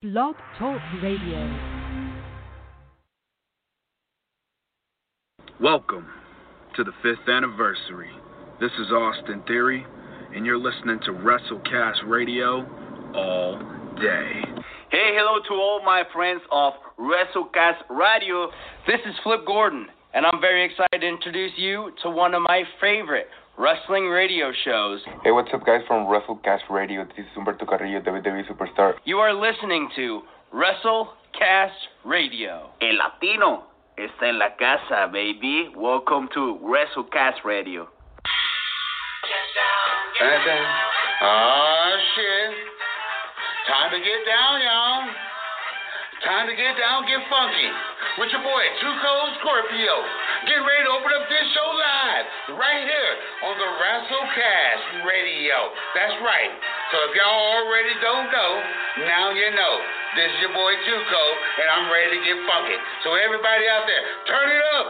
Blog Talk Radio. Welcome to the fifth anniversary. This is Austin Theory, and you're listening to WrestleCast Radio all day. Hey, hello to all my friends of WrestleCast Radio. This is Flip Gordon, and I'm very excited to introduce you to one of my favorite wrestling radio shows. Hey, what's up, guys, from WrestleCast Radio? This is Humberto Carrillo, WWE Superstar. You are listening to WrestleCast Radio. El Latino está en la casa, baby. Welcome to WrestleCast Radio. And then, oh shit. Time to get down, y'all. Time to get down, get funky. With your boy, 2 Cold Scorpio. Get ready to open up this show live right here on the WrestleCast Radio. That's right. So if y'all already don't know, now you know. This is your boy 2 Cold, and I'm ready to get funky. So everybody out there, turn it up.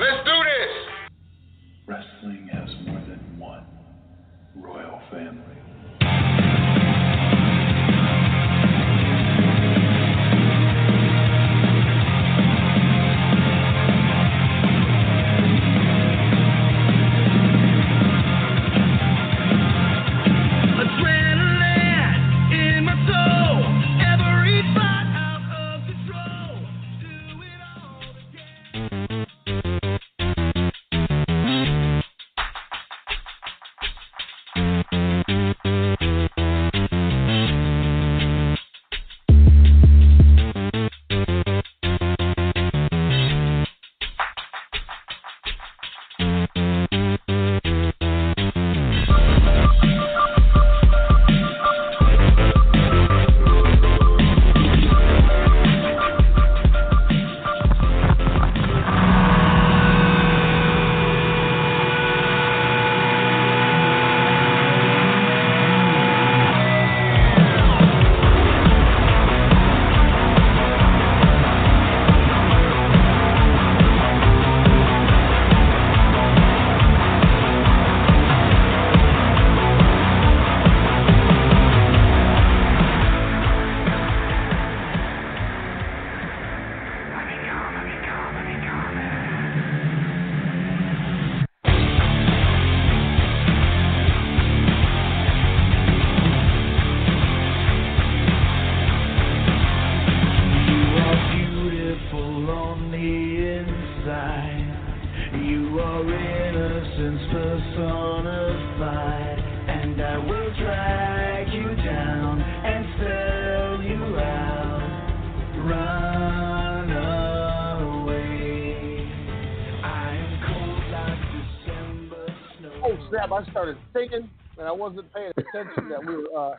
Let's do this.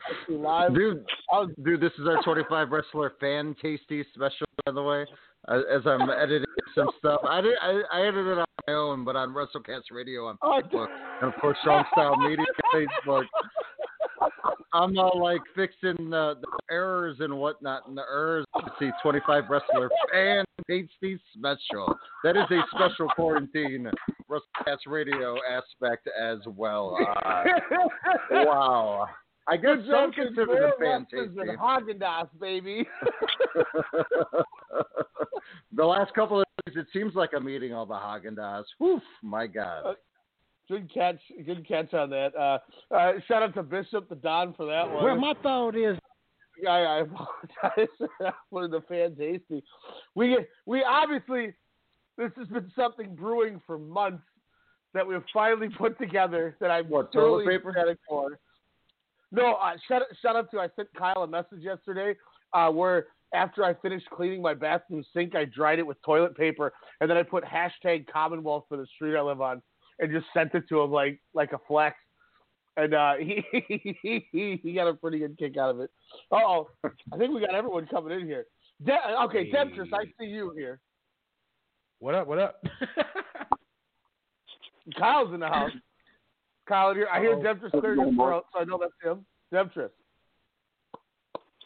That we were actually live. Dude, dude, this is our 25 wrestler fan tasty special, by the way. Uh, as I'm editing some stuff, I did, I, I edited it on my own, but on WrestleCast Radio on Oh, Facebook, and of course Strong Style Media Facebook. I'm not like fixing the, the errors and whatnot, and the errors. Let's see, 25 wrestler fan tasty special. That is a special quarantine WrestleCast Radio aspect as well. Uh, wow. I guess Good some joke, consider Bear them fan Wrestlers tasty. Haagen-Dazs, baby. the last couple of days, it seems like I'm eating all the Haagen Dazs. Whew, my God. Good catch, good catch on that. Uh, uh, shout out to Bishop the Don for that one. Well, my thought is, I, I apologize for the fan tasty. We we obviously this has been something brewing for months that we've finally put together that I'm What, thoroughly toilet paper? ecstatic for. No, uh, shout shout out to I sent Kyle a message yesterday uh, where after I finished cleaning my bathroom sink, I dried it with toilet paper and then I put hashtag Commonwealth for the street I live on and just sent it to him like like a flex. And uh, he, he he got a pretty good kick out of it. Oh, I think we got everyone coming in here. De- okay, Demetrius, I see you here. what up? What up? Kyle's in the house. Kyle, here I hear Uh-oh. Demetrius clearing his throat, so I know that's him. Demetrius.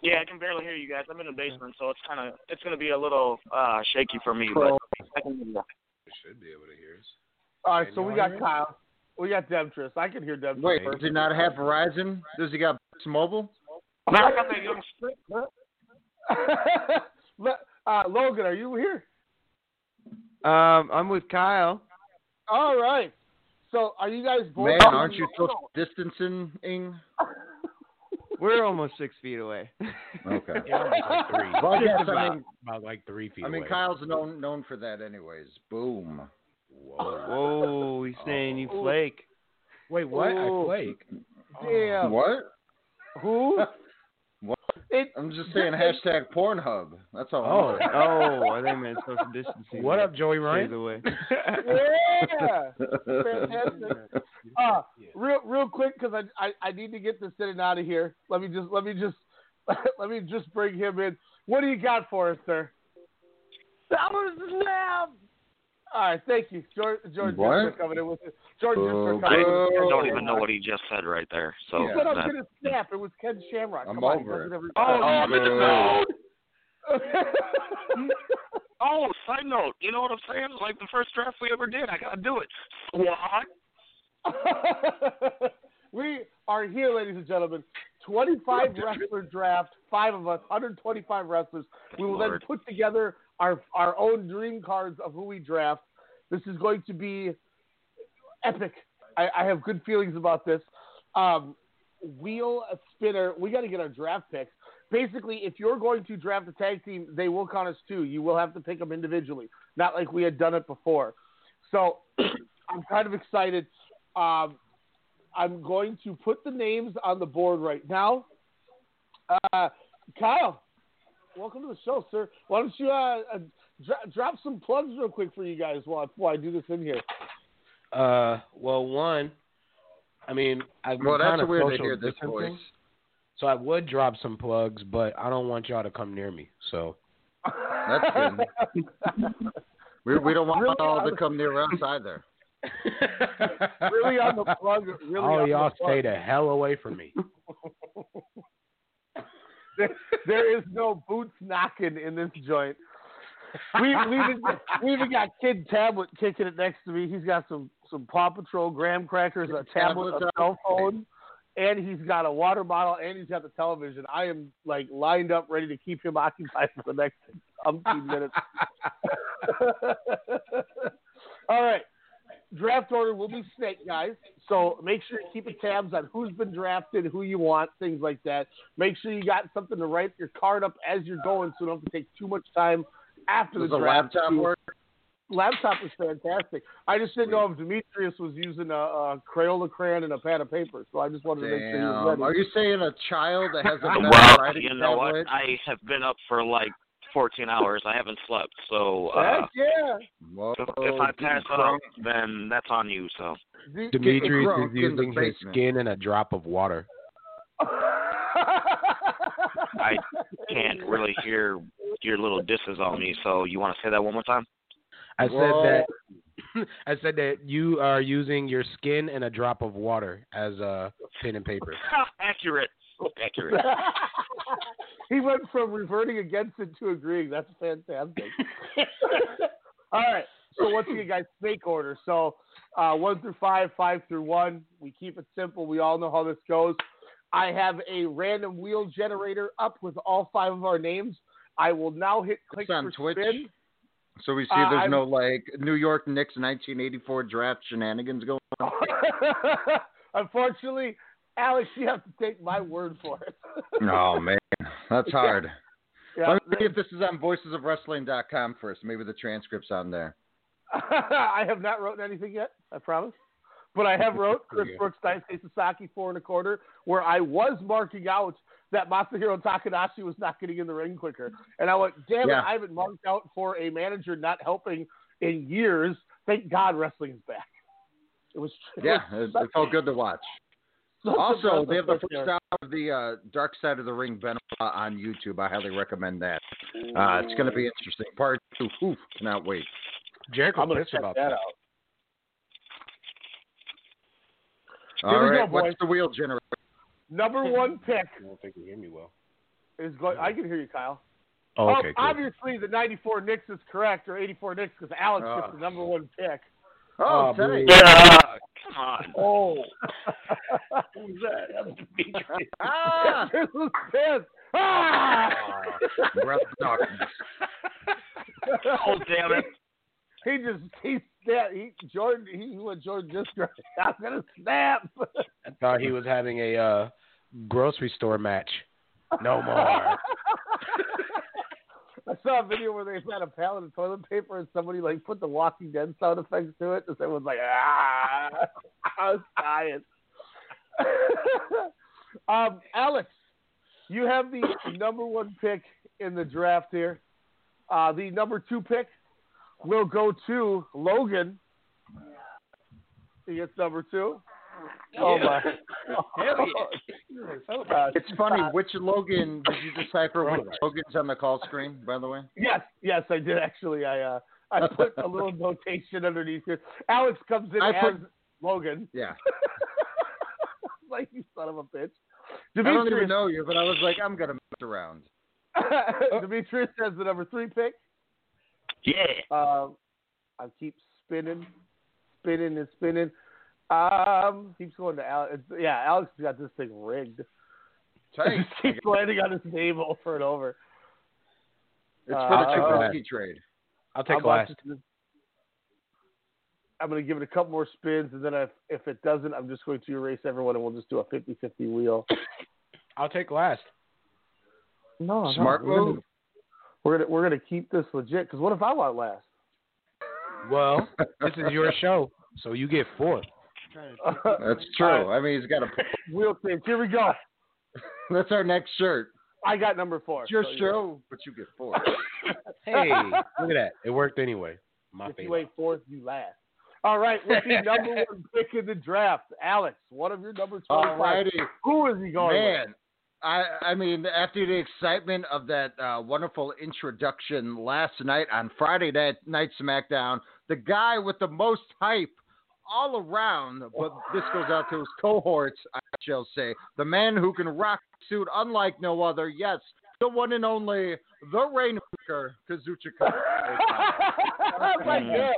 Yeah, I can barely hear you guys. I'm in the basement, so it's kind of it's gonna be a little uh shaky for me. Pro. But I can you. should be able to hear us. All right, Can so we got hear me? Kyle. We got Demetrius. I can hear Demetrius. Wait, does he not have Verizon? Does he got Boost Mobile? No, I got that young sprint. bro. Uh, Logan, are you here? Um, I'm with Kyle. All right. So, are you guys both? Man, aren't you social distancing? We're almost six feet away. Okay. Yeah, I'm like three. Well, I Just I uh, about, mean- about like three feet I mean, away. Kyle's known known for that, anyways. Boom. Whoa, Whoa, he's saying you oh. flake. Wait, what? Ooh. I flake. Damn. What? Who? What? It, I'm just saying hashtag Pornhub. That's all. Oh. I'm saying. Oh, I think meant social distancing. What up, Joey Stays Ryan? away. yeah. Fantastic. Uh, real, real quick, because I, I, I need to get this in and out of here. Let me just, let me just, let me just bring him in. What do you got for us, sir? That was the snap. All right, thank you, George. George, What? just for coming in with it. George, just for Boo, coming in. I don't even know what he just said right there. So He said I'm that- gonna snap. It was Ken Shamrock. I'm Come over does it. Oh. oh I'm in the Boo. zone. Oh, side note, you know what I'm saying? Like the first draft we ever did, I gotta do it. What? we are here, ladies and gentlemen. 25 wrestler draft, five of us, 125 wrestlers. We will then put together our our own dream cards of who we draft. This is going to be epic. I, I have good feelings about this. Um, wheel a spinner. We got to get our draft picks. Basically, if you're going to draft a tag team, they will count as two. You will have to pick them individually, not like we had done it before. So I'm kind of excited. Um, I'm going to put the names on the board right now. Uh, Kyle, welcome to the show, sir. Why don't you uh, uh, dro- drop some plugs real quick for you guys while, while I do this in here? Uh, well, one, I mean, I've been Well, that's kinda weird to social hear this distancing, voice. So I would drop some plugs, but I don't want y'all to come near me. So That's good. We we don't want Really all to come near us either. really on the plug. Really all y'all the plug. stay the hell away from me. there, there is no boots knocking in this joint. We we even, we even got Kid Tablet kicking it next to me. He's got some some Paw Patrol graham crackers, a tablet, a cell phone, and he's got a water bottle, and he's got the television. I am like lined up, ready to keep him occupied for the next umpteen minutes. All right. Draft order will be snake, guys. So make sure you keep tabs on who's been drafted, who you want, things like that. Make sure you got something to write your card up as you're going, so you don't have to take too much time after Does the a draft. laptop to- work? Laptop is fantastic. I just didn't know if Demetrius was using a, a Crayola crayon and a pad of paper, so I just wanted to make sure he was Damn. ready. Are you saying a child that has a better Well, you know what? tablet? I have been up for like 14 hours. I haven't slept, so uh, yeah. Whoa, if, if I getting pass crunk- out, then that's on you. So The- Demetrius is using his basement. skin and a drop of water. I can't really hear your little disses on me. So you want to say that one more time? I said Whoa. that. I said that you are using your skin and a drop of water as a pen and paper. Accurate. Accurate. went from reverting against it to agreeing. That's fantastic. All right. So once again, guys, snake order. So uh, one through five, five through one. We keep it simple. We all know how this goes. I have a random wheel generator up with all five of our names. I will now hit click It's on for Twitch. spin. So we see Uh, there's I'm- no like New York Knicks 1984 draft shenanigans going on. Unfortunately, Alex, you have to take my word for it. Oh man, that's hard. Yeah, Let me see if this is on voicesofwrestling.com first. Maybe the transcript's on there. I have not written anything yet, I promise. But I have wrote Chris. Brooks, Daisuke Sasaki, four and a quarter, where I was marking out that Masahiro Takanashi was not getting in the ring quicker. And I went, damn Yeah. it, I haven't marked out for a manager not helping in years. Thank God wrestling is back. It was it Yeah, was it, it felt good to watch. Such a Also, breath they have the first air. out of the uh, Dark Side of the Ring Benoit on YouTube. I highly recommend that. Uh, it's going to be interesting. Part two. Oof, cannot wait. Jericho I'm gonna pissed check about that that. out. Here All we go, what's the wheel generator? Number one pick I don't think you hear me well. is going. I can hear you, Kyle. Oh, Oh, okay, cool. obviously the '94 Knicks is correct, or '84 Knicks, because Alex Oh. gets the number one pick. Oh, Oh, thanks. boo. Yeah, come on. Oh, who's that? That's Demetrius. Ah! this was pissed. Ah! Breath of darkness. Oh damn it! He just he snapped. He Jordan. He went Jordan just right. I'm gonna snap. I thought he was having a uh, grocery store match. No more. I saw a video where they had a pallet of toilet paper and somebody like put the Walking Dead sound effects to it, and everyone's like, ah, I was dying. um, Alex, you have the number one pick in the draft here. Uh, the number two pick will go to Logan. He gets number two. Oh my! Hell Oh. It's funny. Which Logan did you decipher? Which Logan's on the call screen, by the way? Yes, yes, I did actually. I uh, I put a little notation underneath here. Alex comes in I as put- Logan. Yeah. like you son of a bitch. I don't even know you, but I was like, I'm gonna mess around. Demetrius has the number three pick. Yeah. Um, I keep spinning, spinning and spinning. Um, keeps going to Alex. Yeah, Alex has got this thing rigged. Tight. It keeps landing on his name over and over. It's Uh, for the uh, Trubisky trade. I'll How take about last. this- I'm going to give it a couple more spins, and then if, if it doesn't, I'm just going to erase everyone, and we'll just do a 50-50 wheel. I'll take last. No, no, Smart we're gonna- move. We're gonna we're gonna keep this legit. Because what if I want last? Well, this is your show, so you get fourth. That's true. I mean, he's got a. Wheel change. Here we go. That's our next shirt. I got number four. It's your so you're- show, but you get four. Hey, look at that. It worked anyway. My If you favorite. ain't fourth, you last. All right, with the number one pick in the draft, Alex. One of your number twenty-five. Alrighty. Who is he going to? Man, with? I I mean, after the excitement of that uh, wonderful introduction last night on Friday night, night SmackDown, the guy with the most hype all around, but this goes out to his cohorts, I shall say, the man who can rock suit unlike no other. Yes, the one and only, the Rainmaker, Kazuchika. oh my God.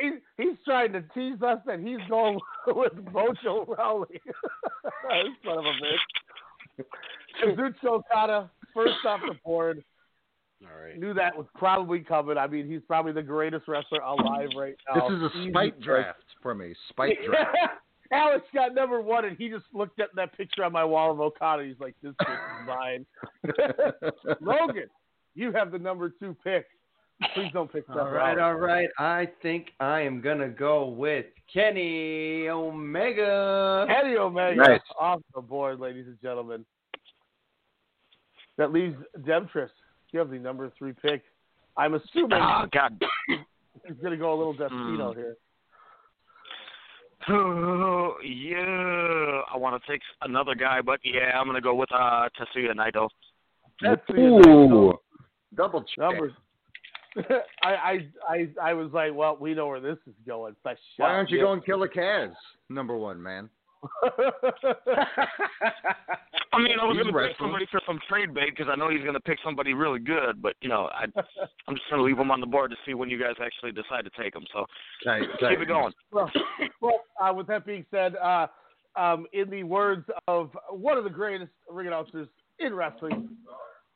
He's, he's trying to tease us that he's going with Mojo Rawley. Son of a bitch. Kazuchika Okada, first off the board. All right. Knew that was probably coming. I mean, he's probably the greatest wrestler alive right now. This is a Easy spite pick. draft for me. Spite draft. Alex got number one, and he just looked at that picture on my wall of Okada. He's like, "This is mine." Logan, you have the number two pick. Please don't pick that. All right, all right. I think I am gonna go with Kenny Omega. Kenny Omega Nice. off the board, ladies and gentlemen. That leaves Demetrius. You have the number three pick. I'm assuming Oh God. he's going to go a little Destino Mm. here. Oh, yeah. I want to take another guy, but yeah, I'm gonna go with uh Tetsuya Naito. Ooh. Double check. Numbers. I, I I I was like, well, we know where this is going. But Why aren't you going Killer Kaz? Number one, man. I mean, I was gonna wrestling. pick somebody for some trade bait because I know he's gonna pick somebody really good, but you know, I I'm just gonna leave him on the board to see when you guys actually decide to take him. So keep it going. well, well uh, with that being said, uh, um, in the words of one of the greatest ring announcers in wrestling,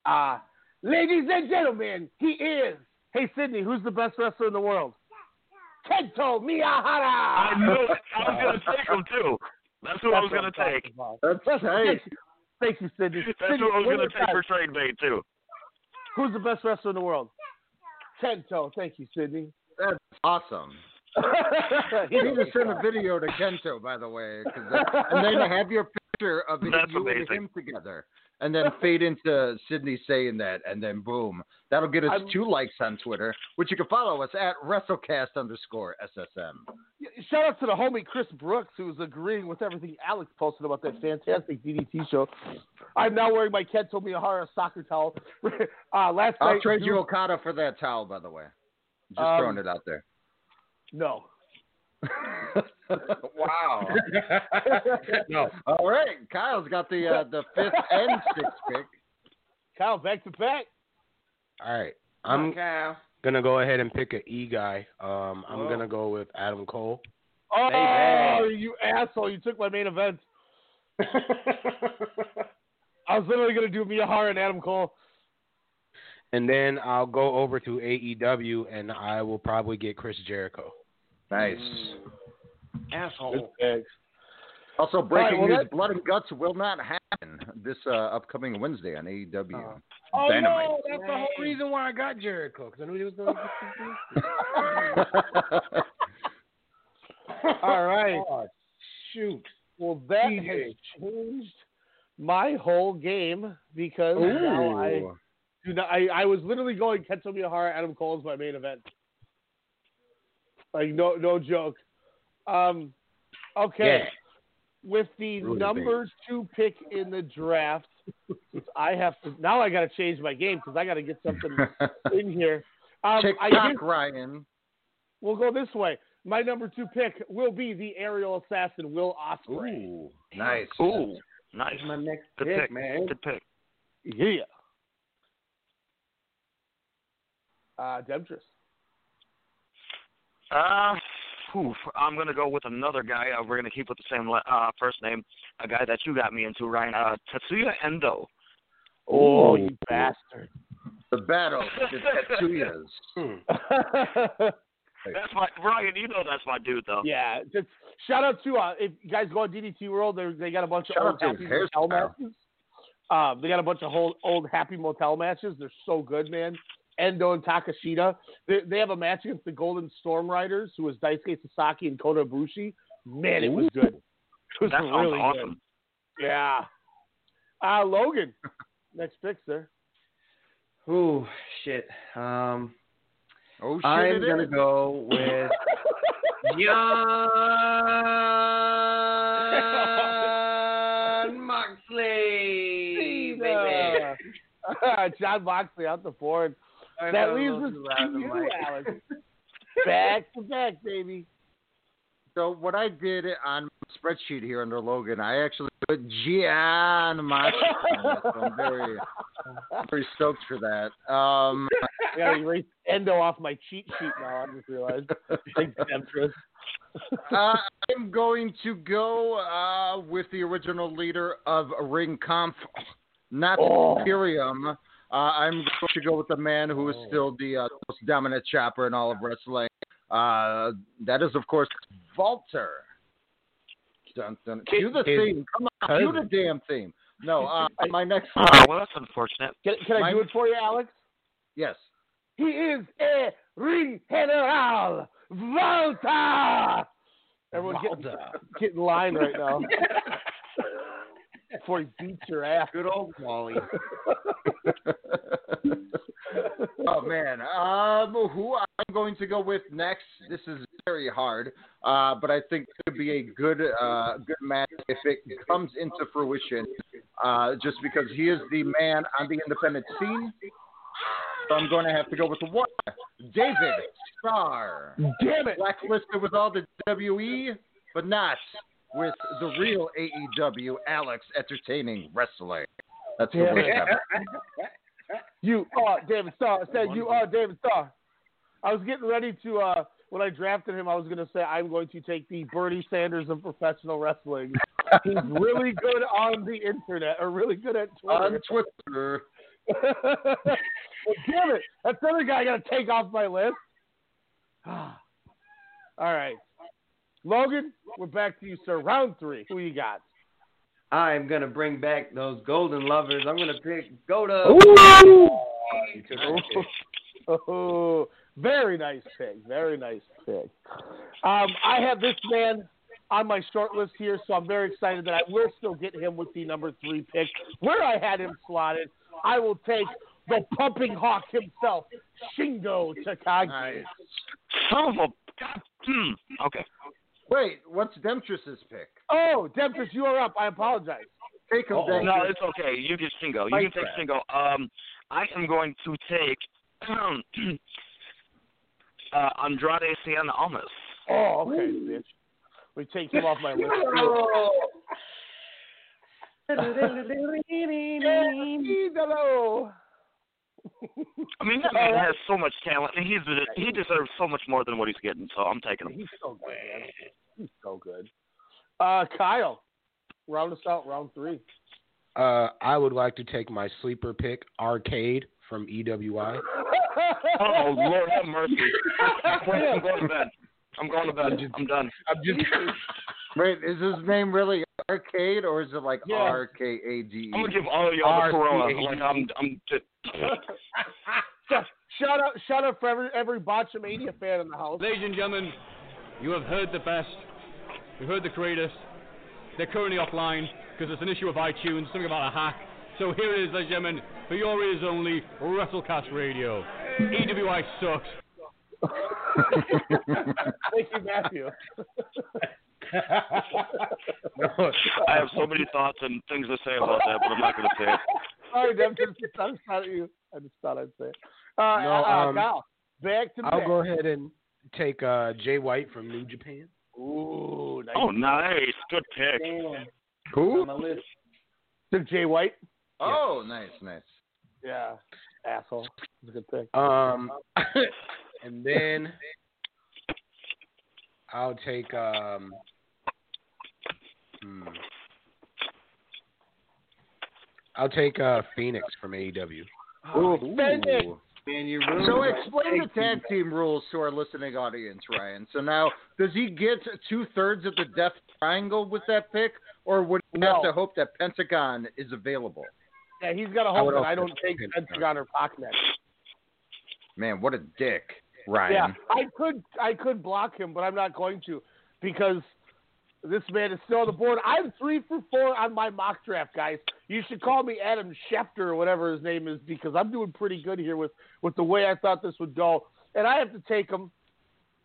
uh, ladies and gentlemen, he is. Hey, Sydney, who's the best wrestler in the world? Kento Miyahara. I knew it. I was gonna take him too. That's who I was gonna take. talking. That's Thank you, thank you, Sydney. That's Sydney, who I was gonna take time. for trade bait too. Who's the best wrestler in the world? Kento. Thank you, Sydney. That's awesome. You need to send a video to Kento, by the way, 'cause that- and then have your picture of That's you and him together, and then fade into Sydney saying that, and then boom, that'll get us I'm- two likes on Twitter, which you can follow us at WrestleCast underscore SSM. Shout out to the homie Chris Brooks, who's agreeing with everything Alex posted about that fantastic DDT show. I'm now wearing my Kento Miyahara soccer towel. uh, last I'll night, trade Duke- you Okada for that towel, by the way. Just Um, throwing it out there. No. wow. no. All right, Kyle's got the uh, the fifth and sixth pick. Kyle, back to back. All right. I'm Okay. gonna go ahead and pick a E guy. Um, I'm Whoa. gonna go with Adam Cole. Oh, Baby. you asshole! You took my main event. I was literally gonna do Miyahara and Adam Cole. And then I'll go over to AEW and I will probably get Chris Jericho. Nice. Asshole. Also, breaking well, news: that- Blood and Guts will not happen this uh, upcoming Wednesday on AEW. Oh Dynamite. no, that's the whole reason why I got Jericho because I knew he was going to. All right. Oh, shoot. Well, that DJ. has changed my whole game because now I Ooh. do not. I, I was literally going Kento Miyahara, Adam Cole is my main event. Like no no joke. Um, okay. Yeah. With the Really number two pick in the draft, I have to now. I got to change my game because I got to get something in here. Um, I TikTok, think Ryan. we'll go this way. My number two pick will be the aerial assassin Will Ospreay. Ooh, nice. Ooh, nice. My next Good pick, pick, man. Good pick. Yeah. Uh, Demetrius. Uh, oof, I'm gonna go with another guy. Uh, we're gonna keep with the same le- uh, first name. A guy that you got me into, Ryan. Uh, Tetsuya Endo. Oh, Ooh. you bastard. The battle of the Tetsuyas. Hmm. That's my Ryan. You know that's my dude, though. yeah. Just shout out to uh, if you guys go on DDT World, they they got a bunch Shout of out old Happy Motel hairstyle. matches. Um, they got a bunch of old, old Happy Motel matches. They're so good, man. Endo and Takeshita. They, they have a match against the Golden Storm Riders, who was Daisuke Sasaki and Kota Ibushi. Man, it was good. It was That sounds really awesome. good. Yeah. Uh, Logan, next pick, sir. Ooh, shit. Um, Oh shit! I'm gonna is. go with Jon Moxley, baby. Jon Moxley out the board. I That leaves us to you, Alex. Back to back, baby. So what I did on my spreadsheet here under Logan, I actually put Gian Machi. so I'm very, very stoked for that. Um, I gotta erase Endo off my cheat sheet now. I just realized. Uh, I'm going to go uh, with the original leader of Ringkampf, not Oh. Imperium. Uh, I'm going to go with the man who is still the uh, most dominant chopper in all of wrestling. Uh, that is, of course, Walter. Dun, dun. Cue the His theme. Come on, cue the damn theme. No, uh, my next. Oh, well, that's unfortunate. Can, can I do it for you, Alex? Yes. He is a ring general, Volta. Everyone get, get in line right now before he beats your ass. Good old Wally. oh man, um, who I'm going to go with next? This is very hard, uh, but I think it could be a good, uh, good match if it comes into fruition. Uh, just because he is the man on the independent scene, so I'm going to have to go with the one, David Starr. Damn it! Blacklisted with all the WE, but not with the real AEW, Alex Entertaining Wrestling. That's way have. You are David Starr. I said you are David Starr. I was getting ready to uh when I drafted him I was gonna say I'm going to take the Bernie Sanders of professional wrestling. He's really good on the internet or really good at Twitter. On Twitter. Well, damn it. That's the other guy I gotta take off my list. All right. Logan, we're back to you, sir. Round three. Who you got? I'm gonna bring back those golden lovers. I'm gonna pick Kota. Oh, very nice pick. Very nice pick. Um, I have this man on my short list here, so I'm very excited that I will still get him with the number three pick. Where I had him slotted, I will take the pumping hawk himself, Shingo Takagi. Son of a God. Hmm. Okay. Wait, what's Demetrius's pick? Oh, Demetrius, you are up. I apologize. Take him, Oh, no, it's okay. You get Shingo. You Fight can take crap. Shingo. Um, I am going to take um, uh, Andrade Cien Almas. Oh, okay, bitch. We take him off my list. I mean, that man has so much talent, and he's he deserves so much more than what he's getting. So I'm taking him. He's so good, man. He's so good. Uh, Kyle, round us out, round three. Uh, I would like to take my sleeper pick, Arcade from EWI. Oh Lord have mercy. I'm going to bed. I'm going to bed. I'm done. I'm just Wait, is his name really Arcade or is it like Yeah. R K A D E? I'm gonna give all of y'all the corona. R-C-A-D. Like I'm, I'm. Just, Shout- Shout out, shout out for every every Botchamania fan in the house. Ladies and gentlemen, you have heard the best. You've heard the greatest. They're currently offline because it's an issue of iTunes, something about a hack. So here it is, ladies and gentlemen, for your ears only, WrestleCast Radio. EWI sucks. Thank you, Matthew. I have so many thoughts and things to say about that, but I'm not gonna say it. Sorry, Dev, just, I just thought you. I just thought I'd say it. Uh, No, uh, um, Kyle, back to I'll back. go ahead and take uh, Jay White from New Japan. Ooh, nice. Oh, nice, good pick. Who? Took Jay White. Oh, nice, nice. Yeah, asshole. That's a good thing. Um, and then I'll take um. Hmm. I'll take uh Phoenix from AEW. Ooh. Phoenix. Man, you ruined So explain the tag team rules to our listening audience, Ryan. So now, does he get two thirds of the Death Triangle with that pick, or would he have to hope that Pentagon is available? Yeah, he's got to I hope would that I don't take take Pentagon or Pac next. Man, what a dick, Ryan. Yeah, I could I could block him, but I'm not going to because this man is still on the board. I'm three for four on my mock draft, guys. You should call me Adam Schefter or whatever his name is because I'm doing pretty good here with with the way I thought this would go, and I have to take him.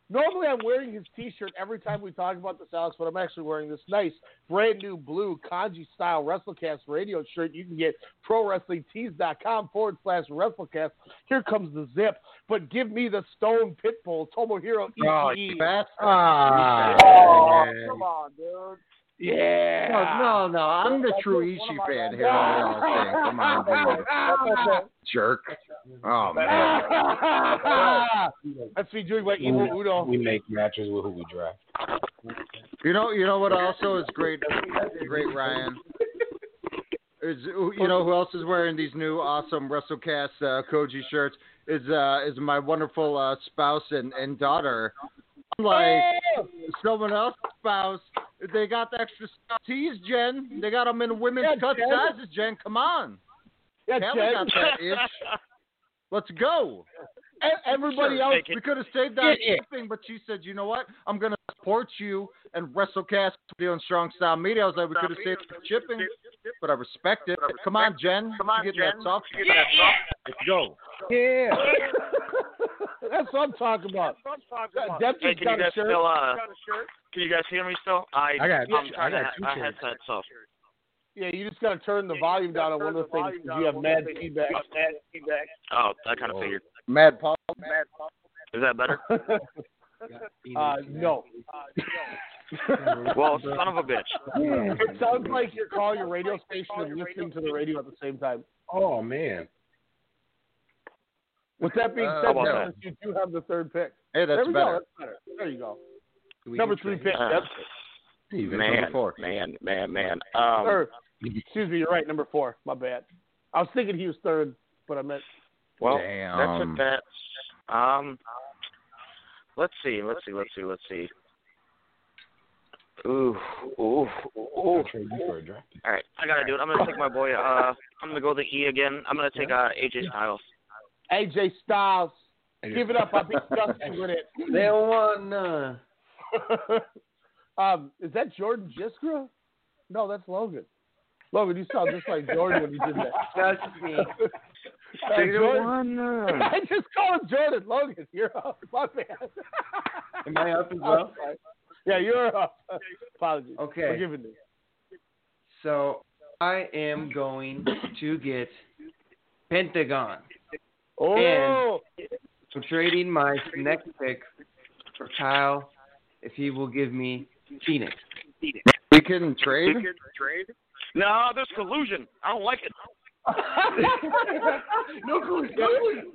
Normally, I'm wearing his T-shirt every time we talk about this, Alex, but I'm actually wearing this nice, brand new blue Kanji style WrestleCast radio shirt. You can get ProWrestlingTees.com forward slash WrestleCast. Here comes the zip, but give me the Stone Pitbull Tomohiro Ishii. Oh. Ah, Oh, come on, dude. Yeah. No, no, no. I'm the true Ishii fan here on the. Come on, dude. Jerk. Oh, man. That's me doing my evil Uno. We make matches with who we draft. You know, you know what also is great, great Ryan. Is you know who else is wearing these new awesome WrestleCast uh, Koji shirts? Is uh, is my wonderful uh, spouse and, and daughter. Unlike oh! someone else's spouse, they got the extra tees, Jen. They got them in women's Yeah, cut Jen. sizes, Jen. Come on, Yeah, Kelly Jen. got that itch. Let's go. Everybody else, We could have saved that Yeah. shipping, but she said, you know what? I'm going to support you and WrestleCast Video and Strong Style Media. I was like, we could have saved the shipping, but I respect it. Come on, Jen. Come on, getting that soft. Let's go. Yeah. That's what I'm talking about. Hey, Dempsey's can you got a guys shirt. still uh? Can you guys hear me still? I I got- I'm I got to two ha- I shirts. headset so. Yeah, you just got to turn the volume down on one of the things because you have mad feedback. Oh, I kind of figured. Mad Paul. Is that better? uh, no. well, son of a bitch. It sounds like you're calling your radio station and listening to the radio at the same time. Oh man. With that being Uh, said, how about Dennis, you do have the third pick. Hey, that's there we better. go. That's better. There you go. Number three pick. Uh, That's Man, four. man, man, man. Um, or, excuse me, you're right. Number four. My bad. I was thinking he was third, but I meant. well, Damn. that's a bet. Um, let's see, let's see, let's see, let's see. Ooh, ooh, ooh. I'll trade you for a draft. All right, I gotta do it. I'm gonna take my boy. Uh, I'm gonna go the E again. I'm gonna take uh AJ Styles. AJ Styles. Give it up. I beat Dustin with it. They don't want none. um, is that Jordan Jiskra? No, that's Logan. Logan, you sound just like Jordan when you did that. That's me. Uh, Jordan, I just called him Jordan. Logan, you're up. My bad. Am I up as well? Yeah, you're up. Apologies. Okay. Forgive me. So I am going to get Pentagon. Oh, I'm trading my next pick for Kyle if he will give me Phoenix. We can trade. No, there's collusion. I don't like it. no collusion.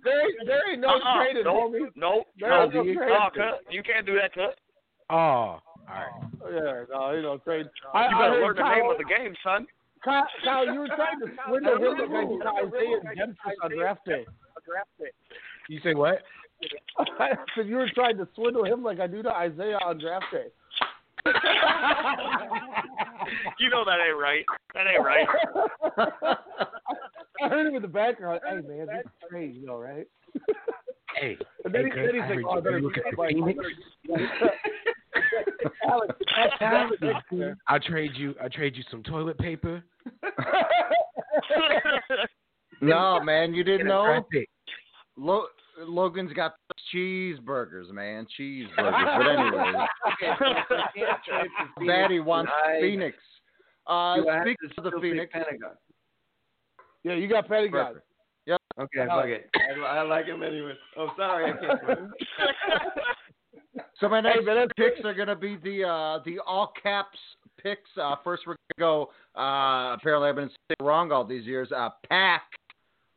There, there ain't no Uh-uh. trading, no, homie. no, There no, no you, trading. oh, cut. you can't do that, cut. Oh, all right. Yeah, no, you know, trade. I, You I better heard learn the Kyle- name of the game, son. Kyle, Kyle, you were trying to swindle him like I did Isaiah Dempsey on draft day. You say what? I said you were trying to swindle him like I do to Isaiah on draft day. you know that ain't right. That ain't right. I heard him in the background. Hey man, this is crazy, you know, right? Hey, And then, hey, he, Kurt, then he's I oh, like, "Oh, I you better look get at the my Phoenix. Alex, Alex, Alex, I'll trade you. I'll trade you some toilet paper. No, man, you didn't know. draft pick. Lo- Logan's got cheeseburgers, man. Cheeseburgers. But anyway, Daddy wants I- Phoenix. Uh, Do have speaking to of the Phoenix, Pentagon. Yeah, you got Pentagon. Perfect. Yep. Okay, fuck it. I, I like him anyway. Oh, sorry, I can't. So my next Hey, man, picks are gonna be the uh, the all caps picks. Uh, first, we're gonna go. Uh, apparently, I've been saying wrong all these years. Uh, Pack,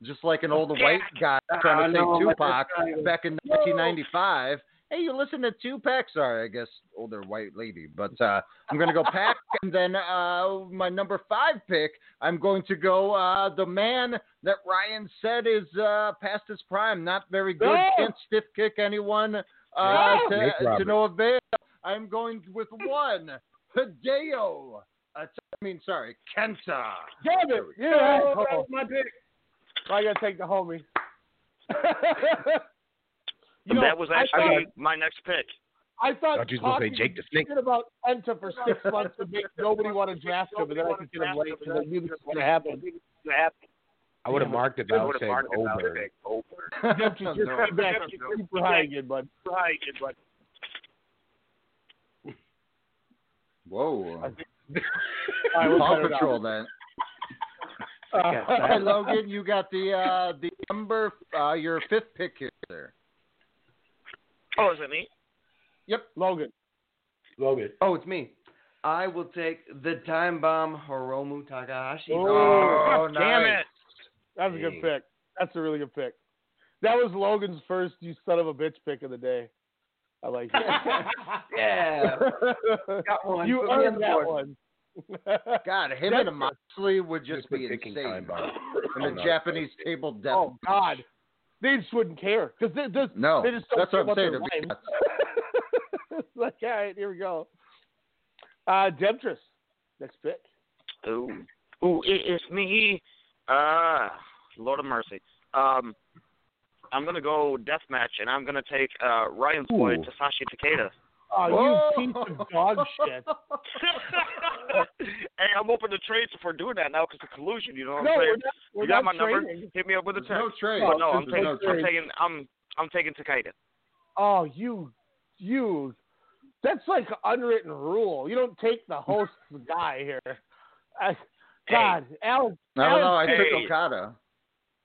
just like an old white guy trying to say Tupac back in 1995. Hey, you listen to Tupac? Sorry, I guess older white lady. But uh, I'm gonna go Pack, and then uh, my number five pick. I'm going to go uh, the man that Ryan said is uh, past his prime, not very good, No. can't stiff kick anyone uh, No. to, to no avail. I'm going with one, Hideo. Uh, I mean, sorry, Kenta. Damn it! Yeah, that was my pick. I gotta take the homie. you know, that was actually thought, my next pick. I thought Thought you was gonna say Jake the Snake. shit about Kenta for six months would make nobody want to draft him, and then I could get him late because I knew this was gonna happen. I would have marked it, but I I would would've marked said it, I would've Oberg. Dempsey, your No. feedback is super high again, bud. Whoa. All right, we'll Paw cut it out. Patrol. Uh, Hey, Logan, you got the uh, the number uh, your fifth pick here. There. Oh, is it me? Yep, Logan. Logan. Oh, it's me. I will take the time bomb Hiromu Takahashi. Oh, Damn nice. it. That's a good pick. That's a really good pick. That was Logan's first you son of a bitch pick of the day. I like it. Yeah. Got one. You Put earned that board. one. God, him and a Moxley would just be insane. time bomb. And the. Japanese table death. Oh God, they just wouldn't care because they, they, No, they just don't that's care what I'm about saying. their It'd be lives. like, all right, here we go. Uh, Demptress, next pick. Ooh, ooh, it, it's me. Uh, Lord of mercy. Um, I'm gonna go death match, and I'm gonna take uh Ryan's boy Ooh. Masashi Takeda. Oh, you piece of dog shit. hey, I'm open to trades for doing that now because of collusion. You know what No, I'm we're saying? not. We're you got not my number. Hit me up with a There's text. no trade. But oh, no, I'm There's no taking. I'm taking. I'm. I'm taking Takeda. Oh, you, you. That's like an unwritten rule. You don't take the host's guy here. I, God, Alex. I don't know. I Alex- took Hey. Okada.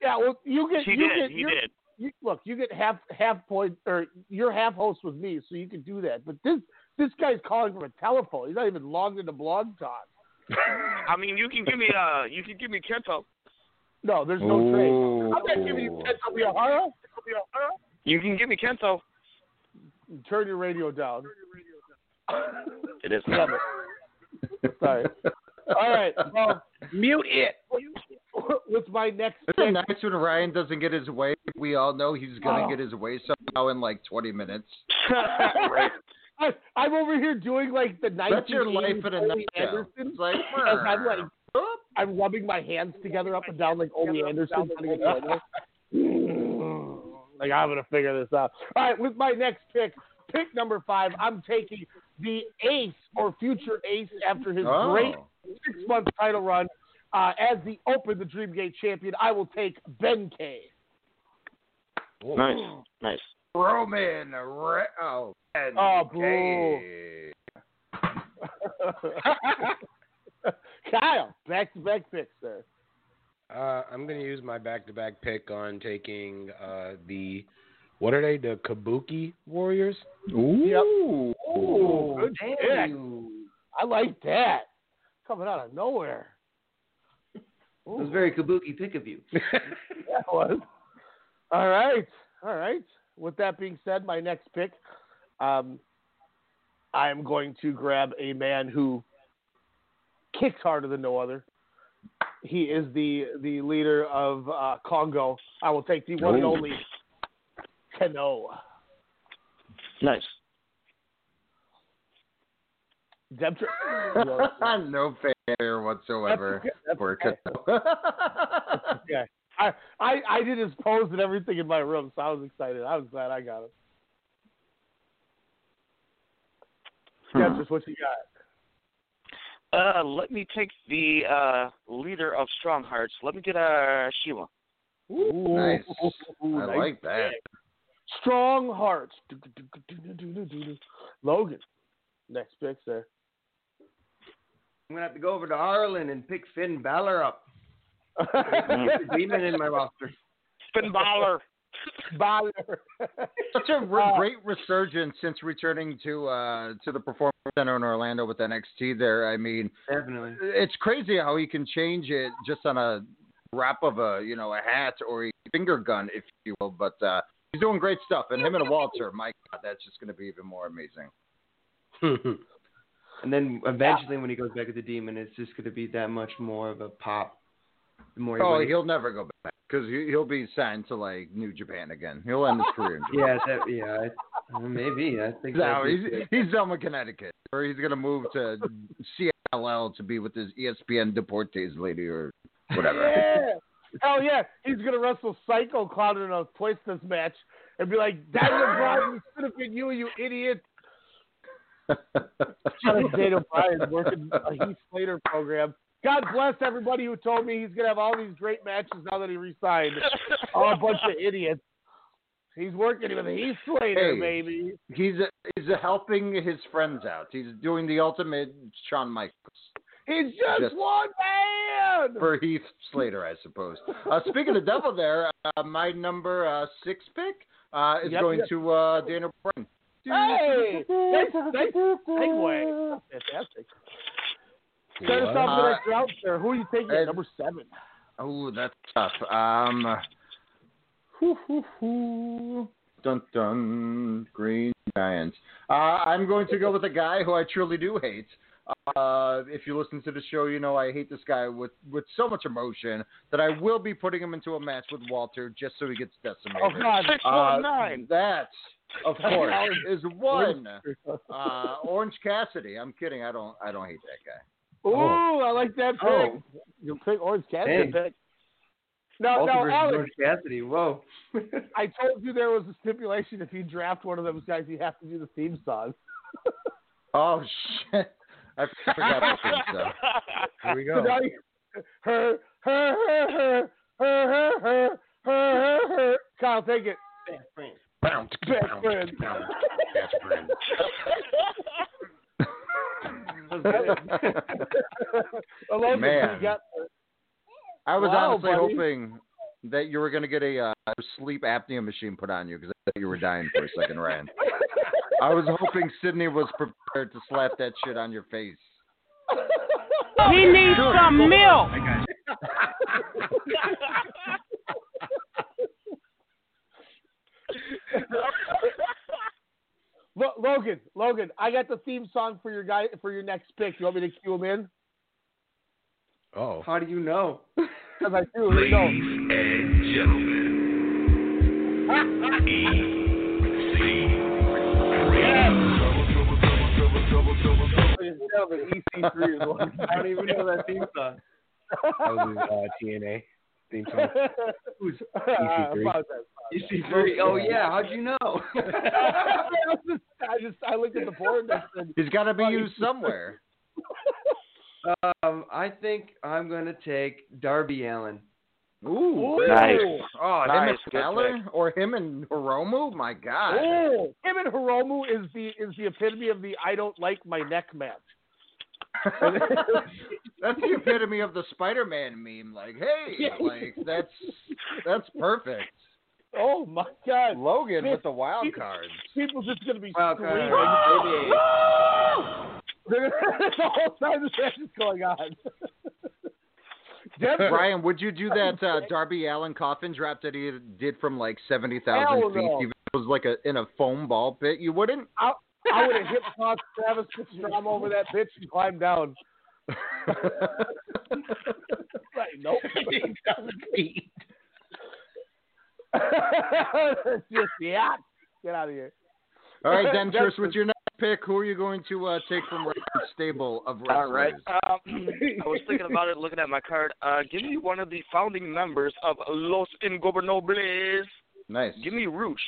Yeah, well, you get. He you did. Get, He did. You, look, you get half half point, or you're half host with me, so you can do that. But this this guy's calling from a telephone. He's not even logged into Blog Talk. I mean, you can give me. Uh, you can give me Kento. No, there's no trade. I'm not giving you Ooh. Kenta Miyahara. You can give me Kento. Turn your radio down. It is. Damn. Sorry. All right. Well, Mute it. with my next It's pick, nice when Ryan doesn't get his way. We all know he's gonna Oh. get his way somehow in like 20 minutes. right. I, I'm over here doing like the 1980s That's your life in a nutshell. Anderson. Like, As I'm like, I'm rubbing my hands together up and down like Ole Anderson. trying to get the- like I'm gonna figure this out. All right, with my next pick, pick number five, I'm taking the ace or future ace after his oh. great six month title run uh, as the Open the Dreamgate champion. I will take Ben K. Nice. Nice. Roman. Re- oh, Ben Oh, K. Kyle, back to back picks there. Uh, I'm going to use my back-to-back pick on taking uh, the what are they? The Kabuki Warriors. Ooh. Ooh, good pick. I like that. Coming out of nowhere. It was a very kabuki pick of you. That was. All right. All right. With that being said, my next pick, um, I am going to grab a man who kicks harder than no other. he is the the leader of uh, Kongo. I will take the one and only Kenoh. Nice. Dempster. no failure whatsoever That's for okay. Kenoh. yeah. I, I I did his pose and everything in my room, so I was excited. I was glad I got him. Dempster, what you got? Uh, let me take the uh, leader of Strong Hearts. Let me get uh, CIMA. nice. Ooh, I nice like that. pick. Strong hearts. Logan. Next pick, sir. I'm gonna have to go over to Ireland and pick Finn Balor up. Get the demon in my roster. Finn Balor. Balor. Such a re- Uh, great resurgence since returning to uh, to the Performance Center in Orlando with NXT. There, I mean, Definitely. it's crazy how he can change it just on a wrap of a you know a hat or a finger gun, if you will. But uh, he's doing great stuff, and him and Walter, my God, that's just going to be even more amazing. And then eventually, when he goes back to the demon, it's just gonna be that much more of a pop. The more he Oh, waits. he'll never go back because he, he'll be signed to like New Japan again. He'll end his career. In Japan. Yeah, that, yeah, I, uh, maybe. I think No, he's, good. he's done with Connecticut, or he's gonna move to CMLL to be with his ESPN Deportes lady or whatever. Yeah. Hell yeah. He's going to wrestle Psycho Clown in a Twistless match and be like, Daniel Bryan, it should have been you, you idiot. Shout out Daniel Bryan working a Heath Slater program. God bless everybody who told me he's going to have all these great matches now that he resigned. All a bunch of idiots. He's working with Heath Slater, Hey. baby. He's he's helping his friends out. He's doing the ultimate Shawn Michaels He's just, Just- one man. for Heath Slater, I suppose. Uh, speaking of devil, there, uh, my number uh, six pick uh, is Yep, going yep. to uh, Daniel Bryan. Hey, nice, nice segue. Fantastic. Start us off the next round. Who are you taking? uh, Number seven. Oh, that's tough. Um, hoo, hoo, hoo. Dun dun. Green Giants. Uh, I'm going to go with a guy who I truly do hate. Uh, if you listen to the show, you know I hate this guy with, with so much emotion that I will be putting him into a match with Walter just so he gets decimated. Oh, God. Six Uh, one nine. That, of course, is one. Uh, Orange Cassidy. I'm kidding. I don't. I don't hate that guy. Ooh, I like that pick. Oh. You pick Orange Cassidy. Dang. pick. Now, Walter now, Alex, Orange Cassidy. Whoa. I told you there was a stipulation. If you draft one of those guys, you have to do the theme song. Oh shit! I forgot about that. So. Here we go. now her, her, her, her, her, her, her, her, her, her. Kyle, take it. Bounce, Best bounce, friend. bounce. Best friend. Logan, Man. got I was Wow, honestly buddy. hoping that you were going to get a uh, sleep apnea machine put on you because I thought you were dying for a second, Ryan. I was hoping Sydney was prepared to slap that shit on your face. He needs some milk. Lo- Logan, Logan, I got the theme song for your guy for your next pick. You want me to cue him in? Oh. How do you know? Because I do. Here we and Ladies 53 years old. I don't even know that theme song. That was uh, TNA theme song. Who's EC3? Uh, EC3. Oh yeah, how'd you know? I, just, I just I looked at the board. And He's got to be used somewhere. Um, I think I'm gonna take Darby Allin. Ooh, Ooh. nice. Oh, nice. him and Fowler or him and Hiromu? My God. Ooh, him and Hiromu is the is the epitome of the I don't like my neck match. that's the epitome of the Spider-Man meme. Like, hey, like that's that's perfect. Oh my God, Logan with the wild cards. People just gonna be Wild screaming. card. The whole time this match is going on. Brian, would you do that uh, Darby Allin coffin drop that he did from like seventy thousand feet? no. Even if it was like a in a foam ball pit. You wouldn't? I, I would have hip tossed Travis Pastrana over that bitch and climbed down. nope. he doesn't. Just yeah. Get out of here. All right, then, Dentress, with your next pick, who are you going to uh, take from Ryan's stable of wrestlers? All right. Um, I was thinking about it, looking at my card. Uh, give me one of the founding members of Los Ingobernables. Nice. Give me Rush.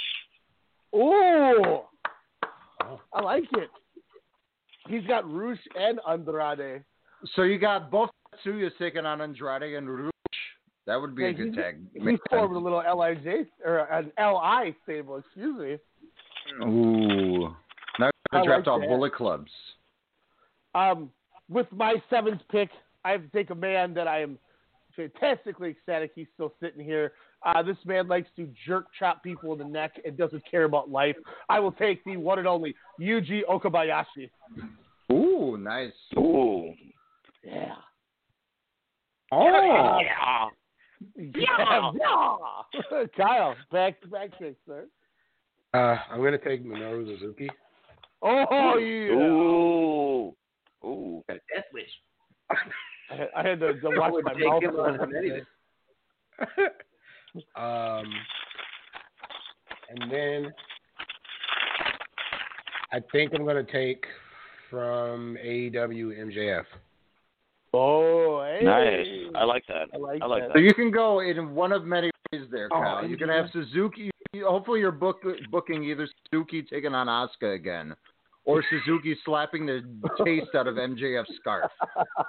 Ooh, I like it. He's got Rush and Andrade. So you got both Tatsuya's taking on Andrade and Rouge. That would be a good he's- tag. He formed a little Lij or an Li stable. Excuse me. Ooh. Now I we draft like all that. Bullet Clubs. Um, with my seventh pick, I have to take a man that I am fantastically ecstatic he's still sitting here. Uh, this man likes to jerk chop people in the neck and doesn't care about life. I will take the one and only Yuji Okabayashi. Ooh, nice. Ooh. Yeah. Oh. Yeah. Yeah. yeah. Kyle, back to back pick, sir. Uh, I'm gonna take Minoru Suzuki. Oh yeah. Ooh. Ooh. Got a death wish. I had, I had to, to watch my mouth. him on open. anything. Um, and then I think I'm gonna take from AEW MJF. Oh, hey. Nice. I like that. I like, I like that. So you can go in one of many ways there, Oh, Kyle. you can have Suzuki. Hopefully, you're book, booking either Suzuki taking on Asuka again, or Suzuki slapping the taste out of MJF's scarf.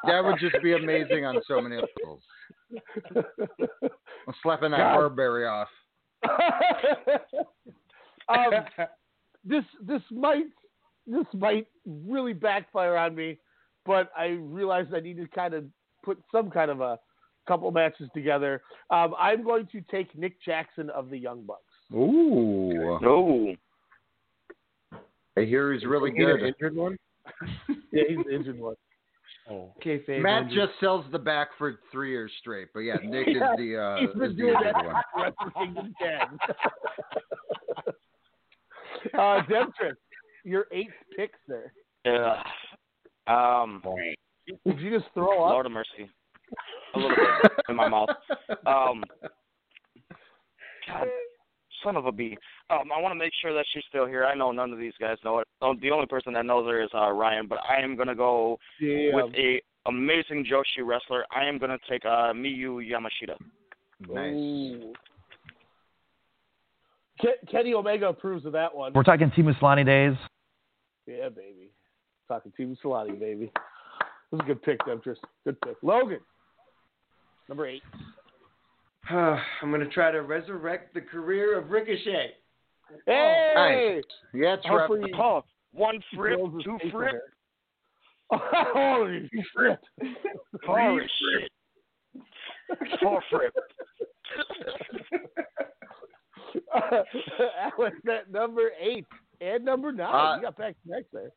That would just be amazing on so many levels. I'm slapping that God. Burberry off. um, this this might this might really backfire on me, but I realized I need to kind of put some kind of a couple matches together. Um, I'm going to take Nick Jackson of the Young Bucks. Ooh. Ooh. I hear he's really Either good. injured one. Yeah, he's the injured one. Oh. Kayfabe Matt injury. just sells the back for three years straight, but yeah, Nick is the uh, he's is been the doing that one. for Wrestle Kingdom 10. uh, Demetrius, your eighth pick, sir. Yeah. Um. Did you just throw up? Lord of mercy. A little bit in my mouth. Um. God, son of a bee. Um, I want to make sure that she's still here. I know none of these guys know it. The only person that knows her is uh, Ryan, but I am gonna go Damn. with a amazing Joshi wrestler. I am gonna take uh, Miyu Yamashita. Nice. Ooh. Kenny Omega approves of that one. We're talking Team Solani days. Yeah, baby. Talking Team Solani, baby. This is a good pick, Demetrius. Good pick. Logan, number eight. I'm gonna try to resurrect the career of Ricochet. Hey! Nice. Yeah, Trap. Hopefully he Oh, one frip, two paper frip. Holy shit. Holy shit. Four frip. Alex, that number eight and number nine. Uh, you got back to back there.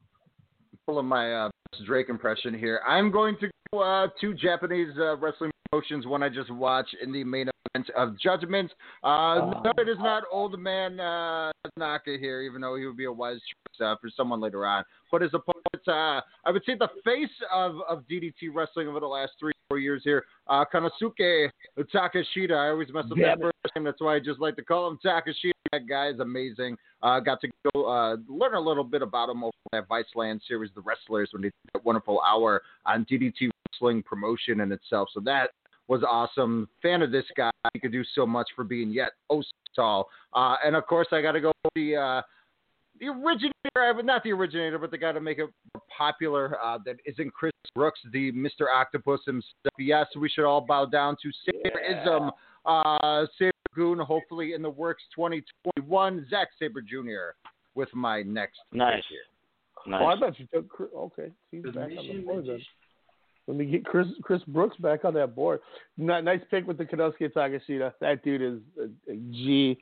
Pulling my uh, Drake impression here. I'm going to go uh, two Japanese uh, wrestling promotions. One I just watched in the main event of Judgment. Uh, no, it is not old man uh, Naka here, even though he would be a wise choice uh, for someone later on. But his opponent, uh, I would say the face of, of DDT wrestling over the last three, four years here, uh, Konosuke Takeshita. I always mess up Damn that first name. That's why I just like to call him Takeshita. That guy is amazing. Uh, got to go uh, learn a little bit about him over that Viceland series, The Wrestlers, when they did that wonderful hour on DDT Wrestling promotion in itself. So that was awesome. Fan of this guy. He could do so much for being yet oh so tall. Uh, and of course, I got to go with the uh, the originator, uh, not the originator, but the guy to make it popular. Uh, that isn't Chris Brooks, the Mr. Octopus himself. Yes, we should all bow down to Saberism. Uh, Saber Goon, hopefully in the works 2021. Zack Sabre Jr. with my next Nice. pick here. Nice. Oh, I thought you took Okay, he's back on the board then. Let me get Chris Chris Brooks back on that board. N- nice pick with the Konosuke Takeshita. That dude is a, a G.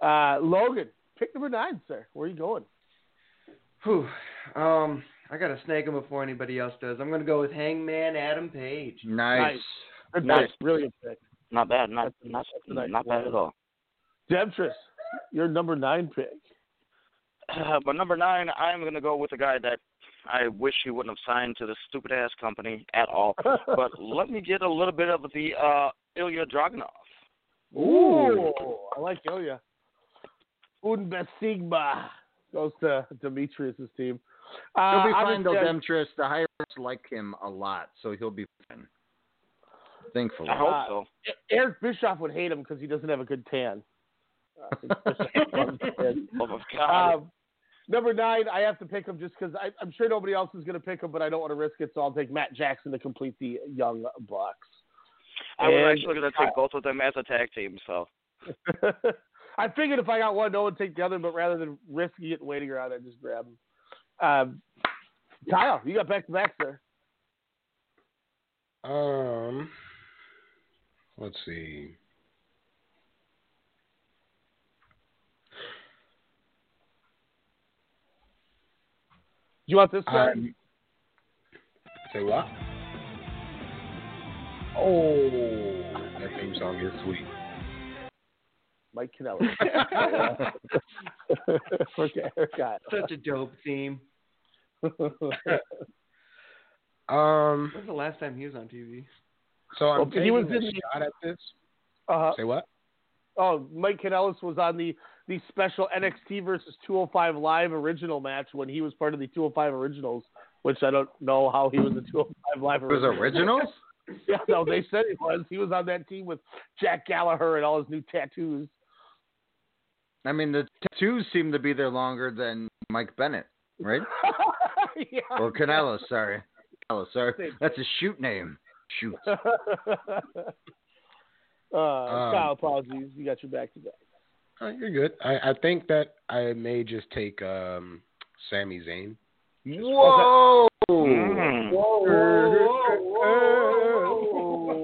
Uh, Logan, pick number nine, sir. Where are you going? Whew. Um, I gotta snag him before anybody else does. I'm gonna go with Hangman Adam Page. Nice. Good Nice. pick. Really good pick. Not bad. Not not nice not bad at all. Demetrius, your number nine pick. Uh, but number nine, I'm gonna go with a guy that I wish he wouldn't have signed to this stupid ass company at all. but let me get a little bit of the uh, Ilya Dragunov. Ooh, I like Ilya. Unbe Sigma goes to Demetrius' team. Uh, He'll be fine though, obviously, Demetrius. The Hires like him a lot, so he'll be fine. Thankfully. I hope Uh, so. E- Eric Bischoff would hate him because he doesn't have a good tan. Uh, Oh my God. um, number nine, I have to pick him just because I'm sure nobody else is going to pick him, but I don't want to risk it, so I'll take Matt Jackson to complete the Young Bucks. I was and- actually going to take both of them as a tag team. So I figured if I got one, no one would take the other, but rather than risking it and waiting around, I just grab them. Um, Kyle, you got back to back, sir. Um, let's see. You want this one? Um, say what? oh, That theme song is sweet. Mike Kanellis. okay, Kyle. Such a dope theme. Um, When's the last time he was on TV? so I'm Well, he taking was a in- shot at this. Uh, Say what? oh, Mike Kanellis was on the the special NXT versus 205 Live original match when he was part of the 205 Originals, which I don't know how he was the 205 Live It was Originals. yeah, no, they said he was. He was on that team with Jack Gallagher and all his new tattoos. I mean, the tattoos seem to be there longer than Mike Bennett, right? yeah. Or Canelo, sorry. Canelo, sorry. That's a shoot name. Shoot. uh, Kyle, apologies. You got your back to back. Oh, you're good. I, I think that I may just take um Sami Zayn. Whoa! Mm.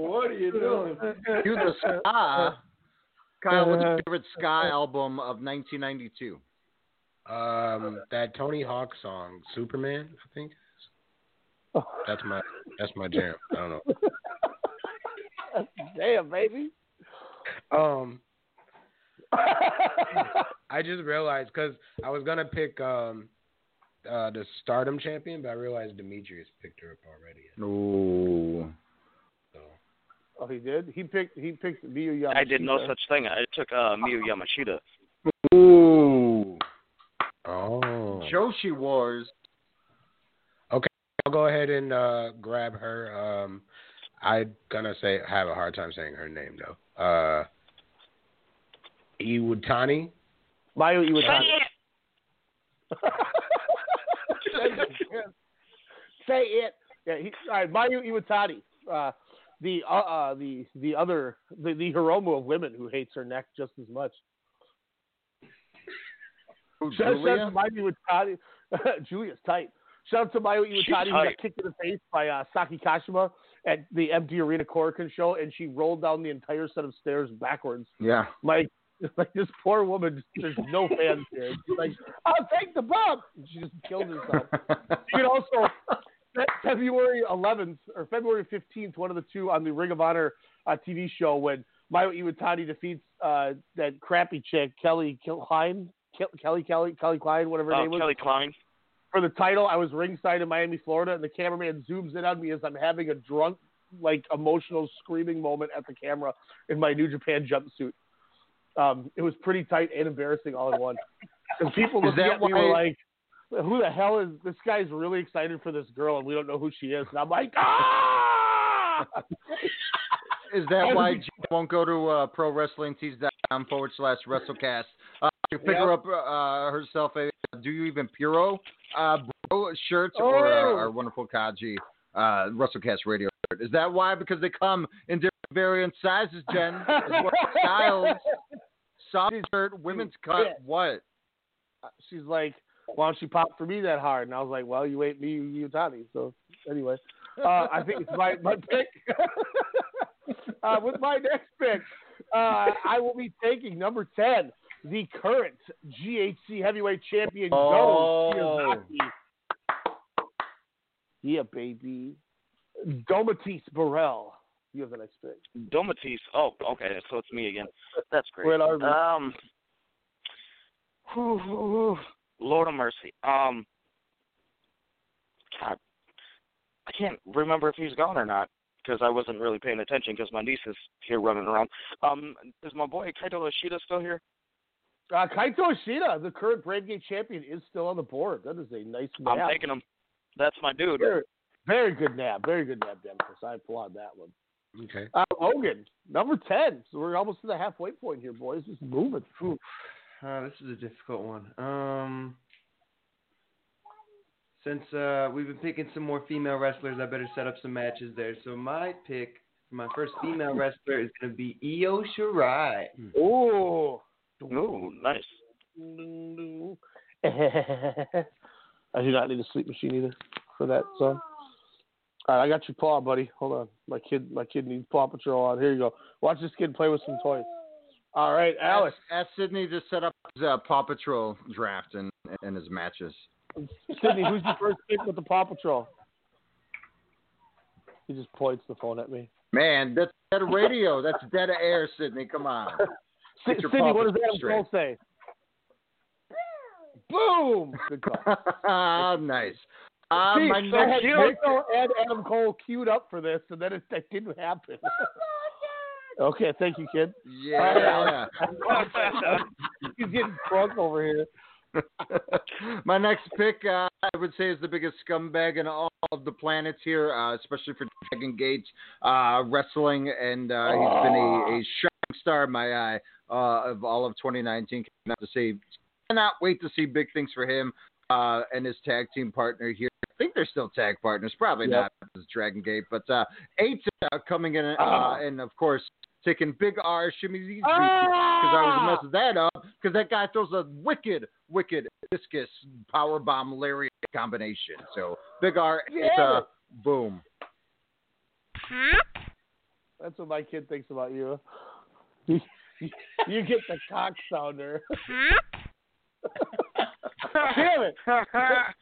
What are you doing? Do the ska. Kyle, what's your favorite ska album of 1992? Um, that Tony Hawk song, Superman, I think. That's my that's my jam. I don't know. Damn, baby. Um, I just realized because I was gonna pick um uh the Stardom champion, but I realized Demetrius picked her up already. Ooh. Oh, he did. He picked. He picked Miyu Yamashita. I did no such thing. I took uh, Miyu Yamashita. Ooh. Oh. Joshi Wars. Okay, I'll go ahead and uh grab her. Um, I'm gonna say have a hard time saying her name though. Uh, Iwatani. Mayu Iwatani. Say it. Yeah, he, all right, Mayu Iwatani. Uh, the uh, uh, the the other the, the Hiromu of women who hates her neck just as much. Who, Shout, shout Julia? out to Mayu Iwatani. Julia's tight. Shout out to Mayu She's Iwatani who got kicked in the face by uh, Saki Kashima at the empty arena Korakuen show, and she rolled down the entire set of stairs backwards. Yeah. Like, like this poor woman, there's no fans here. She's like, I'll take the bump. And she just killed herself. You can also, February 11th or February 15th, one of the two on the Ring of Honor uh, TV show when Mayu Iwatani defeats uh, that crappy chick, Kelly Klein, Kelly Kelly Kelly Klein, whatever her Oh, name was Kelly Klein. for the title. I was ringside in Miami, Florida, and the cameraman zooms in on me as I'm having a drunk, like emotional screaming moment at the camera in my New Japan jumpsuit. Um, it was pretty tight and embarrassing all in one. Because people that at me were like, "Who the hell is this guy's really excited for this girl, and we don't know who she is?" And I'm like, "Ah!" Is that why G won't go to uh, ProWrestlingTees.com forward slash WrestleCast? Uh, you pick her up uh, herself a Do You Even Puro uh, bro shirts or uh, Oh. our wonderful Kaji uh, WrestleCast radio shirt. Is that why? Because they come in different variant sizes, Jen, as well as styles. Soft shirt, women's cut, Yeah. what? She's like, "Why don't you pop for me that hard?" And I was like, "Well, you ain't me, you Tani." So anyway, uh, I think it's my my pick. uh, with my next pick, uh, I will be taking number ten, the current GHC heavyweight champion, Oh. Go. Yeah, baby. Domatis Burrell. You have the next pick. Domatis. Oh, okay. So it's me again. That's great. We're at Arby's. Um. whew, whew, whew. Lord of mercy. Um. I can't remember if he's gone or not because I wasn't really paying attention because my niece is here running around. Um, is my boy Kaito Ishida still here? Uh, Kaito Ishida, the current Brave Gate champion, is still on the board. That is a nice nab. I'm taking him. That's my dude. Very, very good nap. Very good nap, Demkus. I applaud that one. Okay. Uh, Logan, number 10. So we're almost to the halfway point here, boys. Just moving. Uh, this is a difficult one. Um, since uh, we've been picking some more female wrestlers, I better set up some matches there. So my pick for my first female wrestler is going to be Io Shirai. Oh. Ooh, nice. I do not need a sleep machine either for that song. All right, I got your paw, buddy. Hold on. My kid my kid needs Paw Patrol on. Here you go. Watch this kid play with some toys. All right, Alex. Ask, ask Sydney to set up his uh, Paw Patrol draft and, and his matches. Sydney, who's your first pick with the Paw Patrol? He just points the phone at me. Man, that's dead radio. That's dead air, Sydney. Come on. Your Sydney, what does Adam. Cole say? Boom! Good call. nice. Uh, See, my so I next had pick. Kaito and Adam Cole queued up for this, and then it that didn't happen. okay, thank you, kid. Yeah. He's getting drunk over here. My next pick, uh, I would say, is the biggest scumbag in all of the planets here, uh, especially for Dragon Gate uh, wrestling, and uh, he's been a, a shining star in my eye uh, of all of 2019. Cannot to say, cannot wait to see big things for him uh, and his tag team partner here. I think they're still tag partners, probably Yep. not as Dragon Gate, but uh, eight uh, coming in, uh, Ah. and of course. Taking big R Shimmy because Ah. I was messing that up because that guy throws a wicked, wicked discus power bomb lariat combination. So big R, it's Yeah. a boom. That's what my kid thinks about you. You, you get the cock sounder. Damn it.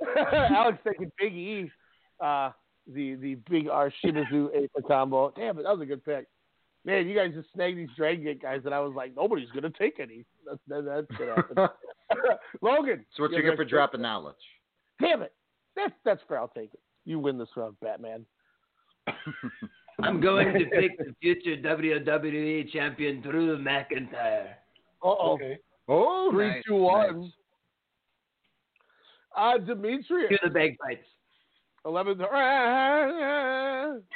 Alex taking Big E, uh, the the Big R Shimizu Ape combo. Damn it, that was a good pick. Man, you guys just snagged these Dragon Gate guys, and I was like, nobody's gonna take any. That's that, that's gonna happen. Logan, So what you have get next for pick. dropping knowledge? Damn it, that's that's fair. I'll take it. You win this round, Batman. I'm going to pick the future WWE champion Drew McIntyre. Uh oh. Oh, Three, nice, two, one. Uh, Demetrius. To the bagpipes. Eleven.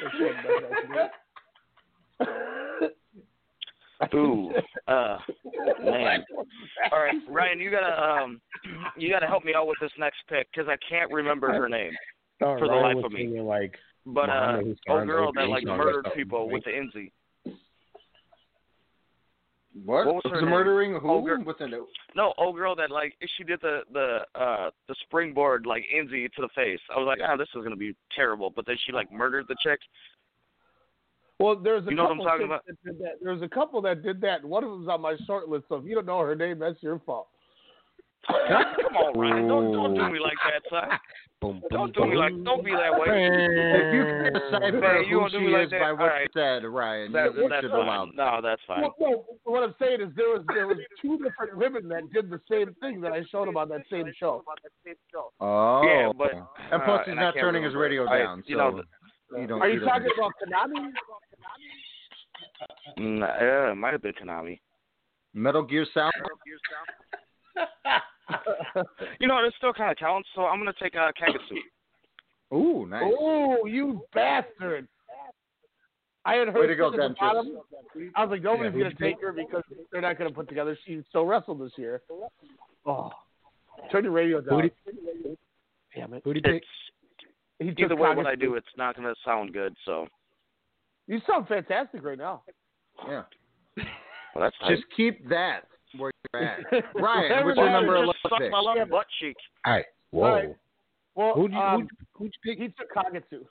That's it, that's it. Ooh, uh, man. All right, Ryan, you gotta um, you gotta help me out with this next pick because I can't remember her name Oh, for the life of me. singing, Like, But uh, Muhammad old girl that like murdered people with the Inzi. What? What was her Was name? murdering who? Old girl- With a No, old girl that like she did the the uh the springboard like Inzi to the face. I was like, ah, this is gonna be terrible. But then she like murdered the chick. Well, there's a You know what I'm couple talking about? That did that. There's a couple that did that. One of them's on my short list. So if you don't know her name, that's your fault. Come on, Ryan, don't don't do me like that, son. Boom, Don't do me like don't be that way. If you can decipher Man, you who gonna do she me like is that? by what All right. you said, Ryan, That, you, you that's fine. allow. No, that's fine. Well, no, what I'm saying is there was there was two different women that did the same thing that I showed them on that same show. Oh. Yeah, but and plus uh, he's and I not can't turning his remember. radio I- down. you so know, you don't. Are you don't- talking about Konami? Mm, yeah, it might have been Konami. Metal Gear Solid? You know, it still kind of counts. So I'm gonna take uh, Kagetsu. Ooh, nice. Oh, you bastard! I had Way heard to go, at the Dennis. bottom. I was like, nobody's Yeah, gonna take her because they're not gonna put together. She still wrestled this year. Oh, turn your radio down. Who'd Damn it! Who did you pick? He took Either way, what I do, it's not gonna sound good. So, You sound fantastic right now. Yeah. well, that's fine. Just keep that where you're at. Ryan, what's your number 11 pick? my love butt cheek. All right. Whoa. All right. Well, Who'd you, um, who'd, who'd you pick? he took Kagetsu.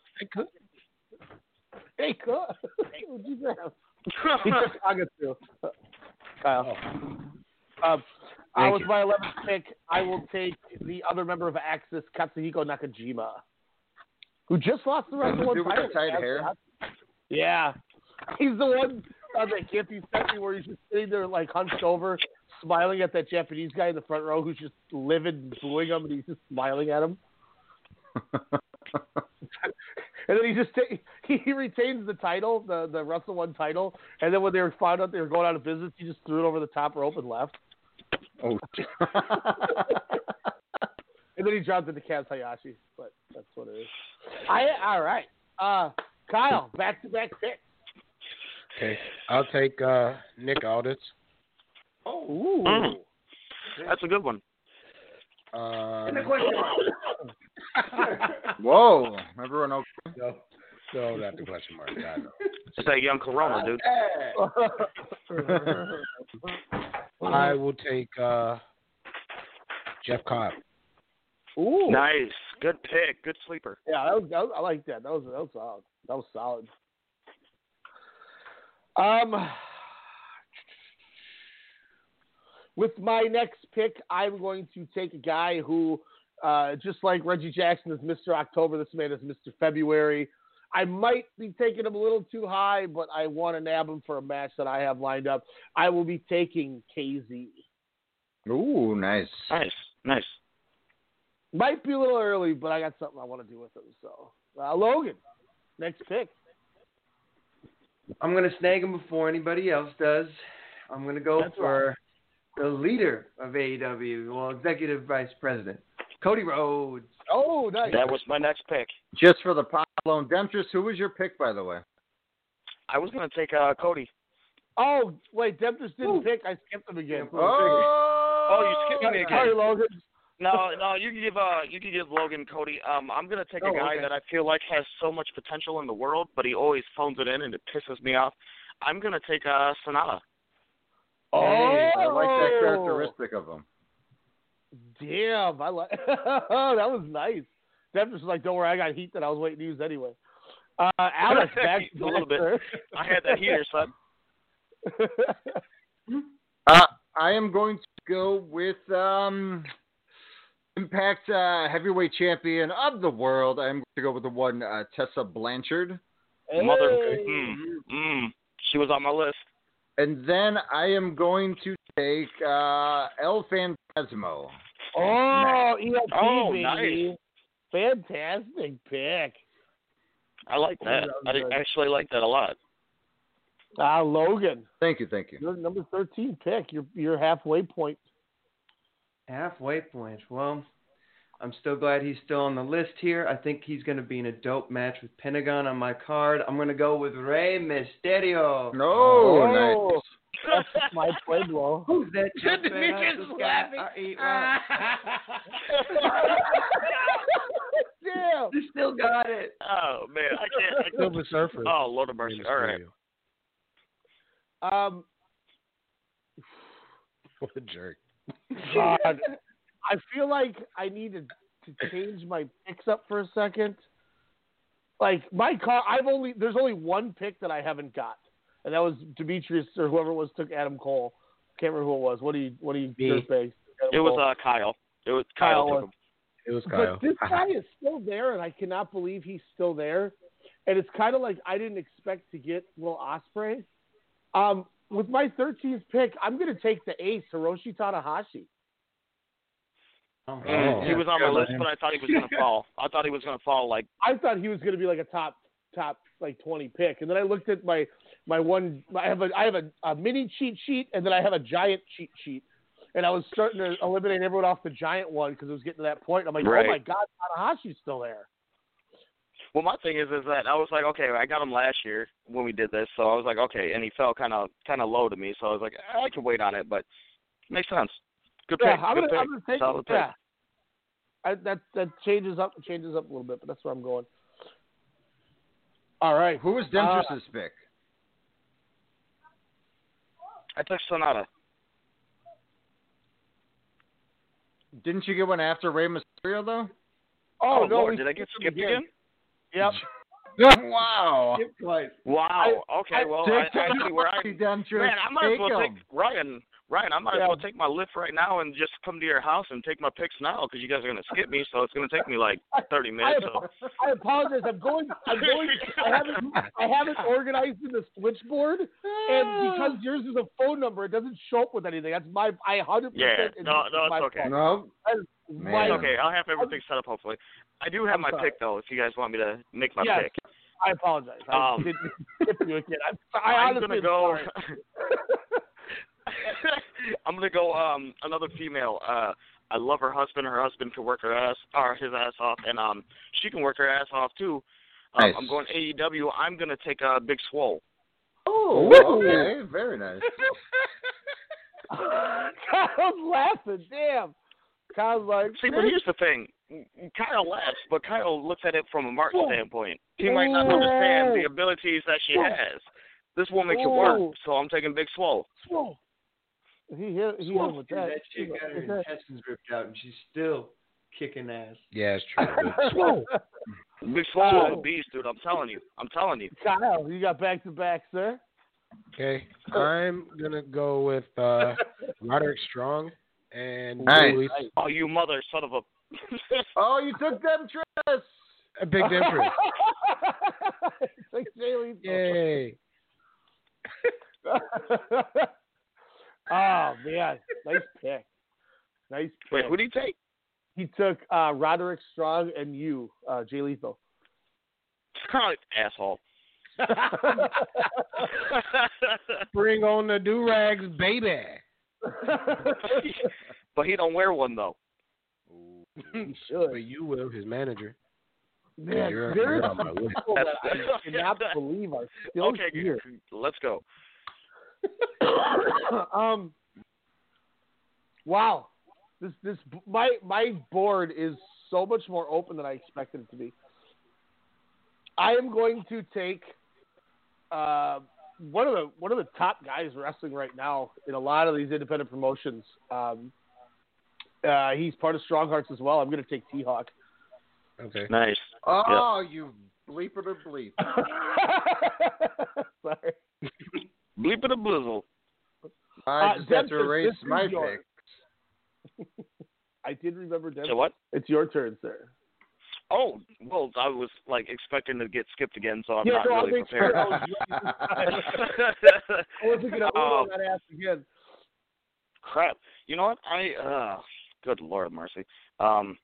Hey, cool. What'd you grab? He took Kagetsu. Kyle. Um, uh, Thank with you. my 11th pick, I will take the other member of AXIZ, Katsuhiko Nakajima, who just lost the Wrestle The One dude with the title. tight hair? Yeah. He's the one on that you sent me where he's just sitting there like hunched over, smiling at that Japanese guy in the front row who's just livid and booing him, and he's just smiling at him. and then he just he retains the title, the the Wrestle-1 title, and then when they were found out they were going out of business, he just threw it over the top rope and left. Oh. And then he dropped it to Kaz Hayashi, but that's what it is. I all right. Uh, Kyle, back to back picks. Okay, I'll take uh, Nick Aldis. Oh, ooh. Mm. That's a good one. Um, Whoa, everyone okay? no, no, not the question mark. I know. It's that young Corona, dude. I will take uh, Jeff Cobb. Ooh. Nice. Good pick. Good sleeper. Yeah, that was, that was, I like that. That was that was solid. That was solid. Um, with my next pick, I'm going to take a guy who, uh, just like Reggie Jackson is Mr. October, this man is Mr. February. I might be taking him a little too high, but I want to nab him for a match that I have lined up. I will be taking KZ. Ooh, nice. Nice. Nice. Might be a little early, but I got something I want to do with him. So, uh, Logan, next pick. I'm gonna snag him before anybody else does. I'm gonna go That's for the leader of AEW, well, executive vice president, Cody Rhodes. Oh, nice. That was my next pick. Just for the pop alone, Demetrius, who was your pick, by the way? I was gonna take uh, Cody. Oh, wait, Demetrius didn't pick. I skipped him again. Oh, Oh, you skipped me Sorry, again. Logan. No, no, you can give uh, you can give Logan Cody. Um, I'm gonna take Oh, a guy okay. that I feel like has so much potential in the world, but he always phones it in and it pisses me off. I'm gonna take uh, Sanada. Oh, I like that characteristic of him. Damn, I like. that was nice. Demetrius was like, "Don't worry, I got heat that I was waiting to use anyway." Uh, Alex, back a little bit. I had that heater, son. Uh, I am going to go with um, Impact uh, Heavyweight Champion of the World. I'm going to go with the one uh, Tessa Blanchard. Mother, mm, mm, she was on my list. And then I am going to take uh, El Phantasmo. Oh, ELP, Oh, baby. Fantastic pick. I like that. that I good. actually like that a lot. Ah, Logan, Thank you, thank you. your number thirteen pick. Your your halfway point. Halfway point. Well, I'm still glad he's still on the list here. I think he's going to be in a dope match with Pentagon on my card. I'm going to go with Rey Mysterio. No, Oh. nice. That's my Pueblo. Who's that? jumping Demetrius out the laughing. sky? I. Damn. You still got it. Oh man, I can't. I Silver Surfer. Oh Lord of mercy! All right. Um, What a jerk. God, I feel like I need to, to change my picks up for a second. Like my car, I've only there's only one pick that I haven't got, and that was Demetrius or whoever it was took Adam Cole. Can't remember who it was. What do you what do you Me. dirtbags? Adam It was uh Kyle. It was Kyle Kyle. was- It was Kyle. But this guy is still there, and I cannot believe he's still there. And it's kind of like I didn't expect to get Will Ospreay. Um, with my 13th pick, I'm going to take the ace, Hiroshi Tanahashi. Oh, Mm, he was on my list, but I thought he was gonna fall. I thought he was gonna fall like I thought he was going to be like a top top like 20 pick, and then I looked at my my one. I have a I have a, a mini cheat sheet, and then I have a giant cheat sheet. And I was starting to eliminate everyone off the giant one because it was getting to that point. I'm like, Right. oh my god, Tanahashi's still there. Well, my thing is, is that I was like, okay, I got him last year when we did this, so I was like, okay, and he fell kind of, kind of low to me, so I was like, I can wait on it, but makes sense. Good Yeah, pick. I'm good gonna, pick. I'm gonna take Solid it. pick. Yeah, I, that that changes up changes up a little bit, but that's where I'm going. All right, Who was Uh, pick? I took Sanada. Didn't you get one after Rey Mysterio though? Oh, Oh, no, Lord, did I get skipped skipped again. again? Yep. wow. Skip twice. Wow. okay, I- well, Take I, I see where I. Demetrius. Man, I might as well Take take. Ryan. Ryan, I might Yeah. as well take my lift right now and just come to your house and take my picks now because you guys are gonna skip me, so it's gonna take me like 30 I, minutes. So. I apologize. I'm going. I'm going. I haven't. I haven't organized in the switchboard, and because yours is a phone number, it doesn't show up with anything. That's my. I hundred Yeah, percent. no, no, it's okay. fault. No. Man. It's okay. I'll have everything set up hopefully. I do have I'm my sorry. pick though. If you guys want me to make my Yes, pick, I apologize. I Um, didn't skip you again. I'm, I I'm honestly gonna go. I'm gonna go. Um, another female. Uh, I love her husband. Her husband can work her ass or his ass off, and um, she can work her ass off too. Um, Nice. I'm going AEW. I'm gonna take a uh, Big Swole. Oh, okay. Very nice. Kyle's laughing. Damn. Kyle's like. See, but here's the thing. Kyle laughs, but Kyle looks at it from a Martin Whoa. standpoint. He might not understand the abilities that she Whoa. has. This woman can Whoa. work, so I'm taking Big Swole. Whoa. He hit. He hit with that. that chick got her that- intestines ripped out, and she's still kicking ass. Yeah, it's true. but- Whoa. Big Swole is a beast, dude. I'm telling you. I'm telling you. Kyle, you got back to back, sir. Okay, I'm gonna go with uh, Roderick Strong and Nice. Julie. Oh, you mother son of a. Oh, you took them trips. A big difference. It's like Jay Lethal. Yay! oh man, nice pick. Nice pick. Wait, who did he take? He took uh, Roderick Strong and you, uh, Jay Lethal. Asshole. Bring on the do rags, baby. but he don't wear one though. He should. But you will, his manager. Man, you're- there you're are on my list. people that I cannot believe are still okay, here. let's go. um. Wow, this this my my board is so much more open than I expected it to be. I am going to take uh, one of the one of the top guys wrestling right now in a lot of these independent promotions. Um, uh, he's part of Strong Hearts as well. I'm going to take T Hawk. Okay. Nice. Oh, you bleeper to bleep. Sorry. Bleep it a blizzle. I Uh, just have to Dempster, erase my yours. pick. I did remember Denver. So what? It's your turn, sir. Oh, well, I was like expecting to get skipped again, so I'm Yeah, not no, really make sure prepared. I was I wasn't going to Oh. that ass again. Crap. You know what? I uh good lord mercy. Um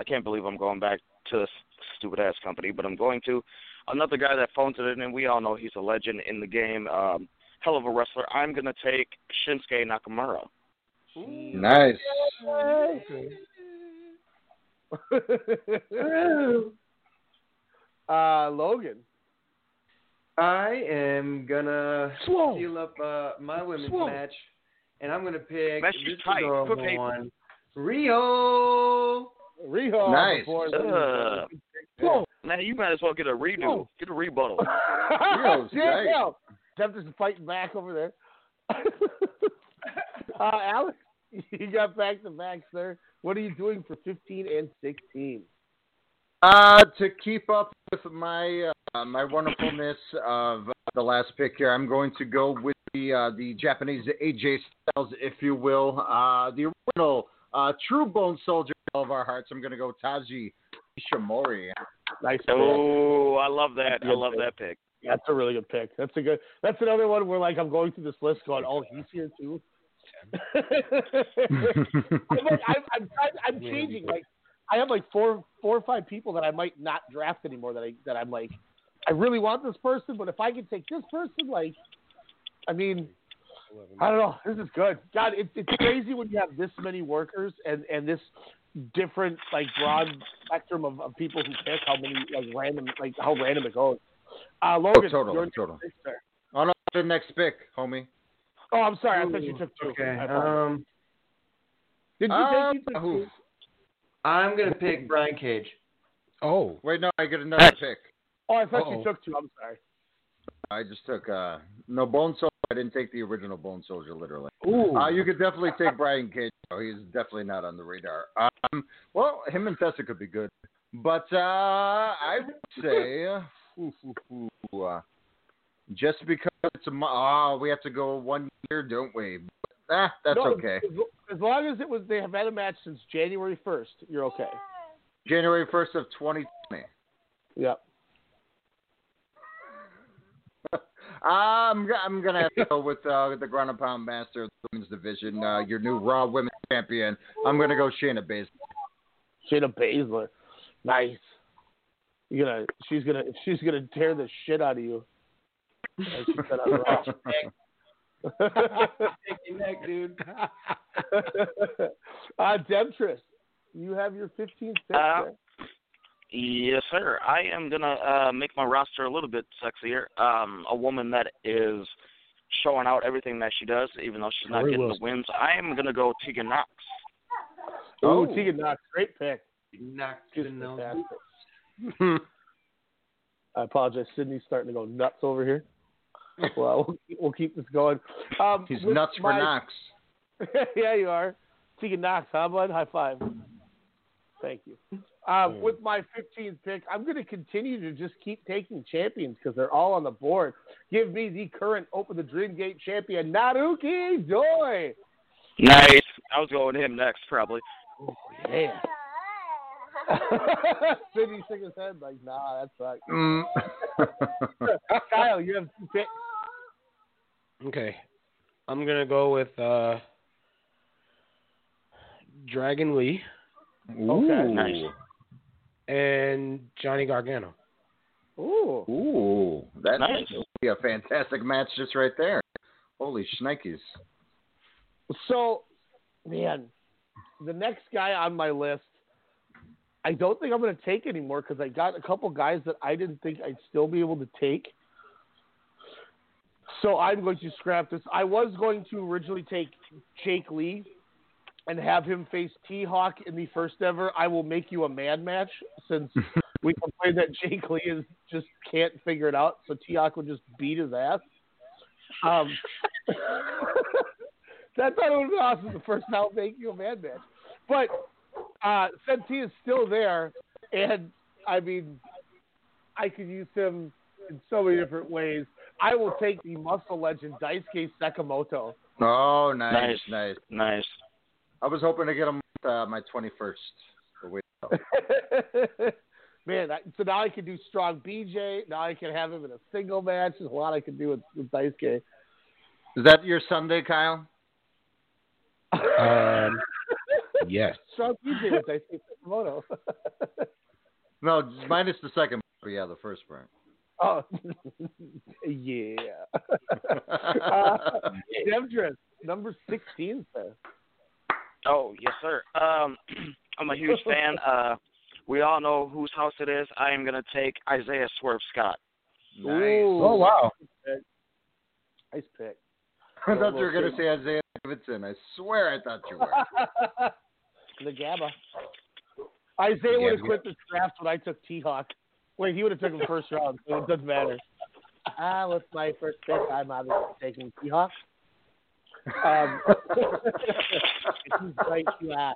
I can't believe I'm going back to this stupid ass company, but I'm going to. Another guy that phones it in and we all know he's a legend in the game. Um hell of a wrestler. I'm gonna take Shinsuke Nakamura. Nice. uh, Logan. I am gonna Swole. seal up uh, my women's Swole. match, and I'm gonna pick Match this is tight. adorable Put one, Rio. Riho. Nice. before Uh, Whoa. man, you might as well get a redo. Whoa. Get a rebuttal. Riho's Damn. nice. Tempter's fighting back over there. uh, Alex, you got back to back, sir. What are you doing for 15 and 16? Uh, to keep up with my uh, my wonderfulness of the last pick here, I'm going to go with the uh, the Japanese AJ Styles, if you will, uh, the original uh, True Bone Soldier of our hearts. I'm going to go Taiji Ishimori. Nice. Oh, I love that. I love pick. that pick. That's a really good pick. That's a good. That's another one where like I'm going through this list, going, "Oh, he's here too." I'm, like, I'm, I'm, I'm changing. Like, I have like four, four or five people that I might not draft anymore. That I that I'm like, I really want this person, but if I can take this person, like, I mean, I don't know. This is good. God, it's it's crazy when you have this many workers and and this different like broad spectrum of, of people who pick how many like random like how random it goes. Uh, Logan, total, your total. next. On to the next pick, homie. Oh, I'm sorry. I thought you took two. Okay. Um, Did you um, take you took two? I'm gonna pick Brian Cage. Oh, Wait, no, I get another pick. Oh, I thought Uh-oh. you took two. I'm sorry. I just took uh, no Bone Soldier. I didn't take the original Bone Soldier literally. Ooh. Uh, you could definitely take Brian Cage. though. He's definitely not on the radar. Um, well, him and Tessa could be good, but uh, I would say, ooh, ooh, ooh, uh, just because it's a mo- oh, we have to go one year, don't we? Ah, that's No, okay. As, as long as it was, they have had a match since January first. You're okay. January first of 2020. Yep. I'm I'm gonna have to go with uh, the ground and pound master of the women's division, uh, your new Raw Women's Champion. I'm gonna go Shayna Baszler. Shayna Baszler, nice. You're gonna, she's gonna, she's gonna tear the shit out of you. As she said on Raw. Take your neck, dude. uh, Demetrius, you have your 15th pick. Uh. Yes, sir. I am gonna uh, make my roster a little bit sexier. Um, a woman that is showing out everything that she does, even though she's not Tori getting Wilson. the wins. I am gonna go Tegan Nox. Oh, Tegan Nox, great pick. Nox She's the nose. fantastic. I apologize. Sydney's starting to go nuts over here. Well, we'll, keep- we'll keep this going. Um, He's with nuts for my- Nox. yeah, you are. Tegan Nox, huh, bud? High five. Thank you. Um, with my 15th pick, I'm going to continue to just keep taking champions because they're all on the board. Give me the current Open the Dream Gate champion, Naruki Doi. Nice. I was going to him next, probably. Yeah. Sydney shook his head like, nah, that sucks. Mm. Kyle, you have two picks. Okay. I'm gonna go with uh Dragon Lee Okay. Nice. and Johnny Gargano. Ooh. Ooh, that Nice. would be a fantastic match just right there. Holy shnikes. So, man, the next guy on my list, I don't think I'm going to take anymore because I got a couple guys that I didn't think I'd still be able to take. So I'm going to scrap this. I was going to originally take Jake Lee and have him face T Hawk in the first ever I Will Make You a Man match since we complained that Jake Lee is just can't figure it out. So T Hawk would just beat his ass. Um, that thought it would be awesome the first I Will Make You a Man match. But uh, since he is still there, and I mean, I could use him in so many different ways. I will take the muscle legend Daisuke Sekimoto. Oh, nice, Nice. nice. Nice. I was hoping to get him uh, my 21st. Man, I, so now I can do strong BJ. Now I can have him in a single match. There's a lot I can do with, with Daisuke. Is that your Sunday, Kyle? Um yes. Strong BJ with Daisuke Sekimoto. No, minus the second. But yeah, the first part. oh, yeah. uh, Demetrius, number 16, sir. Oh, yes, sir. Um, I'm a huge fan. Uh, we all know whose house it is. I am gonna take Isaiah Swerve Scott. Nice. Ooh. Oh wow. Nice pick. I thought you were going to say Isaiah Davidson. I swear I thought you were. The Gabba. Isaiah would have quit the draft when I took T Hawk. Wait, he would have taken the first round, so it doesn't matter. Ah, with my first pick, I'm obviously taking T Hawk. Um, he's going to uh,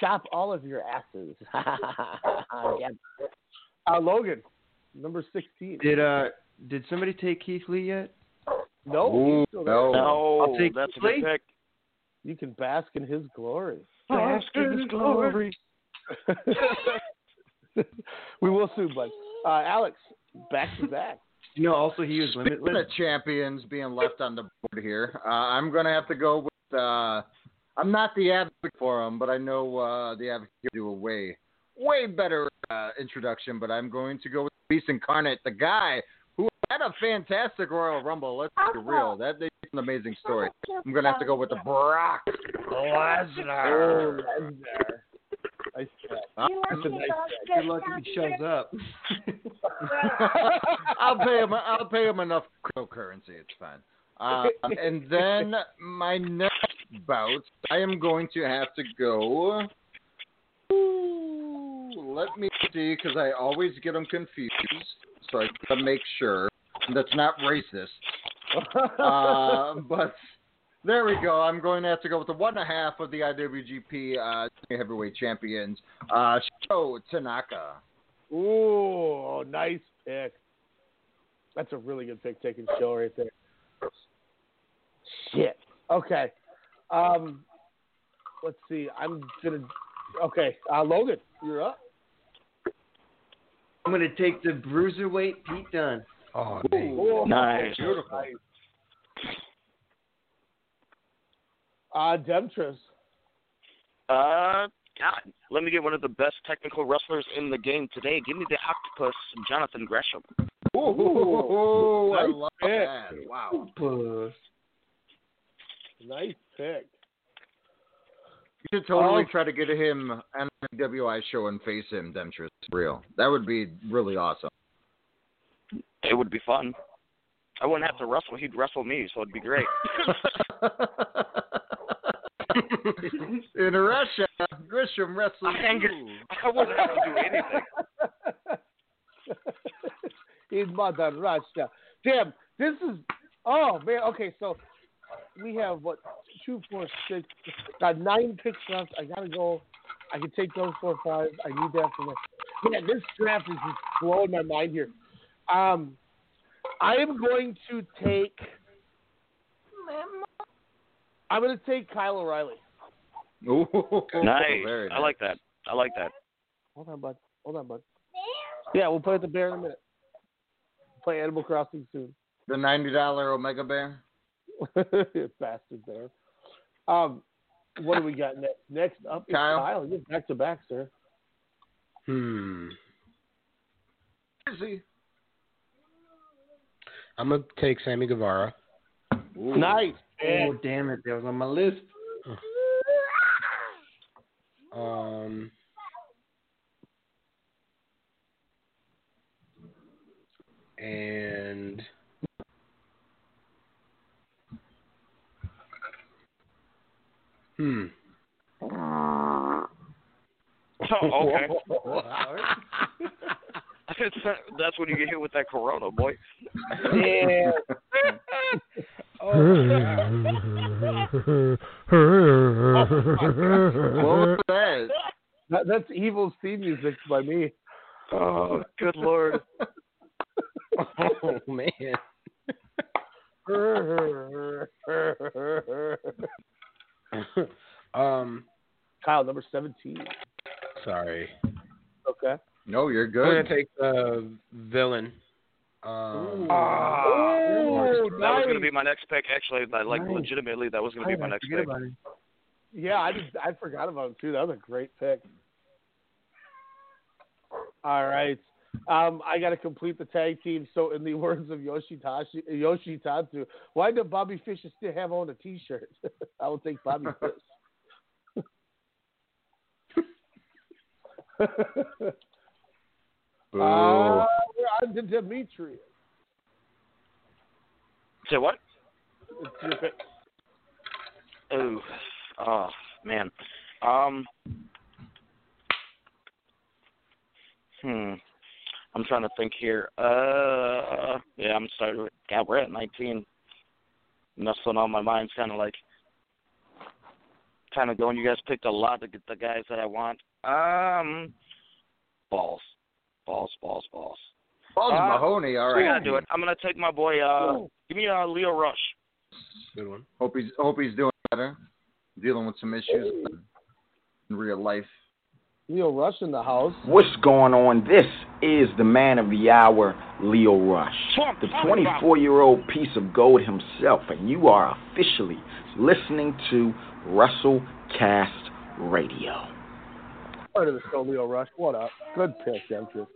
chop all of your asses. yeah. uh, Logan, number 16. Did uh did somebody take Keith Lee yet? No, Ooh, he's still there. no. No, I'll take that's a good Lee. pick. You can bask in his glory. Bask in his glory. we will soon, bud. Uh, Alex, back to back. You know, also he was Speaking limitless. of champions being left on the board here, uh, I'm going to have to go with. Uh, I'm not the advocate for him, but I know uh, the advocate will do a way, way better uh, introduction. But I'm going to go with Beast Incarnate, the guy who had a fantastic Royal Rumble. Let's be real. That is an amazing story. I'm going to have to go with the Brock Lesnar. Oh, Lesnar. Nice pick. That's a nice. Good luck if he shows up. I'll pay him. I'll pay him enough cryptocurrency. It's fine. Uh, and then my next bout, I am going to have to go. Ooh, let me see, because I always get them confused. So I gotta make sure that's not racist. Uh, but there we go. I'm going to have to go with the one and a half of the IWGP uh, Heavyweight Champions, uh, Sho Tanaka. Ooh, nice pick. That's a really good pick taking Sho right there. Shit. Okay. Um, let's see. I'm gonna. Okay, uh, Logan, you're up. I'm gonna take the bruiserweight Pete Dunne. Oh, Ooh, Nice. Beautiful. Uh, Demetrius. Uh, God, let me get one of the best technical wrestlers in the game today. Give me the octopus, Jonathan Gresham. Ooh, I nice love pick. that. Wow. Octopus. Nice pick. You should totally Oh. try to get him on the WI show and face him, Demetrius. Real. That would be really awesome. It would be fun. I wouldn't have to wrestle; he'd wrestle me, so it'd be great. In Russia, Gresham wrestles I you. I wouldn't have to do anything. in Mother Russia. Damn, this is. Oh man. Okay, so we have what two, four, six. Got nine picks left. I gotta go. I can take those four, five. I need that for my. Man, this draft is just blowing my mind here. Um, I am going to take. I'm going to take Kyle O'Reilly. Ooh, Nice. very I like that. I like that. Hold on, bud. Hold on, bud. Yeah, we'll play with the bear in a minute. Play Animal Crossing soon. The ninety dollar Omega Bear. Bastard bear. Um, what do we got next? Next up is Kyle. Kyle. You're back to back, sir. Hmm. Is he? I'm gonna take Sammy Guevara. Nice. Oh damn it, that was on my list. Um. And hmm. Oh, okay. That's when you get hit with that corona, boy. Yeah. What was that? That, that's evil theme music by me. Oh, good lord. oh man. um. Kyle, number 17. Sorry. Okay. No, you're good. I'm gonna take the villain. Um. Ah, Oh, that was going to be my next pick. Actually, like, like Nice. legitimately, that was going to be my next pick. Yeah, I just I forgot about him too. That was a great pick. All right. Um, I got to complete the tag team. So, in the words of Yoshitashi, Yoshitatsu, why does Bobby Fish still have on a T-shirt? I will take Bobby Fish. Boo. Uh, we're on to Demetrius. Say what? It's your pick. Oh, oh man. Um. Hmm. I'm trying to think here. Uh. Yeah, I'm starting. With, God, we're at 19. And on my mind's kind of like, kind of going. You guys picked a lot to get the guys that I want. Um. Balls, balls, balls, balls. Balls Uh, Mahoney, all I gotta do it. I'm gonna take my boy. Uh, give me uh, Leo Rush. Good one. Hope he's hope he's doing better. Dealing with some issues in real life. Leo Rush in the house. What's going on? This is the man of the hour, Leo Rush, the 24 year old piece of gold himself, and you are officially listening to WrestleCast Radio. Part of the show, Leo Rush. What up? Good pick, Demetrius.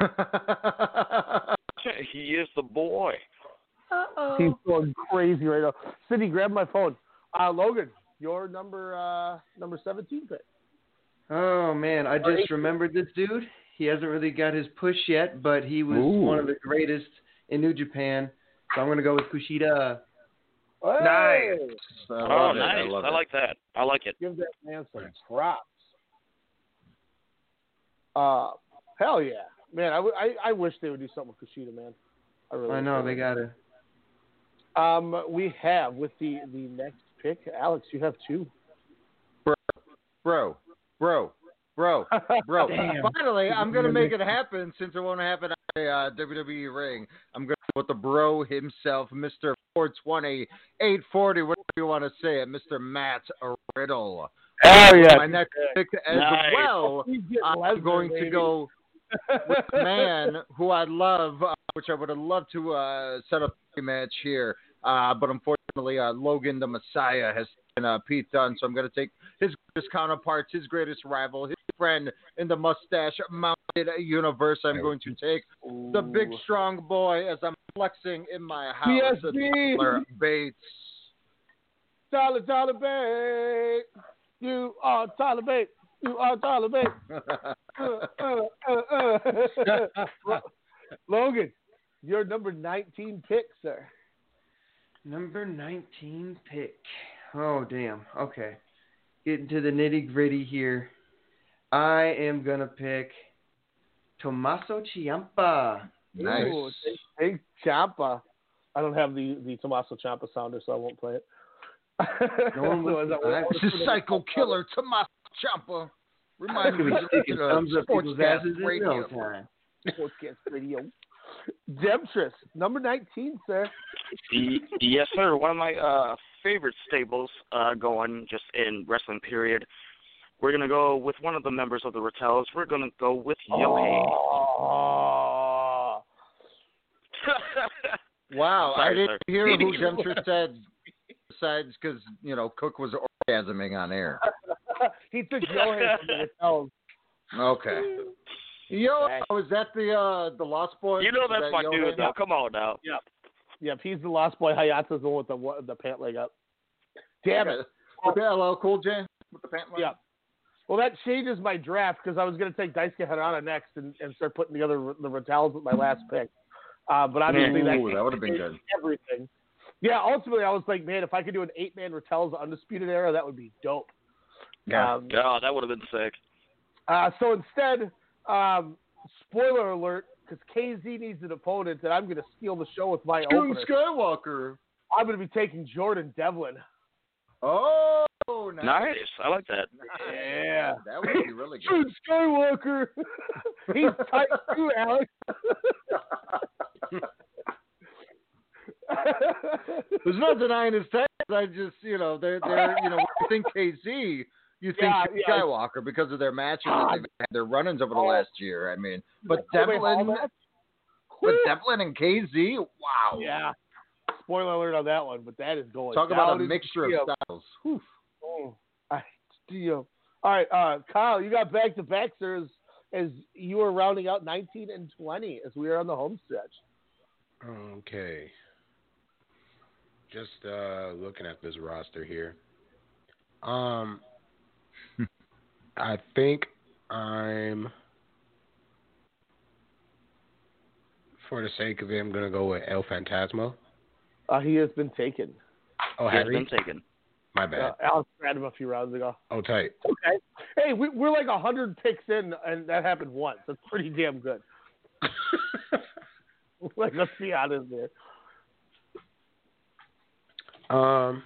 he is the boy. He's going crazy right now. Cindy, grab my phone. Uh, Logan, your number uh, number seventeen pick. Oh man, I just remembered this dude. He hasn't really got his push yet, but he was Ooh. one of the greatest in New Japan. So I'm gonna go with Kushida. Hey! I Oh, it. nice. I love I it. like that. I like it. Give that man some props. Uh, hell yeah, man! I, w- I, I wish they would do something with Kushida, man. I really. I know they gotta. Um, we have with the the next pick, Alex. You have two. Bro, bro, bro, bro, bro. Finally, I'm gonna make it happen since it won't happen at a uh, WWE ring. I'm gonna go with the bro himself, Mr. 420, 840, whatever you want to say it, Mr. Matt Riddle. Oh, yeah. My next pick as Nice. well, I'm Lesnar, going to go with a man who I love, uh, which I would have loved to uh, set up a match here. Uh, but unfortunately, uh, Logan the Messiah has taken uh, Pete Dunne, so I'm going to take his greatest counterparts, his greatest rival, his friend in the Mustache Mountain universe. I'm going to take the big strong boy as I'm flexing in my house. Tyler Bates. Tyler, Tyler Bate. You are Tyler Bate. You are Tyler Bate. Uh, uh, uh, uh. Logan, your number 19 pick, sir. Number 19 pick. Oh, damn. Okay. Getting to the nitty gritty here. I am going to pick Tommaso Ciampa. Ooh, Big, big Ciampa. I don't have the, the Tommaso Ciampa sounder, so I won't play it. No one So was- as I- This is Psycho Killer Tommaso Ciampa. Remind me Gonna be sticking of thumbs up people's Sportscast asses in Radio. no time. Sportscast Radio. Demptress, number 19, sir. Yes, sir. One of my uh, favorite stables uh, going just in wrestling period. We're gonna go with one of the members of the Ratel's. We're gonna go with Yohei. Oh. Wow, I didn't sir. hear who Dempster said besides because, you know, Cook was orgasming on air. he took Yohei from the hotels. Okay. Yo, is that the uh the Lost Boy? You know that's that my Yohei? dude, though. Come on now. Yep. Yep, he's the lost boy. Hayata's the one with the wa- the pant leg up. Damn it. With the LL Cool J with the pant leg? Yeah. Well, that changes my draft because I was going to take Daisuke Harada next and, and start putting together the Ratel's with my last pick. Uh, but obviously Ooh, that, that would've been good. Everything. Yeah, ultimately I was like, man, if I could do an eight man Ratel's Undisputed Era, that would be dope. Yeah. Um, Oh, that would have been sick. Uh, so instead, um, spoiler alert, because KZ needs an opponent, and I'm going to steal the show with my Scoot opener. Skywalker. I'm going to be taking Jordan Devlin. Oh, nice. Nice. I like that. Yeah. That would be really good. Jordan Skywalker. He's tight too, Alex. There's no denying his text. I just, you know, they're, they're you know, when you think KZ, you think Yeah, yeah. Skywalker because of their matches that they've had, their run-ins over the last year. I mean, but Devlin, but Devlin and KZ, wow. Yeah. Spoiler alert on that one, but that is going. Talk about a mixture of steel. styles. Oh, I steel. All right, uh, Kyle, you got back to back, sir, as, as you were rounding out 19 and 20 as we are on the home stretch. Okay. Just uh looking at this roster here. Um I think I'm for the sake of it, I'm gonna go with El Fantasma. Uh, he has been taken. Oh, He has have been taken. My bad. Uh, Alex grabbed him a few rounds ago. oh, tight. Okay. Hey, we, we're like 100 picks in, and that happened once. That's pretty damn good. like, let's be honest there. Um.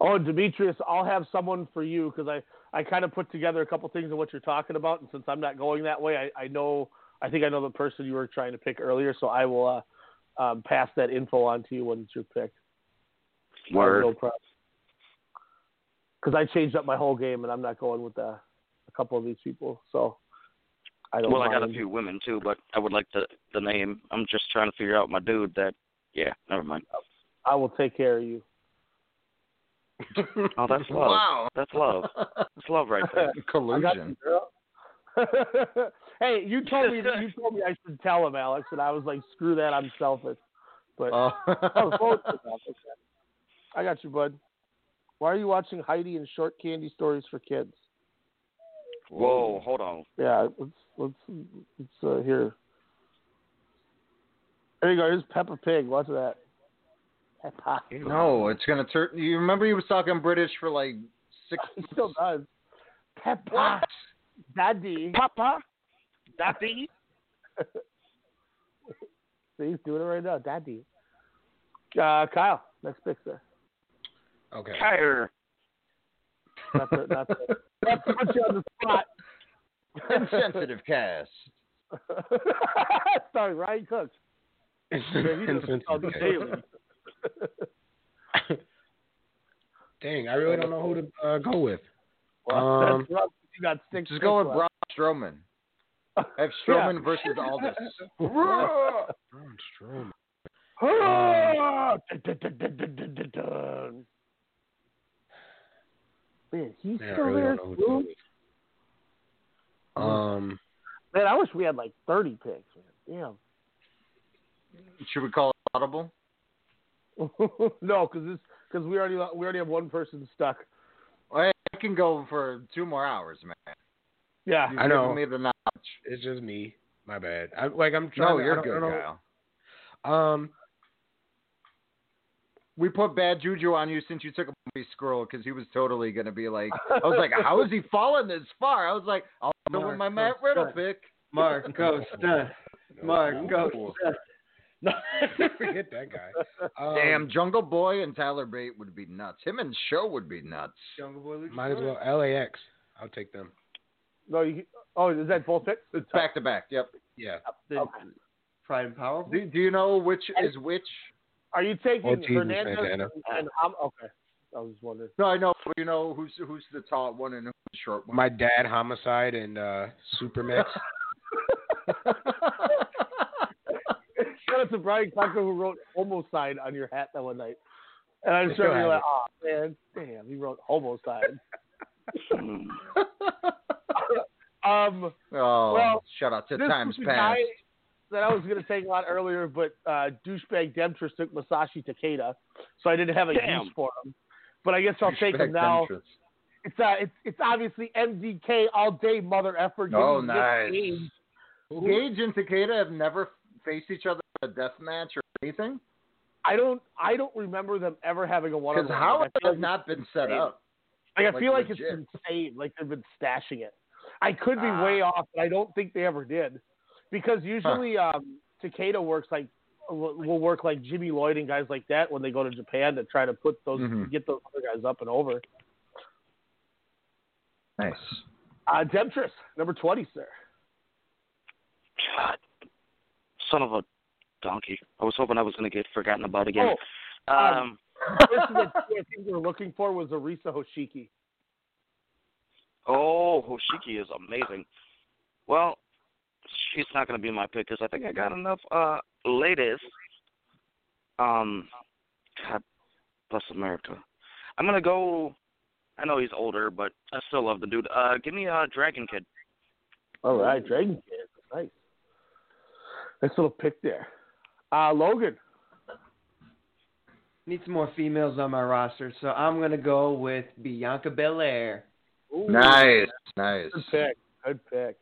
Oh, Demetrius, I'll have someone for you because I, I kind of put together a couple things of what you're talking about, and since I'm not going that way, I, I know I think I know the person you were trying to pick earlier, so I will uh, um, pass that info on to you when it's your pick. Word. No problem. Because I changed up my whole game, and I'm not going with uh, a couple of these people, so I don't. Well, I got a few women too, but I would like the the name. I'm just trying to figure out my dude. That yeah, never mind. I will take care of you. Oh, that's love. Wow. That's love. That's love right there. I got you, Collusion. hey, you told me you told me I should tell him, Alex, and I was like, screw that, I'm selfish. But Oh. I was both selfish. I got you, bud. Why are you watching Heidi and Short Candy Stories for Kids? Whoa, hold on. Yeah, let's let's let's uh, here. There you go. Here's Peppa Pig. Watch that. Peppa. no, it's gonna turn. You remember he was talking British for like six. He still does. Peppa. Daddy. Papa. Daddy. so he's doing it right now. Daddy. Uh, Kyle, next pick, sir. Okay. Kyler. Not to, not to, not to put you on the spot. Insensitive cast. Starring Ryan Cook. And Yeah, he does Vincent all the K. daily. Dang, I really don't know who to uh, go with. Well, Um, that's rough. You got six. Just go with picks Braun left. Strowman. Have Strowman versus Aldis. Braun Strowman. Ah! Dun. Man, he's Man, still really there. don't know who to go too? with. Um, Man, I wish we had like thirty picks. Man. Should we call it audible? Damn. no, because this because we already we already have one person stuck. I can go for two more hours, man. Yeah, You've I know. given me the knowledge. it's just me. My bad. I, like I'm trying. No, to, you're good, don't- Kyle. Um, We put bad juju on you since you took a movie scroll because he was totally gonna be like, I was like, how is he falling this far? I was like, I'll go with my Matt Marco Riddle Stunt. pick. Marko Stunt. Marko Stunt. no, forget that guy. Um, Damn, Jungle Boy and Tyler Bate would be nuts. Him and Sho would be nuts. Jungle Boy Lucha Might as well LAX. I'll take them. No, you. Oh, is that both picks? It's back to back. Yep. Yeah. The Pride and Powerful. Do, do you know which is which? Are you taking Ortiz and Hernandez Santana. and, and um, okay? I was wondering. No, I know. You know who's who's the tall one and who's the short one. My dad, Homicide, and uh, Supermax. Shout out to Brian Clark who wrote homicide on your hat that one night. And I'm Still sure you're like, it. oh man, damn, he wrote homicide. um, oh, Well, shout out to this times was past. that I was going to take on earlier, but uh, douchebag Demtress took Masashi Takeda, so I didn't have a Damn. use for him. But I guess I'll take him now. Demetrius. It's uh, it's it's obviously MDK all day, mother effer. Give Oh, nice. Gage. Gage and Takeda have never faced each other in a death match or anything. I don't I don't remember them ever having a one on Because one. how I it feel has like not been set up. Like I Like, feel like legit. it's been saved, like they've been stashing it. I could be Ah. way off, but I don't think they ever did, because usually um, Takeda works like will will work like Jimmy Lloyd and guys like that when they go to Japan to try to put those Mhm. get those other guys up and over. Nice. Uh, Demptress, number twenty, sir. God, son of a donkey. I was hoping I was going to get forgotten about again. Oh, um, um, the person that I think we were looking for was Arisa Hoshiki. oh, Hoshiki is amazing. Well, she's not going to be my pick because I think I got enough uh ladies. Um, God bless America. I'm going to go. I know he's older, but I still love the dude. Uh, give me a Dragon Kid. All right, Dragon Kid, nice, nice little pick there. Uh, Logan. Need some more females on my roster, so I'm gonna go with Bianca Belair. Ooh. Nice. Nice. Good pick. Good pick.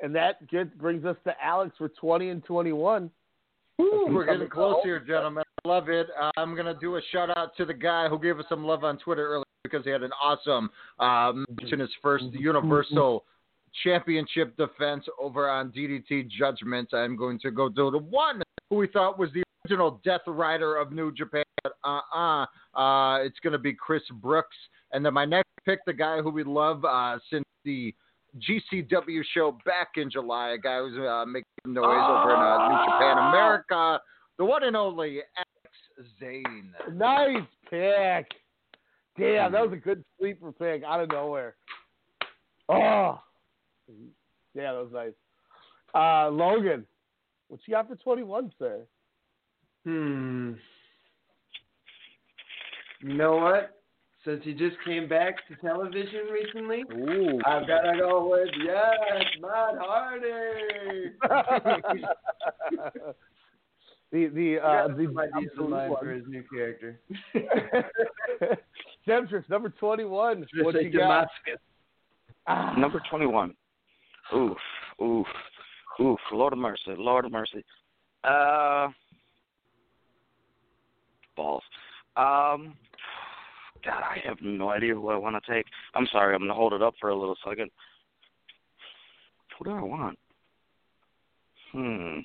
And that get, brings us to Alex for 20 and 21. Ooh, we're getting close here, gentlemen. I love it. Uh, I'm going to do a shout out to the guy who gave us some love on Twitter earlier because he had an awesome uh, match in his first Universal Championship defense over on DDT Judgment. I'm going to go to the one who we thought was the original Death Rider of New Japan. But uh-uh. Uh, it's going to be Chris Brooks. And then my next pick, the guy who we love uh, since the GCW show back in July, a guy who's uh, making noise over in uh, New Japan America, the one and only Alex Zayne. Nice pick. Damn, that was a good sleeper pick out of nowhere. Oh, yeah, that was nice. Uh, Logan, what you got for 21, sir? Hmm. You know what? Since he just came back to television recently, Ooh. I've got to go with yes, Matt Hardy. the the I uh, got the some ideas in for his new character. Temptress, number 21. What you got? Damascus. Ah, Number 21. Oof, oof, oof. Lord of mercy, Lord of mercy. Uh, balls. Um, God, I have no idea who I want to take. I'm sorry, I'm going to hold it up for a little second. Who do I want? Hmm.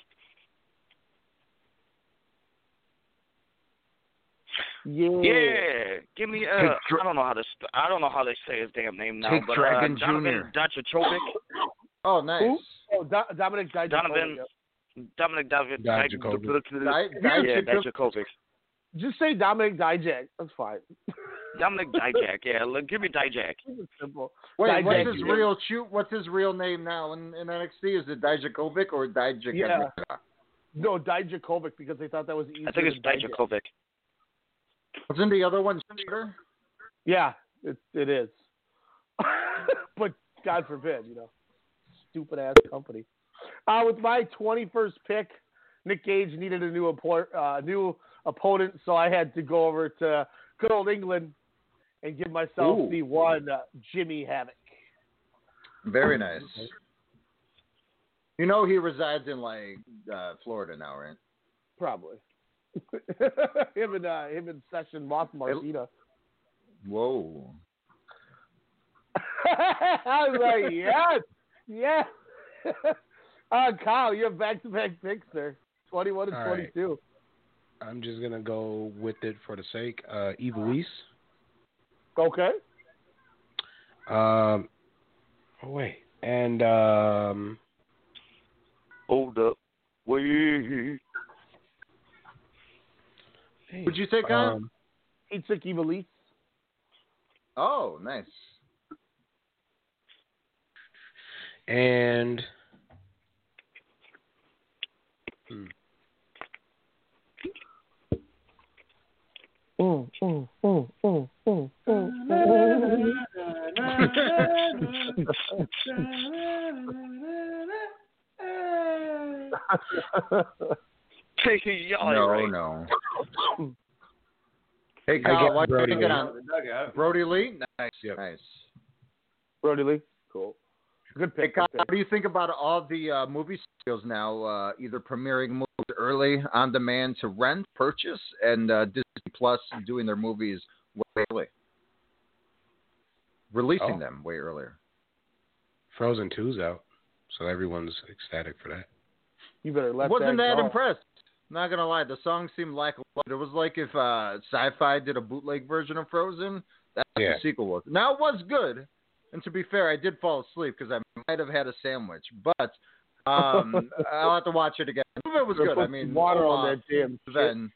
yeah. Yeah, give me. Uh, I don't know how to. I don't know how they say his damn name now. Take but Dragon uh, Jonathan Jr.. Dachachovic. Oh, nice. Who? Oh, Do- Dominic Dijakovic. Donovan. Dominic David. Dijakovic. Dijakovic. Just say Dominic Dijak. That's fine. Dominic Dijak. Yeah, look, give me Dijak. Simple. Wait, Dijak, what's his real shoot? What's his real name now in, in NXT? Is it Dijakovic or Dijakovic? Yeah. No, Dijakovic because they thought that was easier. I think it's. Dijakovic. Wasn't the other one shorter? Yeah, it it is. but God forbid, you know, stupid ass company. Uh, with my 21st pick, Nick Gage needed a new uh, new opponent, so I had to go over to good old England and give myself Ooh. the one uh, Jimmy Havoc. Very nice. You know he resides in like uh, Florida now, right? Probably. him and uh, him and Session Moth Martina. Whoa. I was like, yes, yes. uh, Kyle, you have back-to-back picks there, 21 and All right. 22. I'm just gonna go with it for the sake. Uh, Evilise. Okay. Um. Oh wait, and um. Hold up. Wait. Would you take on? Um, He took Evilise. Oh, nice. And. Hmm. Mm, mm, mm, mm, mm, mm, mm. Y'all no, right. no. Hey, I Kyle, get what Brodie Lee. Brodie Lee? Nice, nice. Brodie Lee. Cool. Good Hey, pick. Kyle, good what do you think about all the uh, movie studios now, uh, either premiering movies early on demand to rent, purchase, and uh, Disney Plus doing their movies way early, releasing Oh. them way earlier? Frozen 2's out, so everyone's ecstatic for that. You better let Wasn't that that go. impressed? Not gonna lie, the song seemed like it was like if uh, Sci-Fi did a bootleg version of Frozen. That's what the sequel was. Now it was good, and to be fair, I did fall asleep because I might have had a sandwich. But um, I'll have to watch it again. Some of it was Better good. I mean, water hold on that damn shit. then.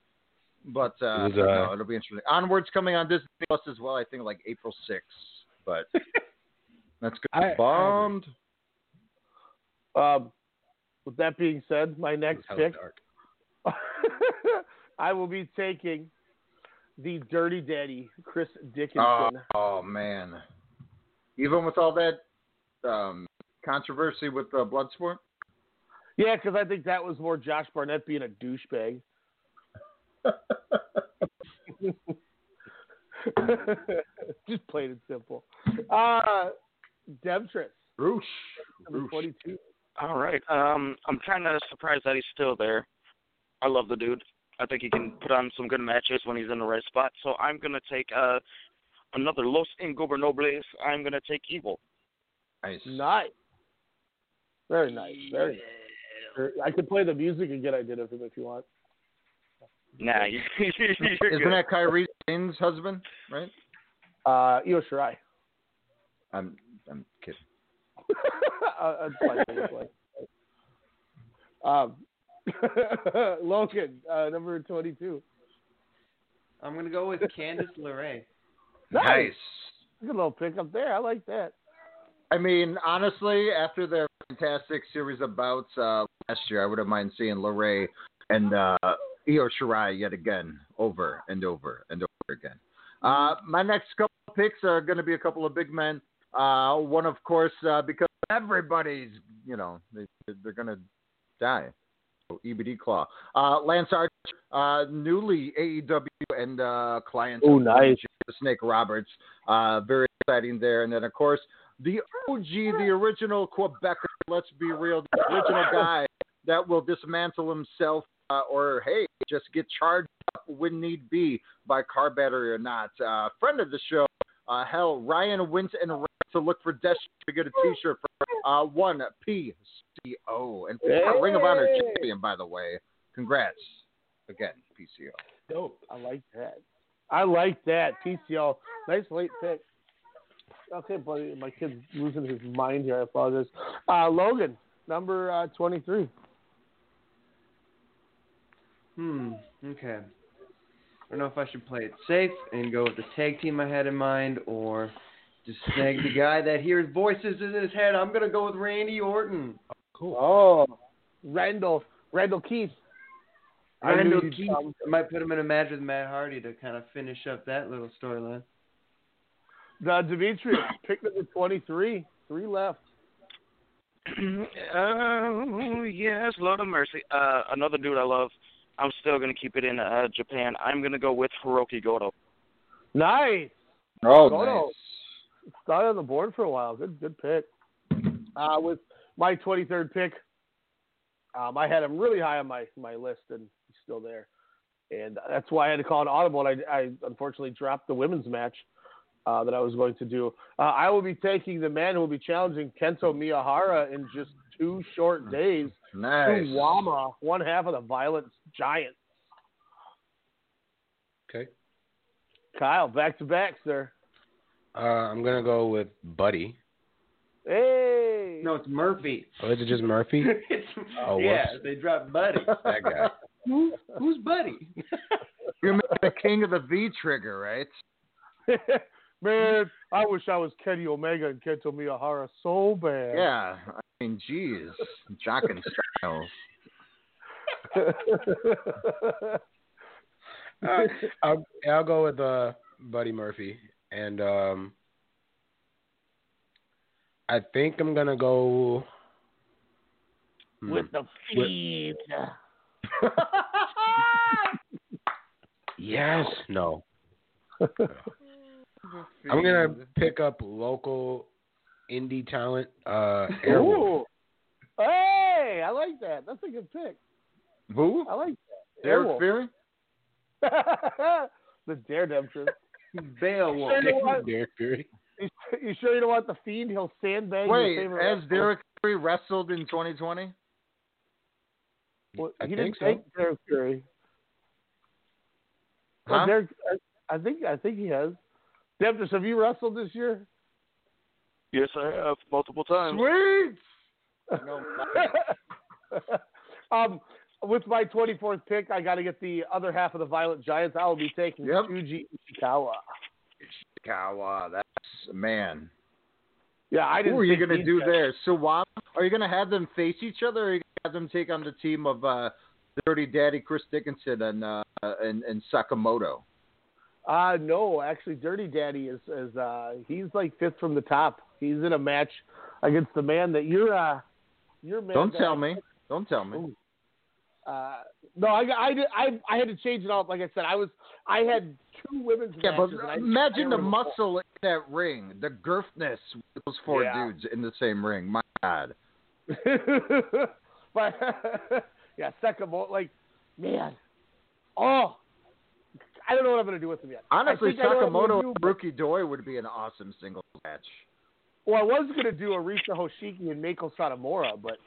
But uh, It was, uh, no, it'll be interesting. Onwards coming on Disney Plus as well. I think like April sixth. But that's good. I- I Bombed. Um, with that being said, my next pick, dark. I will be taking the Dirty Daddy, Chris Oh, Dickinson. oh man! Even with all that um, controversy with uh, Bloodsport. Yeah, because I think that was more Josh Barnett being a douchebag. Just plain and simple. Uh, Demetrius, Roosh. number 22. All right. Um, I'm kind of surprised that he's still there. I love the dude. I think he can put on some good matches when he's in the right spot. So I'm gonna take uh another Los Ingobernables. I'm gonna take Evil. Nice. Nice. Very nice. Very nice. I could play the music again I did of him if you want. Nah, you're, you're Isn't good. that Kyrie James' husband? Right. Uh, Io Shirai. I'm I'm kidding. uh, that's fine, that's fine. Um, Logan, uh, number 22. I'm gonna go with Candice LeRae. Nice. Good little pick up there. I like that. I mean, honestly, after their fantastic series of bouts uh, last year, I wouldn't mind seeing LeRae and uh, Io Shirai yet again, over and over and over again. Uh, my next couple of picks are going to be a couple of big men. Uh, one, of course, uh, because everybody's, you know, they, they're going to die. EBD Claw. Uh, Lance Archer, uh, newly AEW and uh, client of nice. Snake Roberts. Uh, very exciting there. And then, of course, the OG, the original Quebecer, let's be real, the original guy that will dismantle himself uh, or, hey, just get charged up when need be by car battery or not. Uh, friend of the show, uh, hell, Ryan Wins and Ryan to look for Destiny to get a t-shirt for uh, one PCO. And former Ring of Honor champion, by the way. Congrats again, PCO. Dope. I like that. I like that. PCO. Nice late pick. Okay, buddy. My kid's losing his mind here. I apologize. Uh, Logan, number uh, 23. Hmm. Okay. I don't know if I should play it safe and go with the tag team I had in mind, or just snag the guy that hears voices in his head. I'm gonna go with Randy Orton. Oh, Cool. Oh, Randall, Randall Keith. I knew Randall Keith. come. I might put him in a match with Matt Hardy to kind of finish up that little storyline. The Demetrius, pick number 23. Three left. Oh yes, Lord of mercy. Uh, another dude I love. I'm still gonna keep it in uh, Japan. I'm gonna go with Hirooki Goto. Nice. Oh, Goto. nice. Started on the board for a while. Good, good pick. Uh, with my 23rd pick, um, I had him really high on my my list, and he's still there. And that's why I had to call it audible. And I, I unfortunately dropped the women's match uh, that I was going to do. Uh, I will be taking the man who will be challenging Kento Miyahara in just two short days. Nice. Suwama, one half of the Violent Giants. Okay. Kyle, back to back, sir. Uh, I'm gonna go with Buddy. Hey. No, it's Murphy. Oh, is it just Murphy? It's, Oh, yeah, whoops. they dropped Buddy. That guy. Who, who's Buddy? You're the king of the V trigger, right? Man, I wish I was Kenny Omega and Kento Miyahara so bad. Yeah. I mean, geez. Jock and Styles. Uh, I'll I'll go with uh, Buddy Murphy, and um, I think I'm gonna go hmm, With the with- feed. Yes, no. I'm gonna pick up local indie talent. Uh, Airwolf. Ooh. Hey, I like that. That's a good pick. Who? I like that. Derek Airwolf. Fury? the Daredevil. Beowulf. Sure you, don't want, Derek Fury. you, you sure you don't want the fiend? He'll sandbag Wait, your favorite has wrestler. Derek Fury wrestled in 2020? Well, I he think didn't so. take Derek Fury. Well, Huh? Derek, I, I think I think he has. Devdus, have you wrestled this year? Yes, I have multiple times. Sweet. um, with my 24th pick, I got to get the other half of the Violent Giants. I will be taking Yep. Shuji Ishikawa. Ishikawa, that's man. Yeah, I didn't. Who are you gonna do guys- there? Suwama? Are you gonna have them face each other, or are you gonna have them take on the team of uh, Dirty Daddy Chris Dickinson and uh, and, and Sekimoto? Uh no, actually, Dirty Daddy is is uh he's like fifth from the top. He's in a match against the man that you're uh you're man. Don't tell I- me. Don't tell me. Uh, no, I, I, I, I had to change it all. Like I said, I was, I had two women's Yeah, but matches. I- imagine the muscle in that ring, the girthness with those four Yeah. dudes in the same ring. My God. but yeah, Sekimoto, like, man, oh, I don't know what I'm gonna do with him yet. Honestly, I think I know what I'm gonna Sekimoto do, and but- Rookie Doi would be an awesome single match. Well, I was gonna do Arisa Hoshiki and Meiko Satomura, but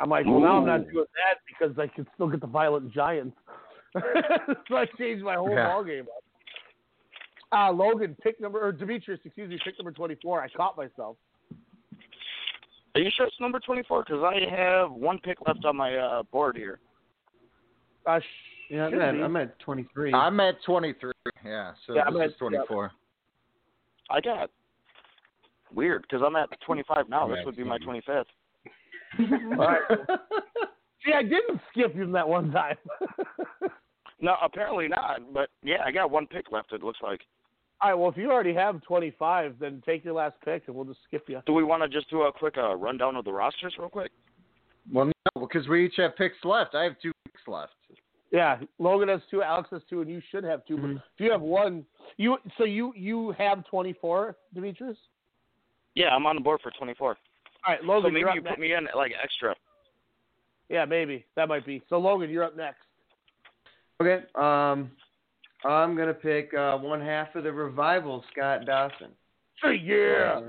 I'm like, well, now I'm not doing that because I can still get the Violent Giants. so I changed my whole Yeah. ball game up. Uh, Logan, pick number or Demetrius, excuse me, pick number 24. I caught myself. Are you sure it's number 24? Because I have one pick left on my uh, board here. Uh, Yeah, I'm at. I'm at 23. I'm at 23. Yeah, so Yeah, I'm this at- is 24. I got weird because I'm at 25 now. I'm This would be my 25th. All right. See, I didn't skip him that one time. No, apparently not. But yeah, I got one pick left. It looks like. All right. Well, if you already have 25, then take your last pick, and we'll just skip you. Do we want to just do a quick uh, rundown of the rosters real quick? Well, no, because we each have picks left. I have two picks left. Yeah, Logan has two, Alex has two, and you should have 2 Mhm. But if you have one, you so you you have 24, Demetrius. Yeah, I'm on the board for 24. All right, Logan, so maybe you're up you next. put me in like extra. Yeah, maybe that might be. So Logan, you're up next. Okay. Um, I'm gonna pick uh, one half of the revival, Scott Dawson. Yeah.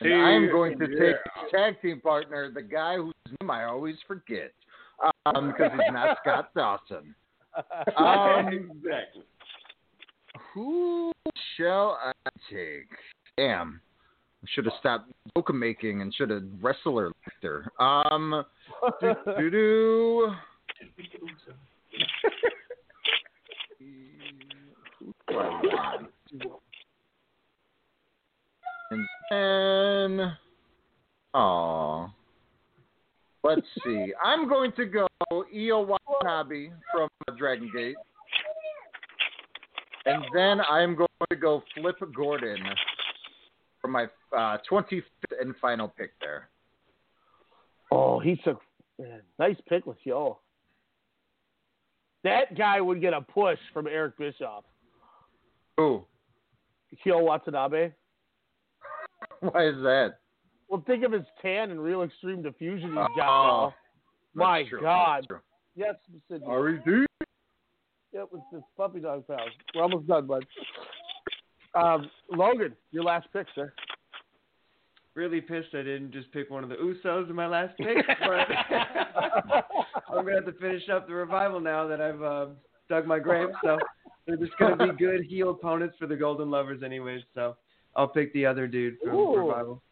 And I am going to take tag team partner, the guy whose name I always forget, um, because he's not Scott Dawson. Um, exactly. Who shall I take? Damn. Should have stopped joke making and should have wrestler her. Um, do do do. And then, oh, let's see. I'm going to go Io Watanabe from Dragon Gate, and then I'm going to go Flip Gordon for my uh, 25th and final pick there. Oh, he took man, nice pick with Yo. That guy would get a push from Eric Bischoff. Who? Kyo Watanabe. Why is that? Well, think of his tan and real extreme diffusion he's got Oh, now. My that's true, God. that's true. Yes, Sidney. R.E.D. Yep, it's this puppy dog pals. We're almost done, bud. Um, Logan, your last pick, sir. Really pissed I didn't just pick one of the Usos in my last pick, but I'm gonna have to finish up the revival now that I've uh, dug my grave. So they're just gonna be good heel opponents for the Golden Lovers, anyways. So I'll pick the other dude from Ooh. revival.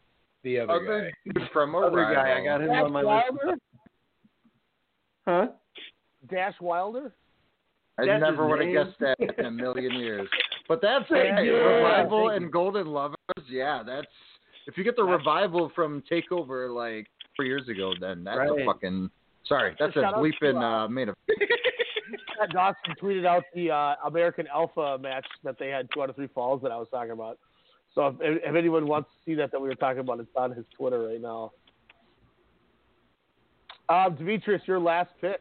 The other, Other guy. from Other guy, I got him Dash on my list. Huh? Dash Wilder? I That's never would have guessed that in a million years. But that's hey, you. revival you. and Golden Lovers. Yeah, that's if you get the revival from Takeover like four years ago, then that's Right. a fucking sorry, that's a Shout out to, bleeping uh, uh, made of. Scott Dawson tweeted out the uh, American Alpha match that they had two out of three falls that I was talking about. So if, if anyone wants to see that that we were talking about, it's on his Twitter right now. Um, Demetrius, your last pick.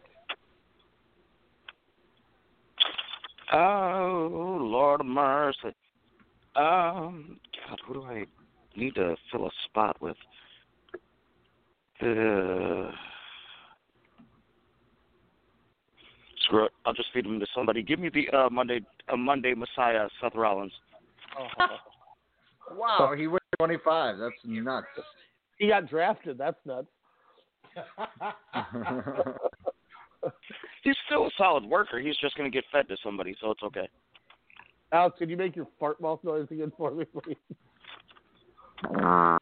Oh, Lord of mercy. Um, God, who do I need to fill a spot with? Uh, screw it. I'll just feed him to somebody. Give me the uh, Monday uh, Monday Messiah, Seth Rollins. Wow, he went 25. That's nuts. He got drafted. That's nuts. He's still a solid worker. He's just going to get fed to somebody, so it's okay. Alex, can you make your fart mouth noise again for me, please?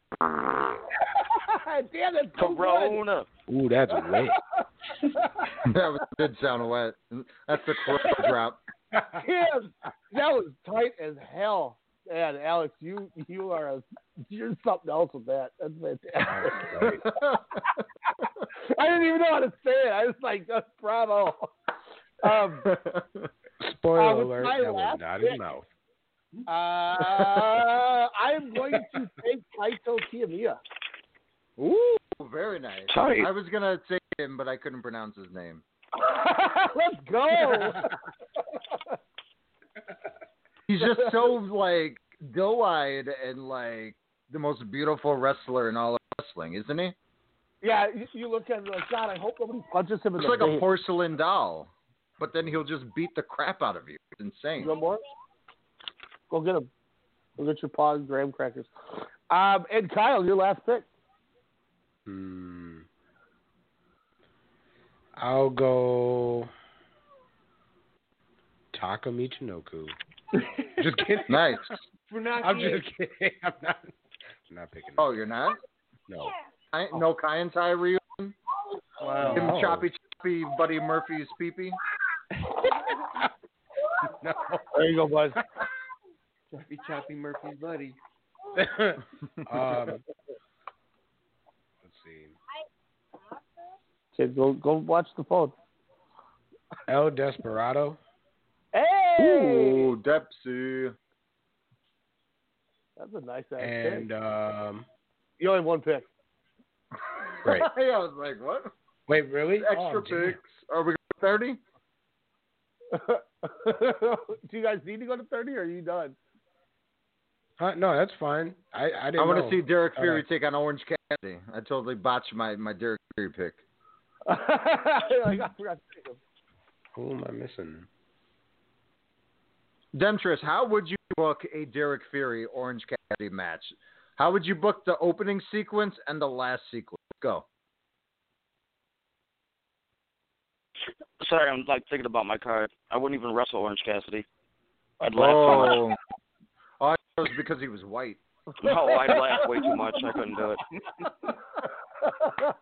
Damn it, so good. Corona. Ooh, that's wet. that was, did sound wet. That's the corona drop. Damn, that was tight as hell. Man, Alex, you you are a you're something else with that. That's fantastic. I didn't even know how to say it. I was like, uh, bravo. Um, Spoiler Uh, alert, that was last not his mouth. uh, I am going to take Kaito Kiyomiya. Ooh, very nice. Tight. I was gonna say him, but I couldn't pronounce his name. Let's go. He's just so like doe-eyed and like the most beautiful wrestler in all of wrestling, isn't he? Yeah, you, you look at him like, God, I hope nobody punches him in It's the like a porcelain doll, but then he'll just beat the crap out of you. It's insane. You want more? Go get him. Go get your paw and graham crackers. Um, and Kyle, your last pick. Hmm. I'll go Taka Michinoku. just kidding. Nice. I'm just kidding. I'm not. I'm not picking. Oh, you're not? No. I, no Kai and Tai Ryu? Wow. Him No. choppy choppy Buddy Murphy's peepee? no. There you go, bud. Choppy Choppy Murphy's buddy. um. Let's see. Okay, go go watch the phone. El Desperado. Hey, Ooh, Depsy. that's a nice ass And pick. um. You only have one pick. Right. yeah, I was like, what? Wait, really? Extra Oh, damn. picks. Are we going to 30? Do you guys need to go to thirty, or are you done? Huh? No, that's fine. I I I didn't. want to see Derek Uh, Fury take on Orange Cassidy. I totally botched my, my Derek Fury pick. like, I forgot to pick him. Who am I missing? Demetrius, how would you book a Derek Fury Orange Cassidy match? How would you book the opening sequence and the last sequence? Go. Sorry, I'm like thinking about my card. I wouldn't even wrestle Orange Cassidy. I'd laugh too much. Oh, oh, I it was because he was white. No, I laughed way too much. I couldn't do it.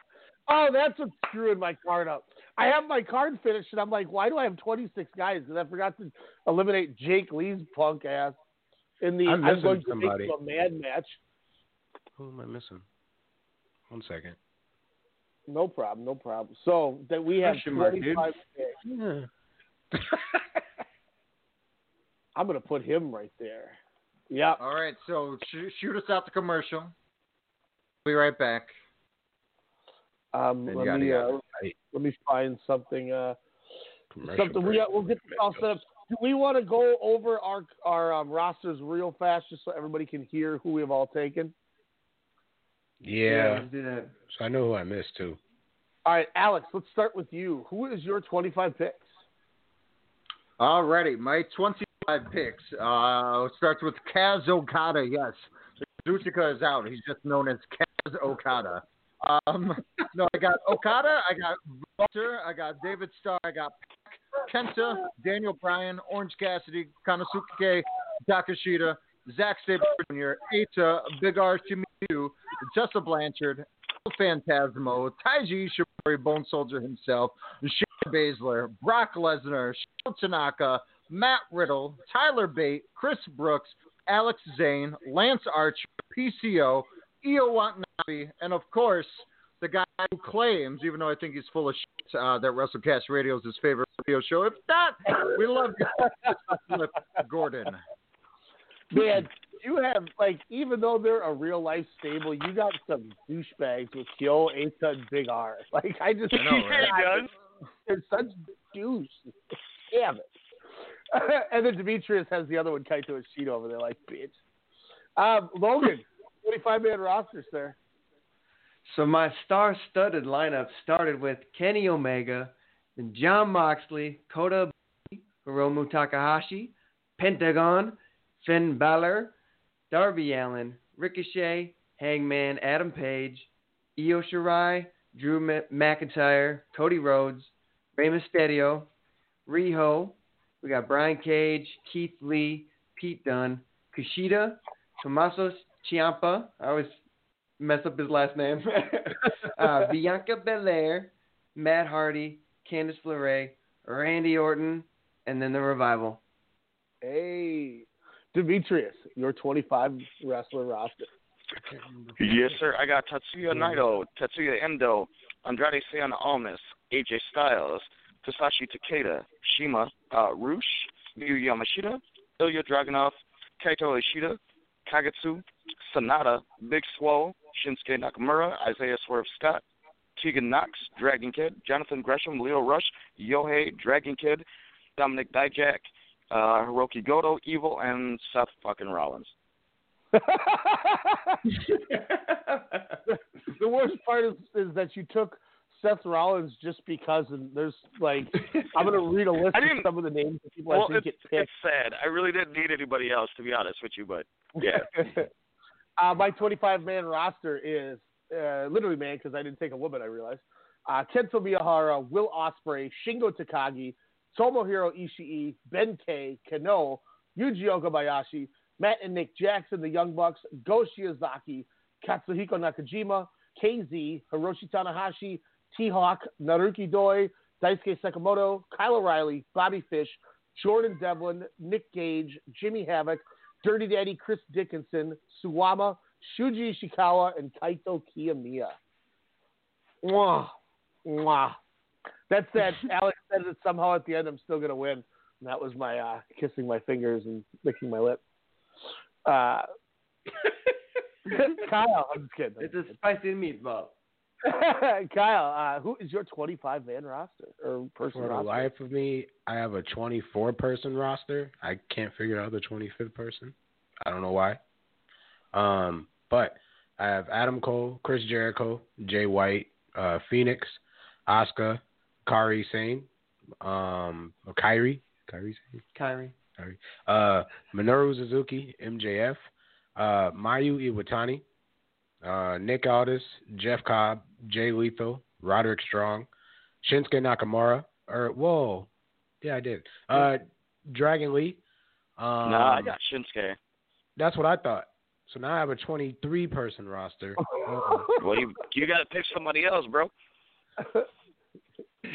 oh, that's what's screwing my card up. I have my card finished, and I'm like, why do I have 26 guys? Because I forgot to eliminate Jake Lee's punk ass in the. I'm I'm missing going to somebody. make a mad match. Who am I missing? One second. No problem, no problem. So that we have Question mark, dude. 25 picks. I'm gonna put him right there. Yeah. All right, so sh- shoot us out the commercial. Be right back. Um, let yada, me yada. uh, let me find something. Uh, Commercial something we break. got, we'll get this all set up. Do we want to go over our our um, rosters real fast, just so everybody can hear who we've all taken? Yeah. let's do that. So I know who I missed too. All right, Alex. Let's start with you. Who is your 25 picks? Alrighty, my 25 picks. Uh, starts with Kaz Okada. Yes, Zuchika is out. He's just known as Kaz Okada. Um, no, I got Okada. I got Walter. I got David Starr. I got Kenta, Daniel Bryan, Orange Cassidy, Konosuke Takeshita, Zack Sabre Jr., Eita, Big R Shimizu, Tessa Blanchard, Phantasmo, Taiji Ishimori, Bone Soldier himself, Shayna Baszler, Brock Lesnar, Sho Tanaka, Matt Riddle, Tyler Bate, Chris Brooks, Alex Zayne, Lance Archer, PCO, Io Watanabe, and of course, the guy who claims, even though I think he's full of shit, uh, that WrestleCast Radio is his favorite radio show. If not, we love Gordon. Man, you have like even though they're a real life stable, you got some douchebags with Kyo, Eita, and Big R. Like I just I know, right? They're such douche. Damn it. and then Demetrius has the other one, Kaito Ishida, over there, like bitch. Um, Logan, 25 man roster, sir. So my star-studded lineup started with Kenny Omega, then Jon Moxley, Kota Ibushi, Hiromu Takahashi, Pentagon, Finn Balor, Darby Allin, Ricochet, Hangman, Adam Page, Io Shirai, Drew McIntyre, Cody Rhodes, Rey Mysterio, Riho. We got Brian Cage, Keith Lee, Pete Dunne, Kushida, Tommaso Ciampa. I always mess up his last name. uh, Bianca Belair, Matt Hardy, Candice LeRae, Randy Orton, and then the revival. Hey, Demetrius, your 25 wrestler roster. Yes, sir. I got Tetsuya Naito, Tetsuya Endo, Andrade Cien Almas, AJ Styles, Masashi Takeda, CIMA, uh, Rush, Miyu Yamashita, Ilya Dragunov, Kaito Ishida, Kagetsu, Sanada, Big Swole, Shinsuke Nakamura, Isaiah Swerve Scott, Tegan Nox, Dragon Kid, Jonathan Gresham, Leo Rush, Yohei, Dragon Kid, Dominic Dijak, uh, Hirooki Goto, Evil, and Seth fucking Rollins. the worst part is, is that you took Seth Rollins just because, and there's like, I'm gonna read a list of some of the names of people well, I think it's, get picked. it's sad. I really didn't need anybody else, to be honest with you, but yeah. uh, my 25 man roster is uh, literally man because I didn't take a woman. I realized uh, Kento Miyahara, Will Ospreay, Shingo Takagi, Tomohiro Ishii, Ben K, Kenoh, Yuji Okabayashi, Matt and Nick Jackson, the Young Bucks, Go Shiozaki, Katsuhiko Nakajima, KZ, Hiroshi Tanahashi, T-Hawk, Naruki Doi, Daisuke Sekimoto, Kyle O'Reilly, Bobby Fish, Jordan Devlin, Nick Gage, Jimmy Havoc, Dirty Daddy Chris Dickinson, Suwama, Shuji Ishikawa, and Kaito Kiyomiya. Mwah. Mwah. That's that. Alex said that somehow at the end. I'm still going to win. And that was my uh, kissing my fingers and licking my lip. Uh, Kyle, I'm just kidding. It's a spicy meatball. Kyle, uh, who is your 25 man roster or person For the life of me, I have a 24 person roster. I can't figure out the 25th person. I don't know why. Um, but I have Adam Cole, Chris Jericho, Jay White, uh, Phoenix, Asuka, Kari Sane, um, or Kyrie, Kyrie Sane, Kyrie. Kyrie, uh, Minoru Suzuki, MJF, uh, Mayu Iwatani, uh, Nick Aldis, Jeff Cobb, Jay Lethal, Roderick Strong, Shinsuke Nakamura, or whoa, yeah, I did. Uh, Dragon Lee. Um, nah, I got Shinsuke. That's what I thought. So now I have a 23 person roster. well, you you got to pick somebody else, bro.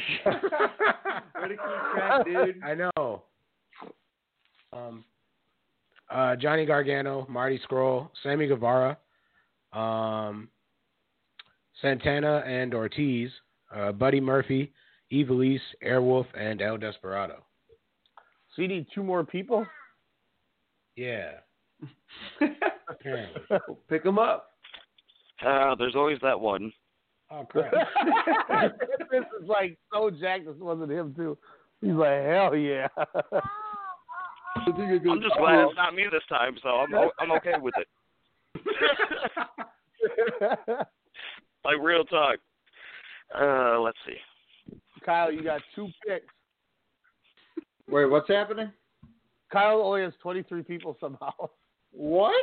Way to keep track, dude. I know. Um, uh, Johnny Gargano, Marty Scurll, Sammy Guevara, um, Santana and Ortiz, uh, Buddy Murphy, Evilise, Airwolf, and El Desperado. So you need two more people? Yeah. Apparently. Pick them up. Uh, there's always that one. Oh crap! this is like so jacked. This wasn't him too. He's like, hell yeah. I'm just glad it's not me this time, so I'm o- I'm okay with it. like real talk. Uh, let's see. Kyle, you got two picks. Wait, what's happening? Kyle only has 23 people somehow. What?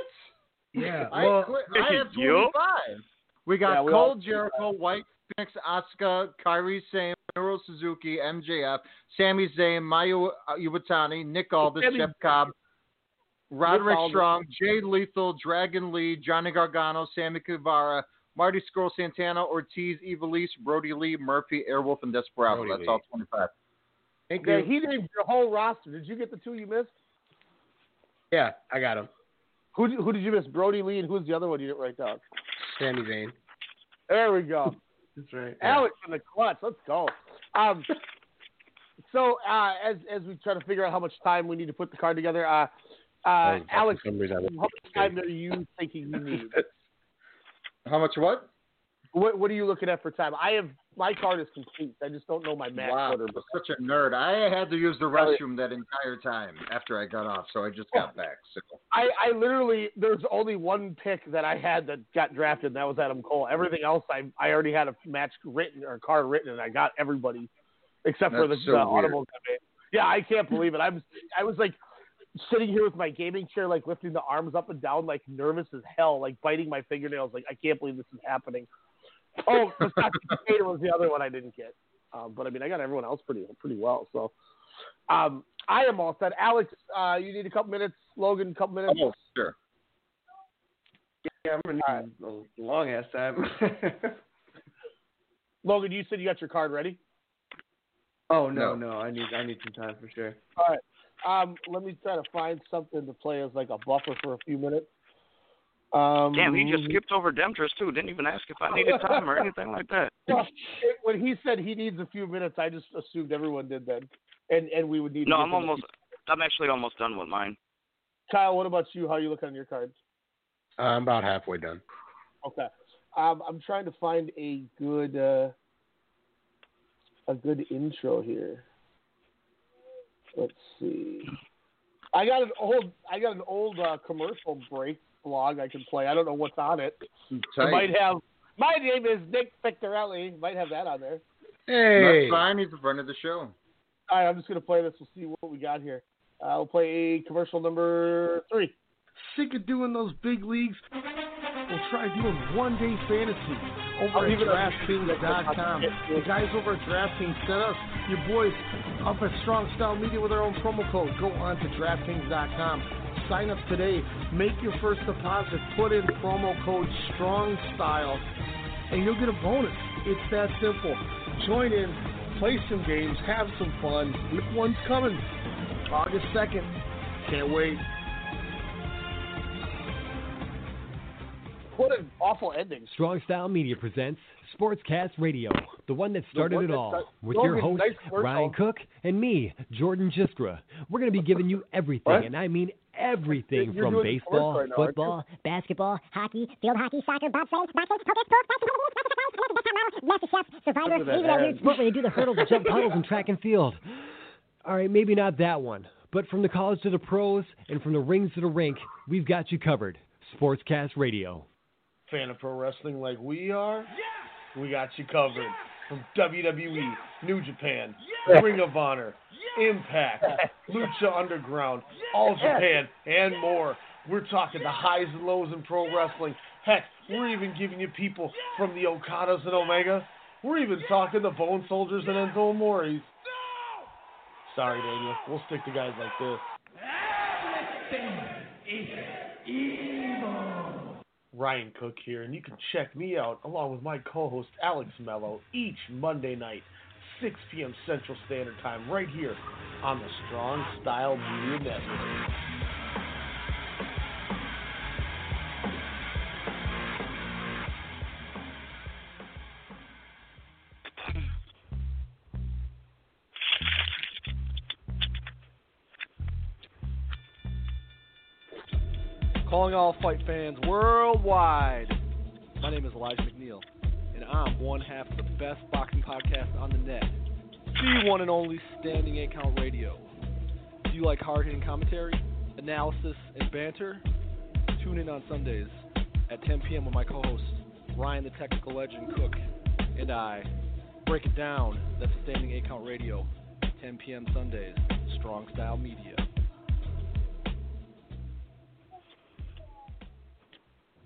Yeah. I, well, quit- I have you? 25. We got Yeah, we Cole Jericho, White Phoenix, Asuka, Kyrie Sane, Minoru Suzuki, MJF, Sami Zayn, Mayu Iwatani, Nick Aldis, Sami- Jeff Cobb, Roderick Strong, Jay Lethal, Dragon Lee, Johnny Gargano, Sammy Guevara, Marty Scurll, Santana, Ortiz, Evilise, Brodie Lee, Murphy, Airwolf, and Desperado. Brody That's Lee. all 25. Thank Yeah, you. he named your whole roster. Did you get the two you missed? Yeah, I got him. Who who did you miss? Brodie Lee and who's the other one you didn't write down? Sami Zayn. There we go. That's right. Alex in the clutch. Let's go. Um, so uh, as as we try to figure out how much time we need to put the card together, uh, uh, Oh, Alex, for some reason I how much time are you thinking you need? How much what? What what are you looking at for time? I have my card is complete. I just don't know my max Wow, order. I'm such a nerd. I had to use the restroom that entire time after I got off, so I just got back. So I, I literally there's only one pick that I had that got drafted, and that was Adam Cole. Everything else I I already had a match written or a card written, and I got everybody except for the, That's so the audible. Yeah, I can't believe it. I'm I was like sitting here with my gaming chair, like lifting the arms up and down, like nervous as hell, like biting my fingernails, like I can't believe this is happening. Oh, Versace Potato was the other one I didn't get, um, but I mean I got everyone else pretty pretty well. So um, I am all set. Alex, uh, you need a couple minutes. Logan, a couple minutes. oh, sure. Yeah, I'm gonna need a long ass time. Logan, you said you got your card ready. oh no, No. no, I need I need some time for sure. All right. Um, let me try to find something to play as like a buffer for a few minutes. Um, Damn, he just skipped over Demetrius too. Didn't even ask if I needed time or anything like that. When he said he needs a few minutes, I just assumed everyone did then, and and we would need. No, get I'm to almost. I'm actually almost done with mine. Kyle, what about you? How are you looking on your cards? Uh, I'm about halfway done. Okay. Um, I'm trying to find a good uh, a good intro here. Let's see. I got an old I got an old uh, commercial break blog I can play. I don't know what's on it. It Tight. might have. My name is Nick Pictorelli. Might have that on there. Hey. That's fine. He's a friend of the show. All right, I'm just gonna play this. We'll see what we got here. Uh, I'll play commercial number three. Sick of doing those big leagues? We'll try doing one day fantasy over I'll at leave it on- DraftKings.com. The guys over at DraftKings sent us your boys up at Strong Style Media with our own promo code. Go on to DraftKings.com. Sign up today. Make your first deposit. Put in promo code Strong Style, and you'll get a bonus. It's that simple. Join in, play some games, have some fun. Week one's coming, August second. Can't wait. What an awful ending. Strong Style Media presents Sportscast Radio, the one that started one it that all, start- with your host nice commercial. Ryan Cook and me, Jordan Gistra. We're going to be giving you everything, and I mean everything You're from doing the commercial baseball, right now, football, basketball, hockey, field hockey, soccer, bobsledding, boxing, poker, sports, master chefs, survivor, even that weird sport where you do the hurdles, jump puddles and track and field. All right, maybe not that one, but from the college to the pros and from the rings to the rink, we've got you covered. Sportscast Radio. fan of pro wrestling like we are, we got you covered. From WWE, New Japan, Ring of Honor, Impact, Lucha Underground, All Japan, and more. We're talking the highs and lows in pro wrestling. Heck, we're even giving you people from the Okadas and Omega. We're even talking the Bone Soldiers and Enzo Amoris. Sorry, Daniel. We'll stick to guys like this. Ryan Cook here, and you can check me out along with my co-host Alex Mello each Monday night, 6 p.m. Central Standard Time, right here on the Strong Style Media Network. Calling all fight fans worldwide. My name is Elijah McNeil, and I'm one half of the best boxing podcast on the net, the one and only Standing Eight Count Radio. Do you like hard hitting commentary, analysis, and banter? Tune in on Sundays at 10 p.m. with my co host, Ryan the Technical Legend Cook, and I. Break it down. That's Standing Eight Count Radio, 10 p.m. Sundays, Strong Style Media.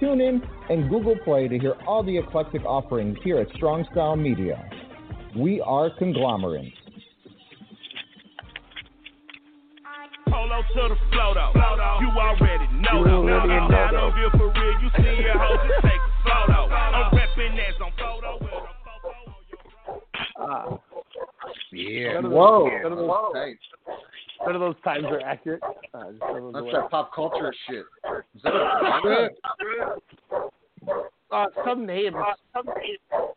TuneIn, and Google Play to hear all the eclectic offerings here at Strong Style Media. We are conglomerates. Polo to the flow though. You already know though. Now, now, now, no deal for real. You see your hoes, just take a photo. I'm reppin' as on photo with a Ah. Yeah. None of those, Whoa. None of those, Nice. none of those times are accurate. Uh, just throw those That's that pop culture shit. Is that a uh, some names, some names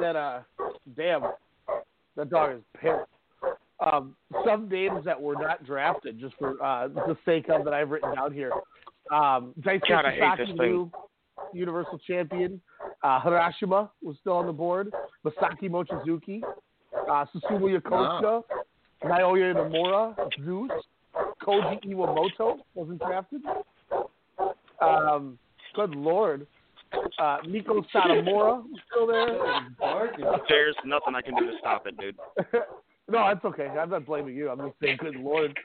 that uh, damn, that dog is pissed. Um, some names that were not drafted, just for uh, the sake of that I've written down here. Um, Daisuke God, I hate this thing. new Universal Champion. Uh, Harashima was still on the board. Masaki Mochizuki, uh, Susumu Yokosuka, Naoya Nomura, Zeus, Koji Iwamoto wasn't drafted. Um, good lord. Uh, Meiko Satomura was still there. There's nothing I can do to stop it, dude. no, that's okay. I'm not blaming you. I'm just saying, good lord.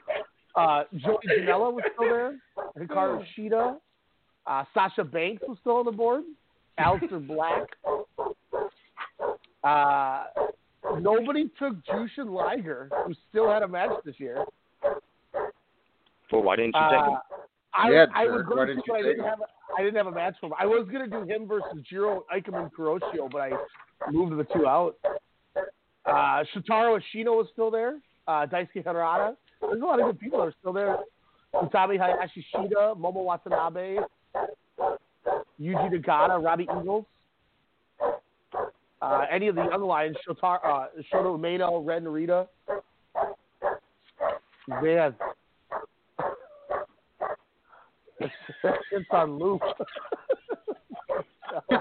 Uh, Joey Janela was still there. Hikaru Shida. Uh, Sasha Banks was still on the board. Aleister Black. Uh, nobody took Jushin Liger, who still had a match this year. Well, why didn't you take Uh, him? I, Yeah, I Dirk, was going didn't to, you but I didn't have a, I didn't have a match for him. I was going to do him versus Jiro Ikemen Kuroshio, but I moved the two out. Uh, Shotaro Ashino was still there. Uh, Daisuke Harada. There's a lot of good people that are still there. Utami Hayashi Shida, Momo Watanabe, Yuji Nagata, Robbie Eagles. Uh, any of the young lions, Shotaro, uh, Shota Umino, Ren Narita. Man. It's, it's on loop.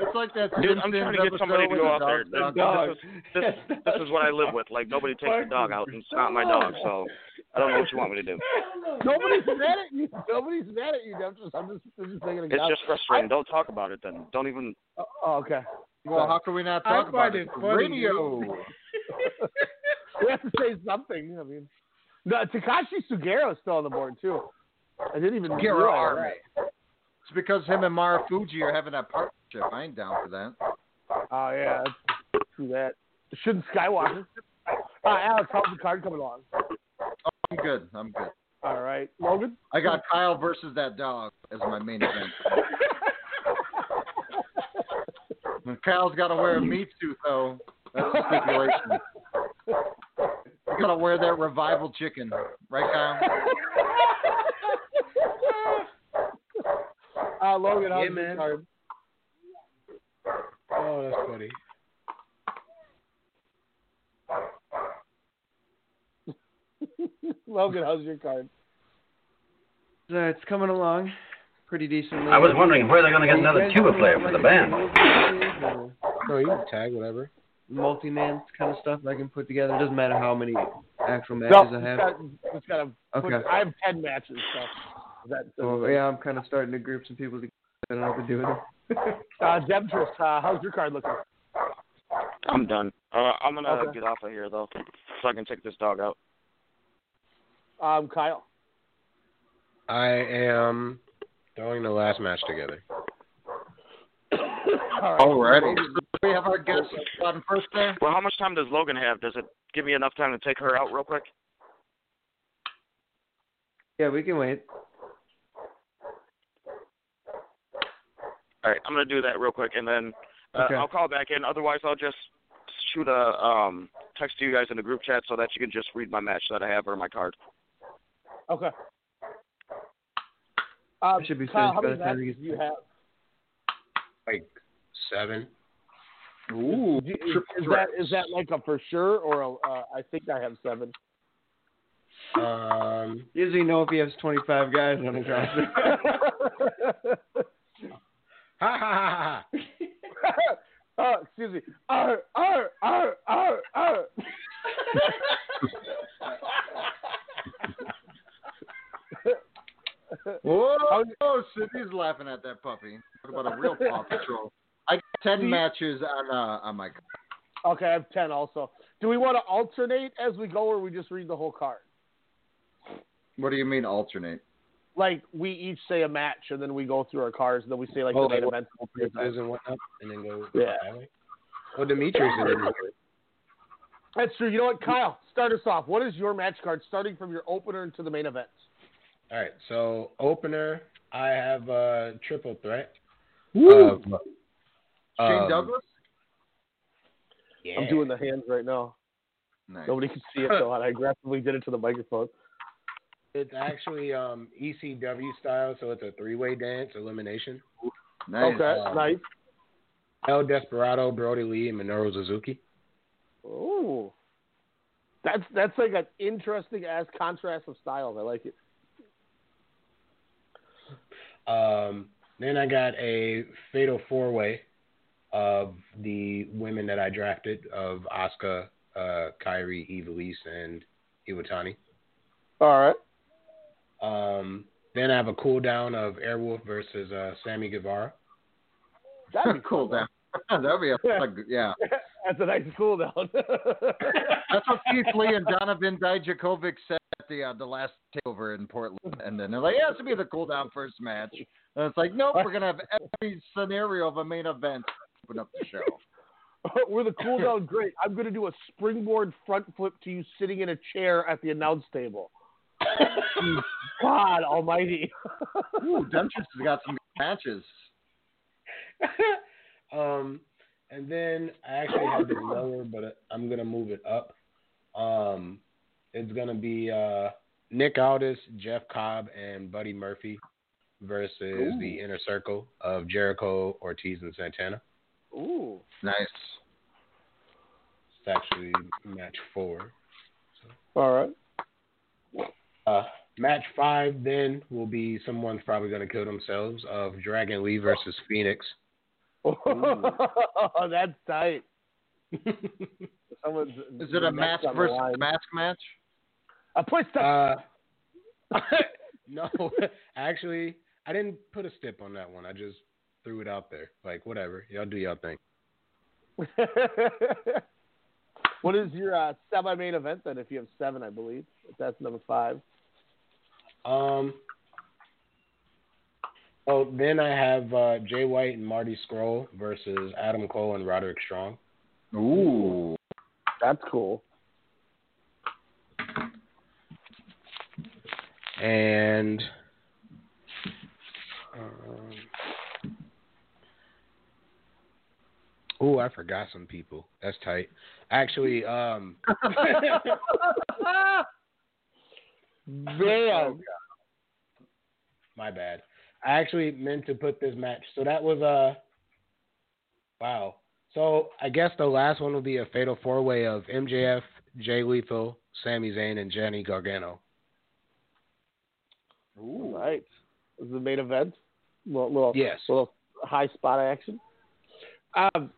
It's like that. Dude, I'm trying to get somebody to go out there. This, this, is, this, this is what I live with. Like nobody takes the dog out, and it's not my dog. So I don't know what you want me to do. Nobody's mad at you. Nobody's mad at you. I'm just, I'm just, I'm just thinking. It's just frustrating. Don't talk about it then. Don't even. Oh, okay. Well, how can we not I talk about find it? it funny, Radio. we have to say something. I mean, no, Takashi Sugiura is still on the board too. I didn't even Get realize army. that. It's because him and Marufuji are having that partnership. I ain't down for that. Oh yeah, that's true that. Shouldn't Skywalker? Uh, Alex, how's the card coming along? I'm good. I'm good. All right, Logan. I got Kyle versus that dog as my main event. And Kyle's got to wear a meat suit though. That's the stipulation. You got to wear that revival chicken, right, Kyle? Uh, Logan, how's Yeah, the man. card? Oh, that's funny. Logan, how's your card? Uh, it's coming along pretty decently. I was wondering where they're going to get another tuba player for the band. Oh, you can tag whatever. multi-man kind of stuff I can put together. It doesn't matter how many actual No, matches I it's have? got, it's got a, Okay. I have ten matches. So that. Well, yeah, I'm kind of starting to group some people together. I don't know what to do with them. Uh, Demetrius, uh, how's your card looking? I'm done. Uh, I'm gonna Okay. get off of here though, so I can take this dog out. Um, Kyle. I am throwing the last match together. All right. Alrighty. We have our guest on first there. Well, how much time does Logan have? Does it give me enough time to take her out real quick? Yeah, we can wait. All right, I'm gonna do that real quick, and then uh, Okay. I'll call back in. Otherwise, I'll just shoot a um text to you guys in the group chat so that you can just read my match that I have or my card. Okay. Um, should be Kyle, finished how many the matches do you have? Like seven. Ooh. You- Is, is that is that like a for sure or a, uh, I think I have seven. Um, He doesn't even know if he has 25 guys on his roster. ha ha ha ha. oh, excuse me. Arr, arr, arr, arr, arr. Whoa, oh, Sydney's laughing at that puppy. What about a real Paw Patrol? I got ten matches on uh, on my. Card. Okay, I have ten also. Do we want to alternate as we go, or we just read the whole card? What do you mean alternate? Like we each say a match, and then we go through our cards, and then we say like Oh, the main like event. Appearances and whatnot, and then go Yeah. that way. Well, Demetrius is in. That's true. You know what, Kyle? Start us off. What is your match card, starting from your opener into the main event? All right, so opener, I have a triple threat. Woo. of, Shane um, Douglas. Yeah. I'm doing the hands right now. Nice. Nobody can see it though, and I aggressively did it to the microphone. It's actually um, ECW style, so it's a three-way dance elimination. Nice. Okay, Um, nice. El Desperado, Brodie Lee, and Minoru Suzuki. Ooh, that's that's like an interesting ass contrast of styles. I like it. Um, then I got a fatal four-way of the women that I drafted of Asuka, uh, Kyrie, Evilise, and Iwatani. All right. Um, then I have a cool down of Airwolf versus uh, Sammy Guevara. That'd be cool down. That'd be a fun, yeah. That's a nice cool down. That's what Keith Lee and Donovan Dijakovic said at the uh, the last takeover in Portland, and then they're like, "Yeah, this will be the cool down first match." And it's like, nope, we're gonna have every scenario of a main event to open up the show. We're the cool down great. I'm going to do a springboard front flip to you sitting in a chair at the announce table. God Almighty! Ooh, Demetrius has got some matches. um, and then I actually have it lower, but I'm gonna move it up. Um, it's gonna be uh, Nick Aldis, Jeff Cobb, and Buddy Murphy versus Ooh. the inner circle of Jericho, Ortiz, and Santana. Ooh, Nice. It's actually match four. all right. Uh, match five then will be someone's probably gonna kill themselves of Dragon Lee versus Phoenix. Oh, that's tight. Someone's Is it a mask neck's on the versus line. mask match? A push to Uh, no, actually, I didn't put a stip on that one. I just threw it out there. Like, whatever. Y'all do y'all thing. what is your uh, semi-main event then? If you have seven, I believe. If that's number five. Um. Oh, then I have uh, Jay White and Marty Scurll versus Adam Cole and Roderick Strong. Ooh. That's cool. And um, oh, I forgot some people. That's tight. Actually, um, Man, my bad. I actually meant to put this match. So that was uh wow. So I guess the last one will be a fatal four way of MJF, Jay Lethal, Sami Zayn, and Johnny Gargano. Ooh. Right. This is the main event. Little, little, Yes. little high spot action. Um,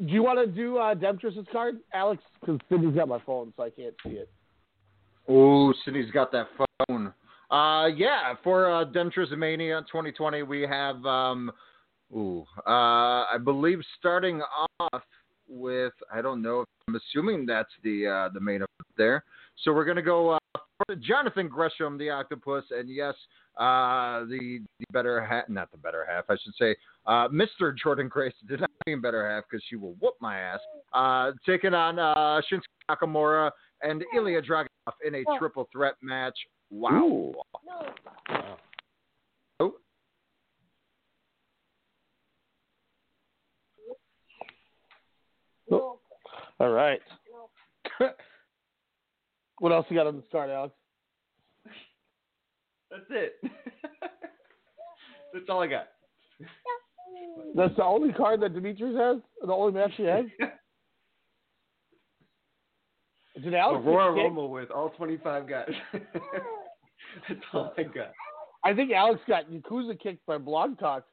do you want to do uh, Demetrius's card, Alex? Because Sydney's got my phone, so I can't see it. Oh, Sydney's got that phone. Uh, yeah, for uh, Dentris Mania 2020, we have, um, ooh, uh, I believe starting off with, I don't know, I'm assuming that's the uh, the main event there. So we're gonna go uh, Jonathan Gresham, the Octopus, and yes, uh, the the better half, not the better half, I should say, uh, Mr. Jordan Grace did not mean better half because she will whoop my ass. Uh, taking on uh, Shinsuke Nakamura and Ilya Dragunov in a triple threat match. Wow. Oh. All right. What else you got on the card, Alex? That's it. That's all I got. That's the only card that Demetrius has. The only match he has. Did Alex A Royal get? Rumble with all 25 guys. That's all I got. I think Alex got Yakuza kicked by Blog Talk.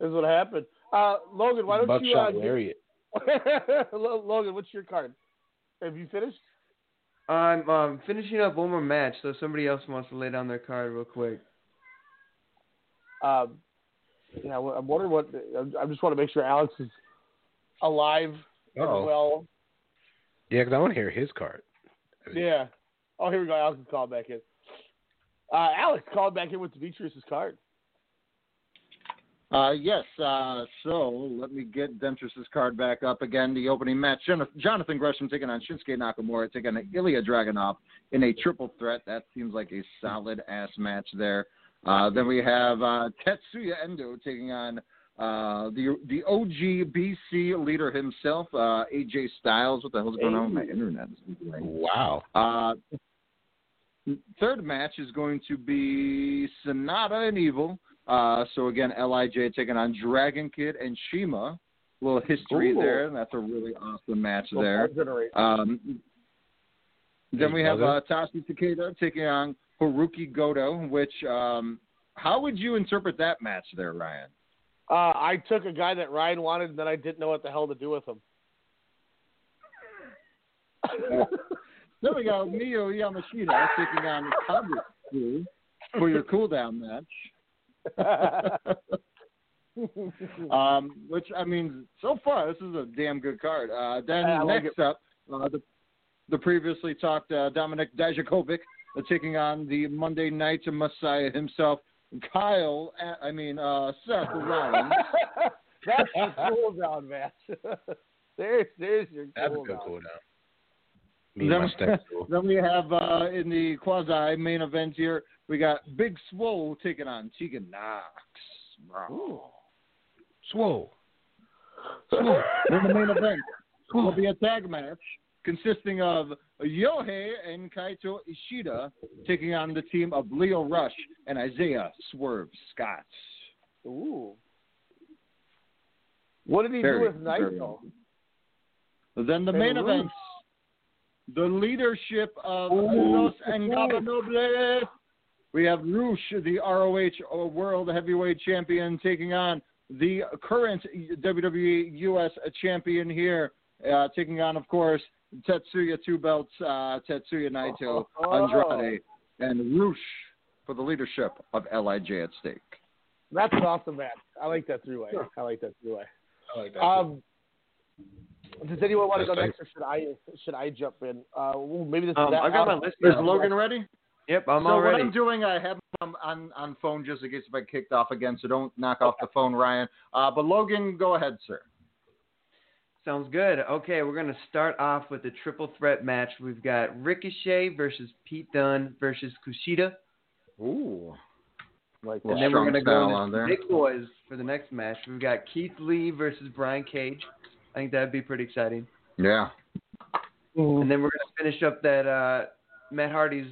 Is what happened. Uh, Logan, why don't you? Uh, Buckshot Lariat. Logan, what's your card? Have you finished? I'm um, finishing up one more match, so if somebody else wants to lay down their card real quick. Um, yeah, well, I'm wondering what. I just want to make sure Alex is alive and Uh-oh. well. Yeah, because I want to hear his card. Yeah. Oh, here we go. Alex is called back in. Uh, Alex called back in with Demetrius's card. Uh, yes, uh, so let me get Dentris's card back up again. The opening match Jonathan Gresham taking on Shinsuke Nakamura, taking on Ilya Dragunov in a triple threat. That seems like a solid ass match there. Uh, then we have uh, Tetsuya Endo taking on uh, the the OG BC leader himself, uh, AJ Styles. What the hell's going on with my internet? Wow. Uh, third match is going to be Sanada and Evil. Uh, so again, Lij taking on Dragon Kid and CIMA. A little history Ooh. there. That's a really awesome match Well, there. Um, then we have uh, Tashi Takeda taking on Hirooki Goto. Which, um, how would you interpret that match there, Ryan? Uh, I took a guy that Ryan wanted, and then I didn't know what the hell to do with him. Then we got Miyu Yamashita taking on Kabuki for your cooldown match. um, which I mean, so far this is a damn good card. Uh, then I like next up, uh, the the previously talked uh, Dominic Dijakovic uh, taking on the Monday Night Messiah himself, Kyle. uh, I mean uh, Seth Rollins. That's your cooldown match. there's, there's your That's a cooldown. good cooldown. Me and my Then, then we have uh, in the quasi main event here, we got Big Swole taking on Tegan Nox. Bro. Swole. in the main event will be a tag match consisting of Yohei and Kaito Ishida taking on the team of Leo Rush and Isaiah Swerve Scott. Ooh. What did he Very, do with Knight, very though? Then the main event, the leadership of Ooh. Los Ingobernables. We have Rush, the ROH World Heavyweight Champion, taking on the current WWE US Champion here, uh, taking on, of course, Tetsuya Two Belts, uh, Tetsuya Naito, Andrade, and Rush for the leadership of LIJ at stake. That's an awesome match. I like that three way. I like that three way. I like that. Um, does anyone want to go next, or should I? Should I jump in? Uh, ooh, maybe this Um, is that. I got my list Is. Logan ready? Yep, I'm so all what. I'm doing, I have him on on phone just in case if I kicked off again. So don't knock off the phone, Ryan. Uh, but Logan, go ahead, sir. Sounds good. Okay, we're going to start off with the triple threat match. We've got Ricochet versus Pete Dunne versus Kushida. Ooh. Like And then we're strong going to go on there. the big boys for the next match. We've got Keith Lee versus Brian Cage. I think that'd be pretty exciting. Yeah. And then we're going to finish up that uh, Matt Hardy's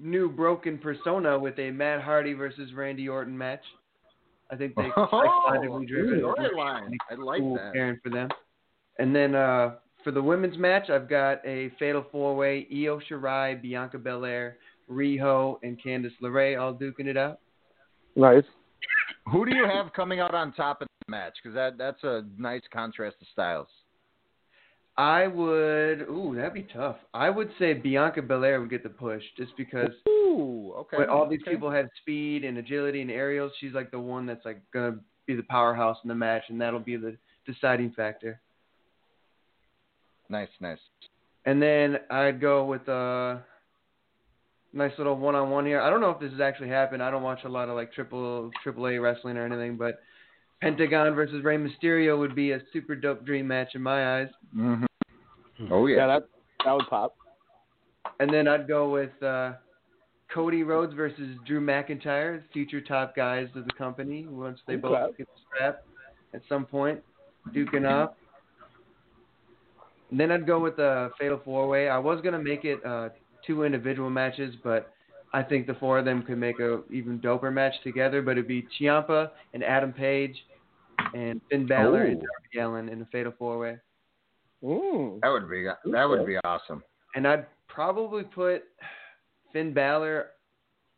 new broken persona with a Matt Hardy versus Randy Orton match. I think they Oh, psychologically driven. storyline. I like cool that. pairing for them. And then uh, for the women's match, I've got a fatal four way: Io Shirai, Bianca Belair, Riho, and Candice LeRae all duking it out. Nice. Who do you have coming out on top of the match? Because that that's a nice contrast to styles. I would. Ooh, that'd be tough. I would say Bianca Belair would get the push just because. Ooh, okay. But all these okay. people have speed and agility and aerials. She's like the one that's like gonna be the powerhouse in the match, and that'll be the deciding factor. Nice, nice. And then I'd go with a nice little one-on-one here. I don't know if this has actually happened. I don't watch a lot of like triple triple A wrestling or anything, but Pentagon versus Rey Mysterio would be a super dope dream match in my eyes. hmm Oh yeah. Yeah, that that would pop. And then I'd go with uh, Cody Rhodes versus Drew McIntyre, future top guys of the company. Once they both get the strap at some point, duking up. And then I'd go with the Fatal Four Way. I was gonna make it uh, two individual matches, but I think the four of them could make a even doper match together. But it'd be Ciampa and Adam Page and Finn Balor and Darby Allin in a Fatal Four Way. Mm. That would be that would be awesome. And I'd probably put Finn Balor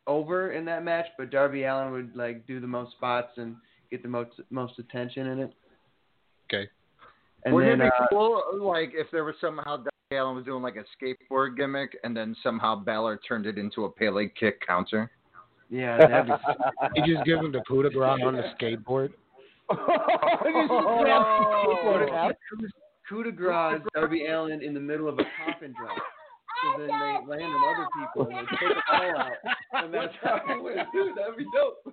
over in that match, but Darby Allin would like do the most spots and get the most most attention in it. Okay. And Wouldn't then it be uh, cool, like if there was somehow Darby Allin was doing like a skateboard gimmick, and then somehow Balor turned it into a Pele kick counter? yeah, that'd be You just give him the coup de grace on the skateboard. oh, coup de grace Darby Allin in the middle of a coffin drop. So then they land on other people and they take them all out, and that's how he wins. Dude, that'd be dope.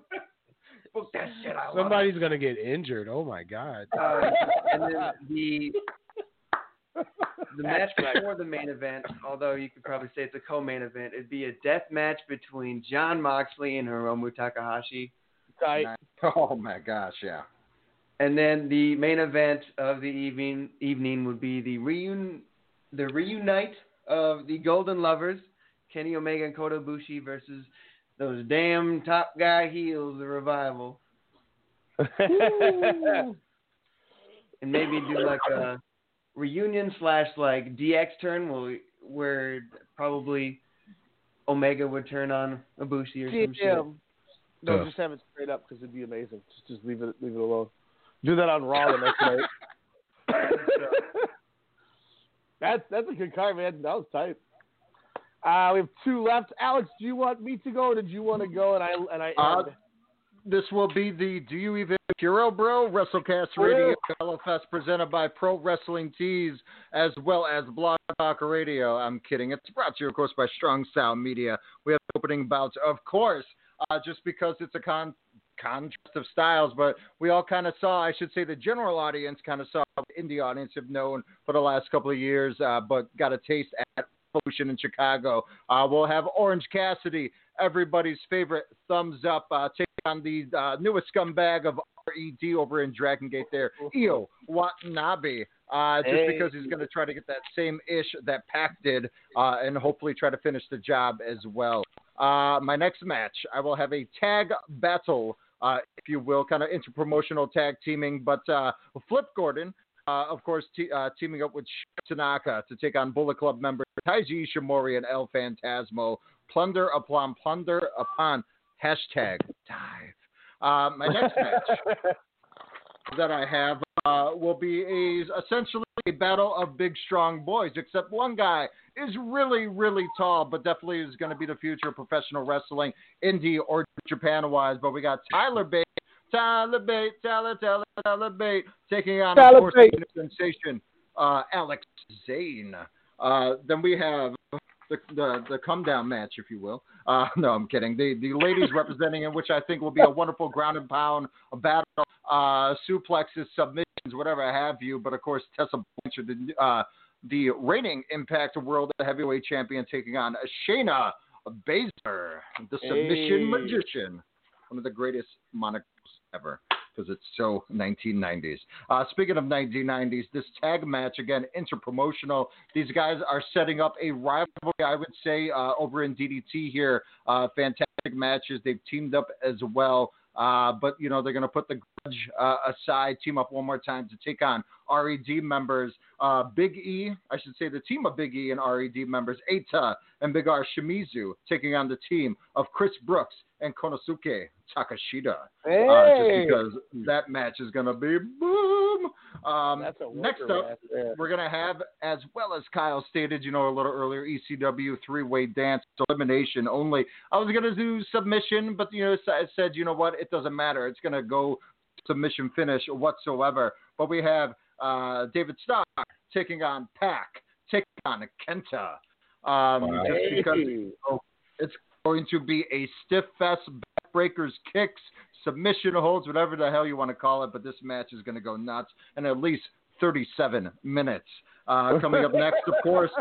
Book that shit. I. Somebody's gonna get injured. Oh my god. Uh, and then the the match before the main event, although you could probably say it's a co-main event, it'd be a death match between Jon Moxley and Hiromu Takahashi. Tight. Oh my gosh, yeah. And then the main event of the evening evening would be the reun the reunite of the Golden Lovers, Kenny Omega and Kota Ibushi versus those damn top guy heels, the Revival. and maybe do like a reunion slash like DX turn where where probably Omega would turn on Ibushi or some shit. No, Ugh. just have it straight up because it'd be amazing. Just just leave it leave it alone. Do that on Raw the next night. that's that's a good card, man. That was tight. Uh, we have two left. Alex, do you want me to go, or did you want to go? And I and I. Uh, end? This will be the Do You Even Hero Bro WrestleCast Radio LFS presented by Pro Wrestling Tees as well as Blog Talk Radio. I'm kidding. It's brought to you, of course, by Strong Sound Media. We have opening bouts, of course, uh, just because it's a con contrast of styles, but we all kind of saw, I should say, the general audience kind of saw the indie audience have known for the last couple of years, uh, but got a taste at Evolution in Chicago. Uh, we'll have Orange Cassidy, everybody's favorite thumbs up, uh, take on the uh, newest scumbag of RED over in Dragon Gate there, Io Watanabe. Uh, just Hey. because he's going to try to get that same ish that Pac did, uh, and hopefully try to finish the job as well. Uh, my next match, I will have a tag battle, uh, if you will, kind of interpromotional tag teaming, but uh, Flip Gordon, uh, of course, te- uh, teaming up with Tanaka to take on Bullet Club members Taiji Ishimori and El Phantasmo. Plunder upon plunder upon hashtag dive. Uh, my next match that I have uh, will be a, essentially a battle of big, strong boys, except one guy is really, really tall, but definitely is going to be the future of professional wrestling, indie or Japan wise. But we got Tyler Bate, Tyler Bate, Tyler, Tyler, Tyler Bate, taking on, of course, sensation, uh, Alex Zayne. Uh, then we have the, the the come down match, if you will. Uh, no, I'm kidding. The the ladies representing in which I think will be a wonderful ground and pound a battle, uh, suplexes, submissions, whatever have you. But of course, Tessa Blanchard, the uh, the reigning Impact World Heavyweight Champion, taking on Shayna Baszler, the Submission Hey. Magician, one of the greatest monikers ever. Because it's so 1990s. Uh, speaking of 1990s, this tag match again interpromotional. These guys are setting up a rivalry, I would say, uh, over in DDT here. Uh, fantastic matches. They've teamed up as well. Uh, but you know they're going to put the grudge uh, aside, team up one more time to take on RED members. Uh, Big E, I should say the team of Big E and RED members, Eita and Big R Shimizu, taking on the team of Chris Brooks and Konosuke Takeshita. Uh, just because that match is going to be boom. Um, next up, there. we're going to have, as well as Kyle stated, you know, a little earlier, ECW three way dance elimination only. I was going to do submission, but, you know, I said, you know what, it doesn't matter. It's going to go submission finish whatsoever. But we have uh, David Starr taking on Pac, taking on Kenta. Um, just because oh, it's going to be a stiff fest, backbreakers, kicks, submission holds, whatever the hell you want to call it. But this match is going to go nuts, and at least 37 minutes. Uh, coming up next, of course,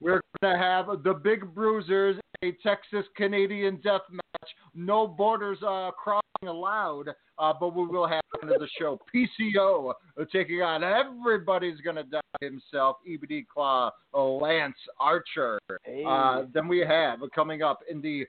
we're going to have the Big Bruisers, a Texas Canadian death match. No borders uh, crossing allowed, uh, but we will have end of the show. PCO uh, taking on everybody's going to die himself, EBD Claw, Lance Archer. Uh, then we have coming up in the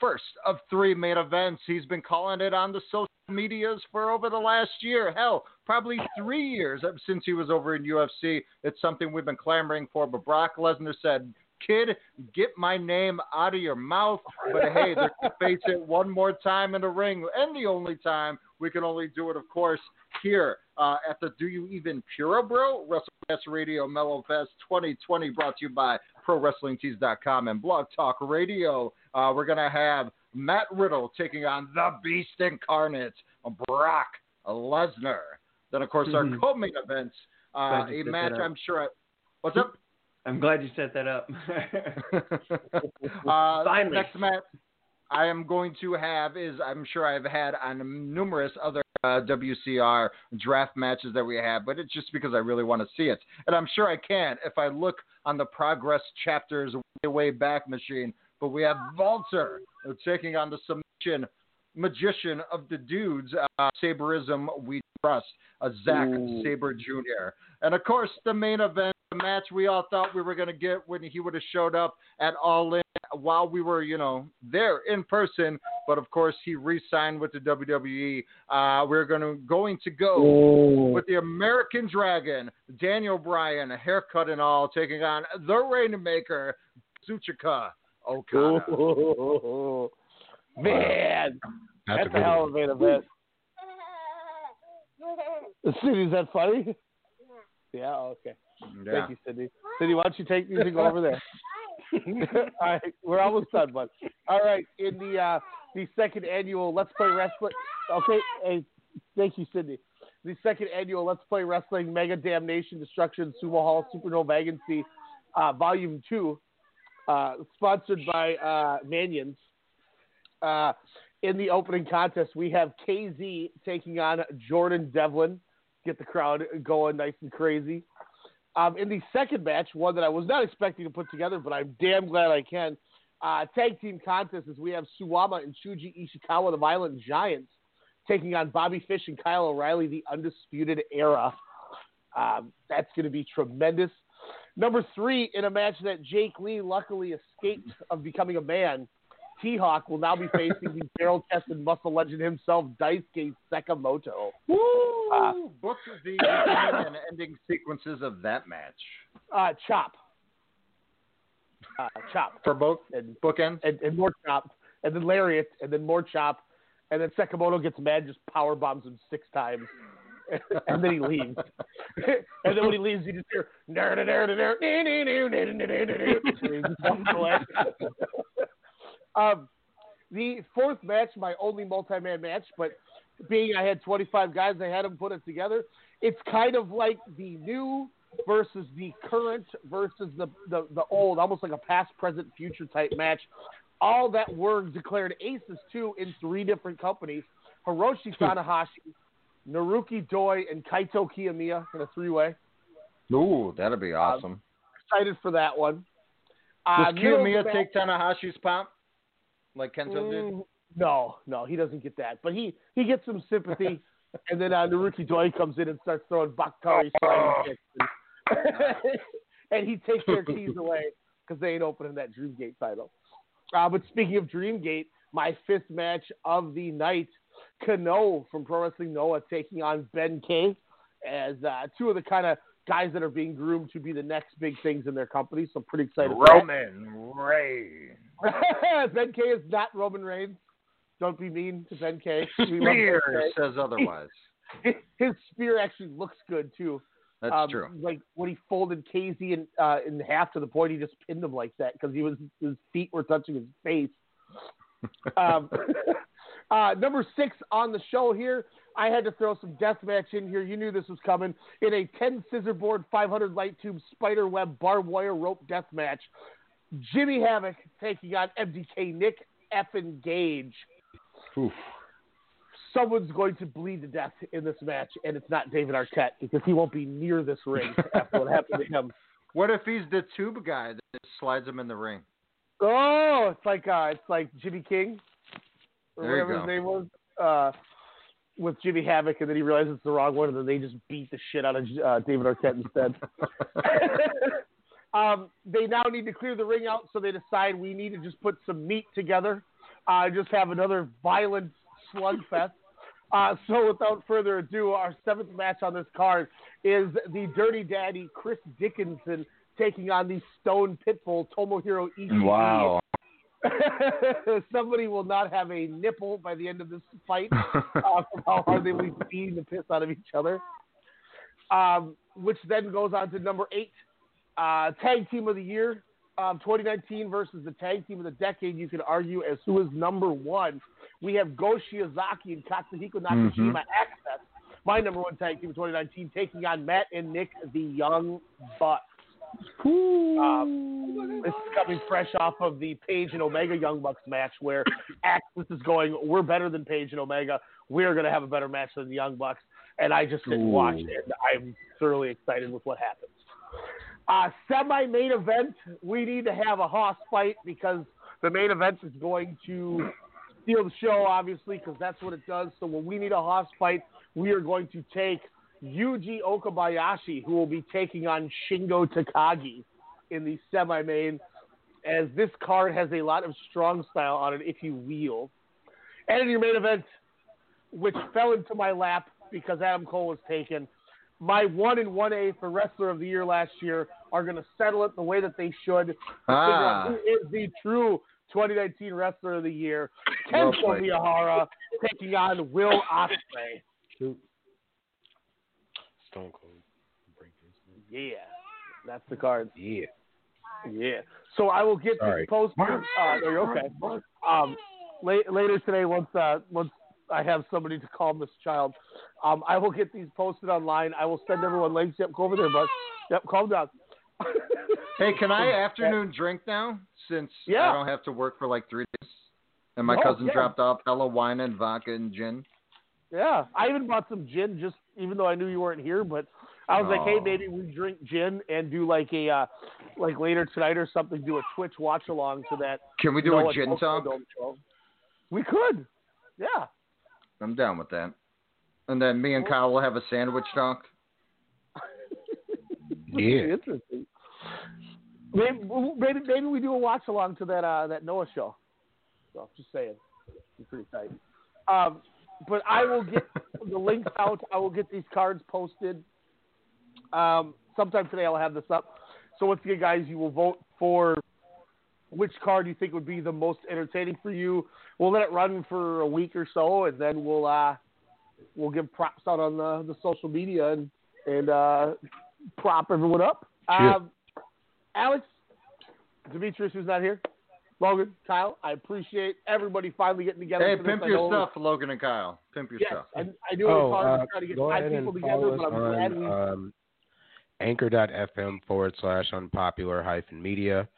first of three main events. He's been calling it on the social medias for over the last year. Hell, probably three years since he was over in UFC. It's something we've been clamoring for. But Brock Lesnar said, Kid, get my name out of your mouth. But hey, they're going to face it one more time in the ring. And the only time we can only do it, of course, here uh, at the Do You Even Puro Bro WrestleCast Radio Mellow Fest 2020 brought to you by ProWrestlingTees.com and Blog Talk Radio. Uh, we're going to have Matt Riddle taking on the Beast Incarnate, Brock Lesnar. Then, of course, our Mhm. co-main events, uh, a match. I'm sure. I, what's up? I'm glad you set that up. Uh, Finally. Next match I am going to have is I'm sure I've had on numerous other uh, WCR draft matches that we have, but it's just because I really want to see it, and I'm sure I can if I look on the progress chapters way way back machine. But we have Walter taking on the submission magician of the dudes, uh, Saberism We Trust, uh, Zack Ooh. Sabre Jr. And of course, the main event, the match we all thought we were going to get when he would have showed up at All In while we were, you know, there in person. But of course, he re-signed with the WWE. Uh, we're going to going to go Ooh. with the American Dragon, Daniel Bryan, a haircut and all, taking on the Rainmaker, Kazuchika Okada. Ooh. Man, That's a that's a good hell of an event. Sydney, is that funny? Yeah, okay. Yeah. Thank you, Sydney. Sydney, why don't you take these and go over there? All right, we're almost done, bud. All right, in the uh, the second annual Let's Play Wrestling. Okay, hey, thank you, Sydney. The second annual Let's Play Wrestling Mega Damnation Destruction Sumo Hall Supernova Vacancy uh, Volume Two, uh, sponsored by uh, Manions. Uh, in the opening contest, we have KZ taking on Jordan Devlin. Get the crowd going nice and crazy. Um, in the second match, one that I was not expecting to put together, but I'm damn glad I can. Uh, tag team contest is we have Suwama and Shuji Ishikawa, the Violent Giants, taking on Bobby Fish and Kyle O'Reilly, the Undisputed Era. Um, that's going to be tremendous. Number three, in a match that Jake Lee luckily escaped of becoming a man, T Hawk will now be facing the barrel tested muscle legend himself, Daisuke Sekimoto. Woo! Uh, Book the and ending sequences of that match. Uh, chop. Uh, chop. For both and bookends? And, and more chop. And then lariat, and then more chop. And then Sekimoto gets mad, just power bombs him six times. and then he leaves. and then when he leaves, you just hear "Nar, nar, nar, nar, nar, nar, nar, nar, nar, nar, um, the fourth match, my only multi-man match, but being I had 25 guys, I had them put it together. It's kind of like the new versus the current versus the, the, the old, almost like a past, present, future type match. All that were declared aces too in three different companies. Hiroshi Tanahashi, Naruki Doi, and Kaito Kiyomiya in a three-way. Ooh, that'd be awesome. Excited for that one. Does Uh, middle Kiyomiya take Tanahashi's pop? Like Kento did? Mm, No, no, he doesn't get that. But he he gets some sympathy, and then uh, Naruki Doi comes in and starts throwing Bakari sliding kicks, and, and he takes their keys away because they ain't opening that Dreamgate title. Uh, but speaking of Dreamgate, my fifth match of the night, Kenoh from Pro Wrestling Noah taking on Ben K as uh, two of the kind of guys that are being groomed to be the next big things in their company. So I'm pretty excited. Roman Reigns. ben K is not Roman Reigns. Don't be mean to Ben K. We love Ben K. says otherwise. his, his spear actually looks good too. That's Um, true. Like when he folded Casey in uh, in half to the point he just pinned him like that because he was his feet were touching his face. um, uh, number six on the show here. I had to throw some death match in here. You knew this was coming in a 10 scissor board, 500 light tube, spider web, barbed wire rope death match. Jimmy Havoc taking on MDK Nick effing Gage. Someone's going to bleed to death in this match, and it's not David Arquette because he won't be near this ring after what happened to him. What if he's the tube guy that slides him in the ring? Oh, it's like uh, it's like Jimmy King, or There you whatever go. his name was, uh, with Jimmy Havoc, and then he realizes it's the wrong one, and then they just beat the shit out of uh, David Arquette instead. um, they now need to clear the ring out, so they decide we need to just put some meat together, uh, just have another violent slugfest. Uh, so without further ado, our seventh match on this card is the Dirty Daddy Chris Dickinson taking on the Stone Pitbull Tomohiro Ishii. Wow. Somebody will not have a nipple by the end of this fight uh, from how hard they will be beating the piss out of each other. Um, which then goes on to number eight, uh, tag team of the year, um, 2019 versus the tag team of the decade. You can argue as who is number one. We have Go Shiozaki and Katsuhiko Nakajima Mhm. AXIZ, my number one tag team of 2019, taking on Matt and Nick, the Young Bucks. Um, this is coming fresh off of the Page and Omega Young Bucks match where AXIZ is going, we're better than Page and Omega. We're going to have a better match than the Young Bucks. And I just sit and watch, Ooh. and I'm thoroughly excited with what happens. Semi main event, we need to have a Hoss fight because the main event is going to steal the show, obviously, because that's what it does. So when we need a Hoss fight, we are going to take Yuji Okabayashi, who will be taking on Shingo Takagi in the semi main, as this card has a lot of strong style on it if you will. And in your main event, which fell into my lap because Adam Cole was taken, my one and one A for wrestler of the year last year are going to settle it the way that they should. to Ah. Who is the true 2019 wrestler of the year? Well Kento played. Miyahara taking on Will Ospreay. Stone Cold. Yeah, that's the card. Yeah. Yeah. So I will get Sorry. this posted. Uh, okay. Um, la- later today, once uh, once I have somebody to calm this child, um, I will get these posted online. I will send everyone links. Yep, go over there, bud. Yep, calm down. Hey, can I afternoon drink now? Since Yeah. I don't have to work for like three days. And my Oh, cousin yeah. dropped off hella wine and vodka and gin. Yeah, I even bought some gin, just even though I knew you weren't here. But I was like, hey, Oh. maybe we drink gin and do like a uh, like later tonight or something. Do a Twitch watch along to that. Can we do a gin talk? We could. Yeah. I'm down with that. And then me and Kyle will have a sandwich talk. Yeah. Interesting. Maybe, maybe maybe we do a watch along to that uh, that Noah show. So just saying, it's pretty tight. Um, but I will get the links out. I will get these cards posted. Um, sometime today I'll have this up. So once again, guys, you will vote for which card you think would be the most entertaining for you. We'll let it run for a week or so, and then we'll uh, we'll give props out on the, the social media and and uh, prop everyone up. Um, Alex, Demetrius, who's not here, Logan, Kyle, I appreciate everybody finally getting together. Hey, for pimp I your know- stuff, Logan and Kyle. Pimp your Yes, stuff. I, I knew it was Oh, hard uh, to try to get go five ahead and people follow together, us but I'm glad on we. um, anchor.fm forward slash unpopular hyphen media.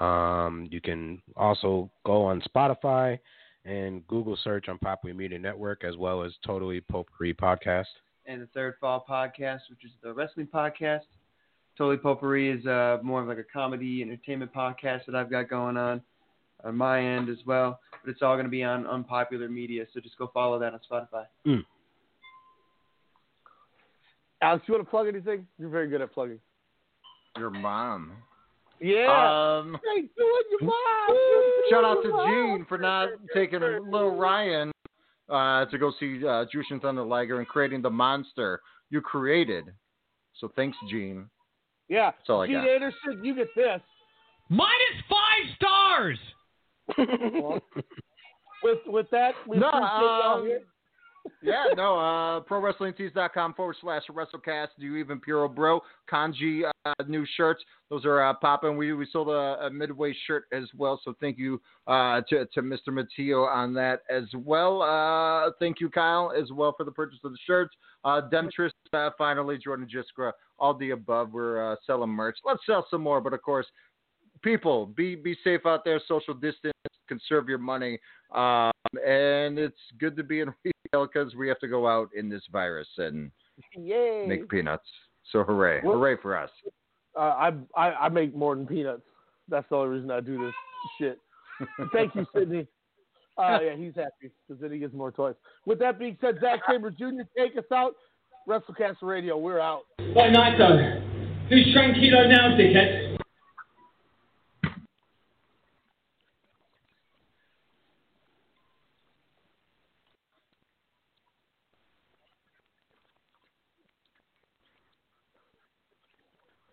Um, you can also go on Spotify and Google search Unpopular Media Network as well as Totally Potpourri Podcast. And the Third Fall podcast, which is the wrestling podcast. Totally Potpourri is uh, more of like a comedy entertainment podcast that I've got going on on my end as well. But it's all going to be on unpopular media, so just go follow that on Spotify. Alex, you want to plug anything? You're very good at plugging. Your mom. Yeah. Um, Hey, do it, your mom. shout out to Gene for not taking little Ryan uh, to go see uh, Jushin Thunder Liger and creating the monster you created. So thanks, Gene. Yeah. That's all I Gene got. Anderson, you get this. Minus five stars. Well, with with that, we No, appreciate y'all um, here. Yeah, no, uh, ProWrestlingTees.com forward slash WrestleCast. Do you even Puro Bro Kanji uh, new shirts? Those are uh, popping. We we sold a, a midway shirt as well, so thank you uh, to to Mr. Matteo on that as well. Uh, thank you, Kyle, as well for the purchase of the shirts. Uh, Demetrius, uh, finally, Jordan Jiskra, all the above. We're uh, selling merch. Let's sell some more, but of course, people, be be safe out there. Social distance, conserve your money, um, and it's good to be in retail because we have to go out in this virus and Yay! make peanuts. So hooray, Well- hooray for us. Uh, I, I I make more than peanuts. That's the only reason I do this shit. Thank you, Sydney. Uh, yeah, he's happy because then he gets more toys. With that being said, Zack Sabre Jr., take us out. WrestleCast Radio, we're out. What night though? Who's tranquilo now, dickhead?